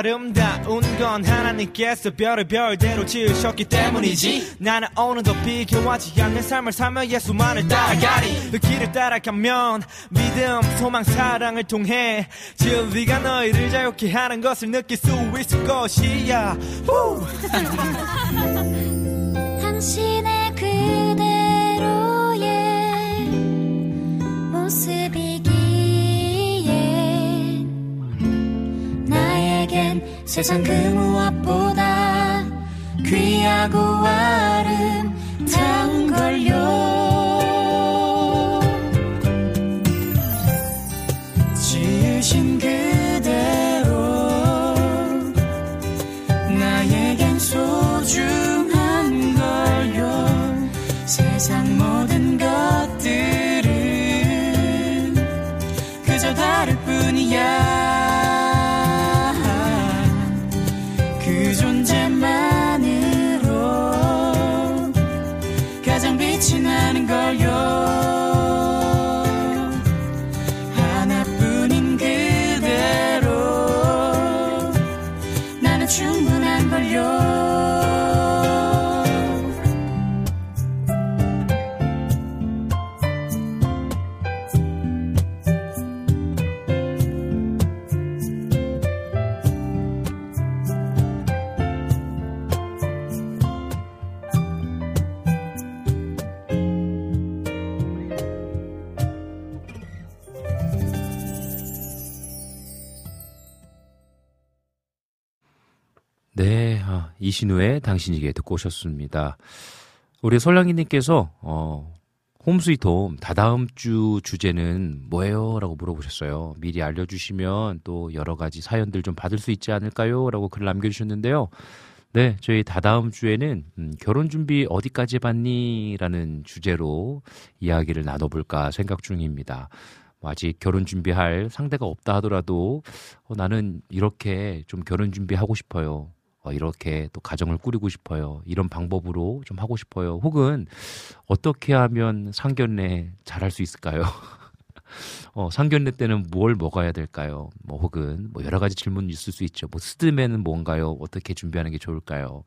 아름다운 건 하나님께서 별을 별대로 지으셨기 때문이지. 나는 오늘도 비교하지 않는 삶을 살며 예수만을 따라가리. 그 길을 따라가면 믿음 소망 사랑을 통해 진리가 너희를 자유케 하는 것을 느낄 수 있을 것이야. 후! 당신 세상 그 무엇보다 귀하고 아름다운 걸요 이신우의 당신에게 듣고 오셨습니다. 우리 솔랑이님께서 어, 홈스위트홈 다다음 주 주제는 뭐예요? 라고 물어보셨어요. 미리 알려주시면 또 여러 가지 사연들 좀 받을 수 있지 않을까요? 라고 글 남겨주셨는데요. 네, 저희 다다음 주에는 음, 결혼 준비 어디까지 봤니? 라는 주제로 이야기를 나눠볼까 생각 중입니다. 뭐 아직 결혼 준비할 상대가 없다 하더라도 어, 나는 이렇게 좀 결혼 준비하고 싶어요. 어, 이렇게 또 가정을 꾸리고 싶어요. 이런 방법으로 좀 하고 싶어요. 혹은 어떻게 하면 상견례 잘할 수 있을까요? 어, 상견례 때는 뭘 먹어야 될까요? 뭐 혹은 뭐 여러 가지 질문이 있을 수 있죠. 뭐 스드메는 뭔가요? 어떻게 준비하는 게 좋을까요?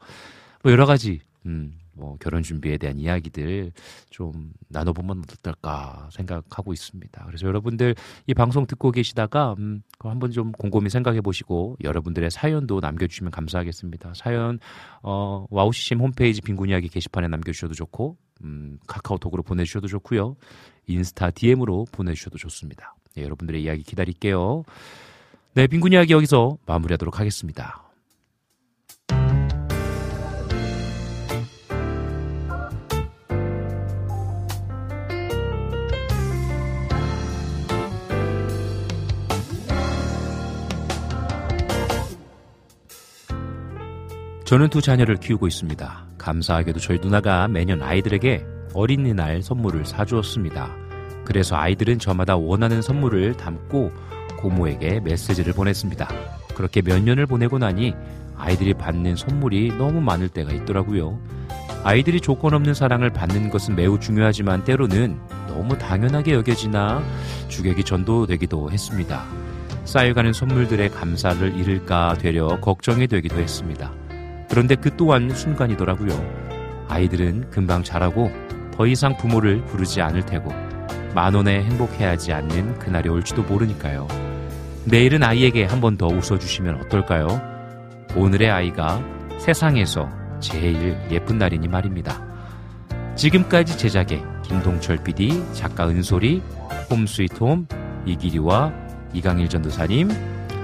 뭐 여러 가지 음, 뭐 결혼 준비에 대한 이야기들 좀 나눠보면 어떨까 생각하고 있습니다. 그래서 여러분들 이 방송 듣고 계시다가 음, 그거 한번 좀 곰곰이 생각해 보시고 여러분들의 사연도 남겨주시면 감사하겠습니다. 사연 어, 와우씨심 홈페이지 빈곤 이야기 게시판에 남겨주셔도 좋고 음, 카카오톡으로 보내주셔도 좋고요. 인스타 DM으로 보내주셔도 좋습니다. 네, 여러분들의 이야기 기다릴게요. 네, 빈곤 이야기 여기서 마무리하도록 하겠습니다. 저는 두 자녀를 키우고 있습니다. 감사하게도 저희 누나가 매년 아이들에게 어린이날 선물을 사주었습니다. 그래서 아이들은 저마다 원하는 선물을 담고 고모에게 메시지를 보냈습니다. 그렇게 몇 년을 보내고 나니 아이들이 받는 선물이 너무 많을 때가 있더라고요. 아이들이 조건 없는 사랑을 받는 것은 매우 중요하지만 때로는 너무 당연하게 여겨지나 주객이 전도되기도 했습니다. 쌓여가는 선물들의 감사를 잃을까 되려 걱정이 되기도 했습니다. 그런데 그 또한 순간이더라고요. 아이들은 금방 자라고 더 이상 부모를 부르지 않을 테고 만 원에 행복해하지 않는 그날이 올지도 모르니까요. 내일은 아이에게 한 번 더 웃어주시면 어떨까요? 오늘의 아이가 세상에서 제일 예쁜 날이니 말입니다. 지금까지 제작의 김동철 PD, 작가 은솔이, 홈스위트홈, 이기리와 이강일 전도사님,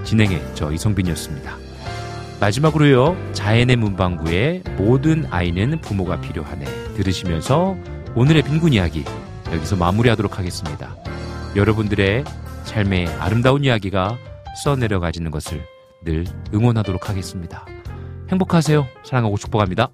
진행의 저 이성빈이었습니다. 마지막으로요, 자연의 문방구의 모든 아이는 부모가 필요하네. 들으시면서 오늘의 빈곤 이야기 여기서 마무리하도록 하겠습니다. 여러분들의 삶의 아름다운 이야기가 써내려가지는 것을 늘 응원하도록 하겠습니다. 행복하세요. 사랑하고 축복합니다.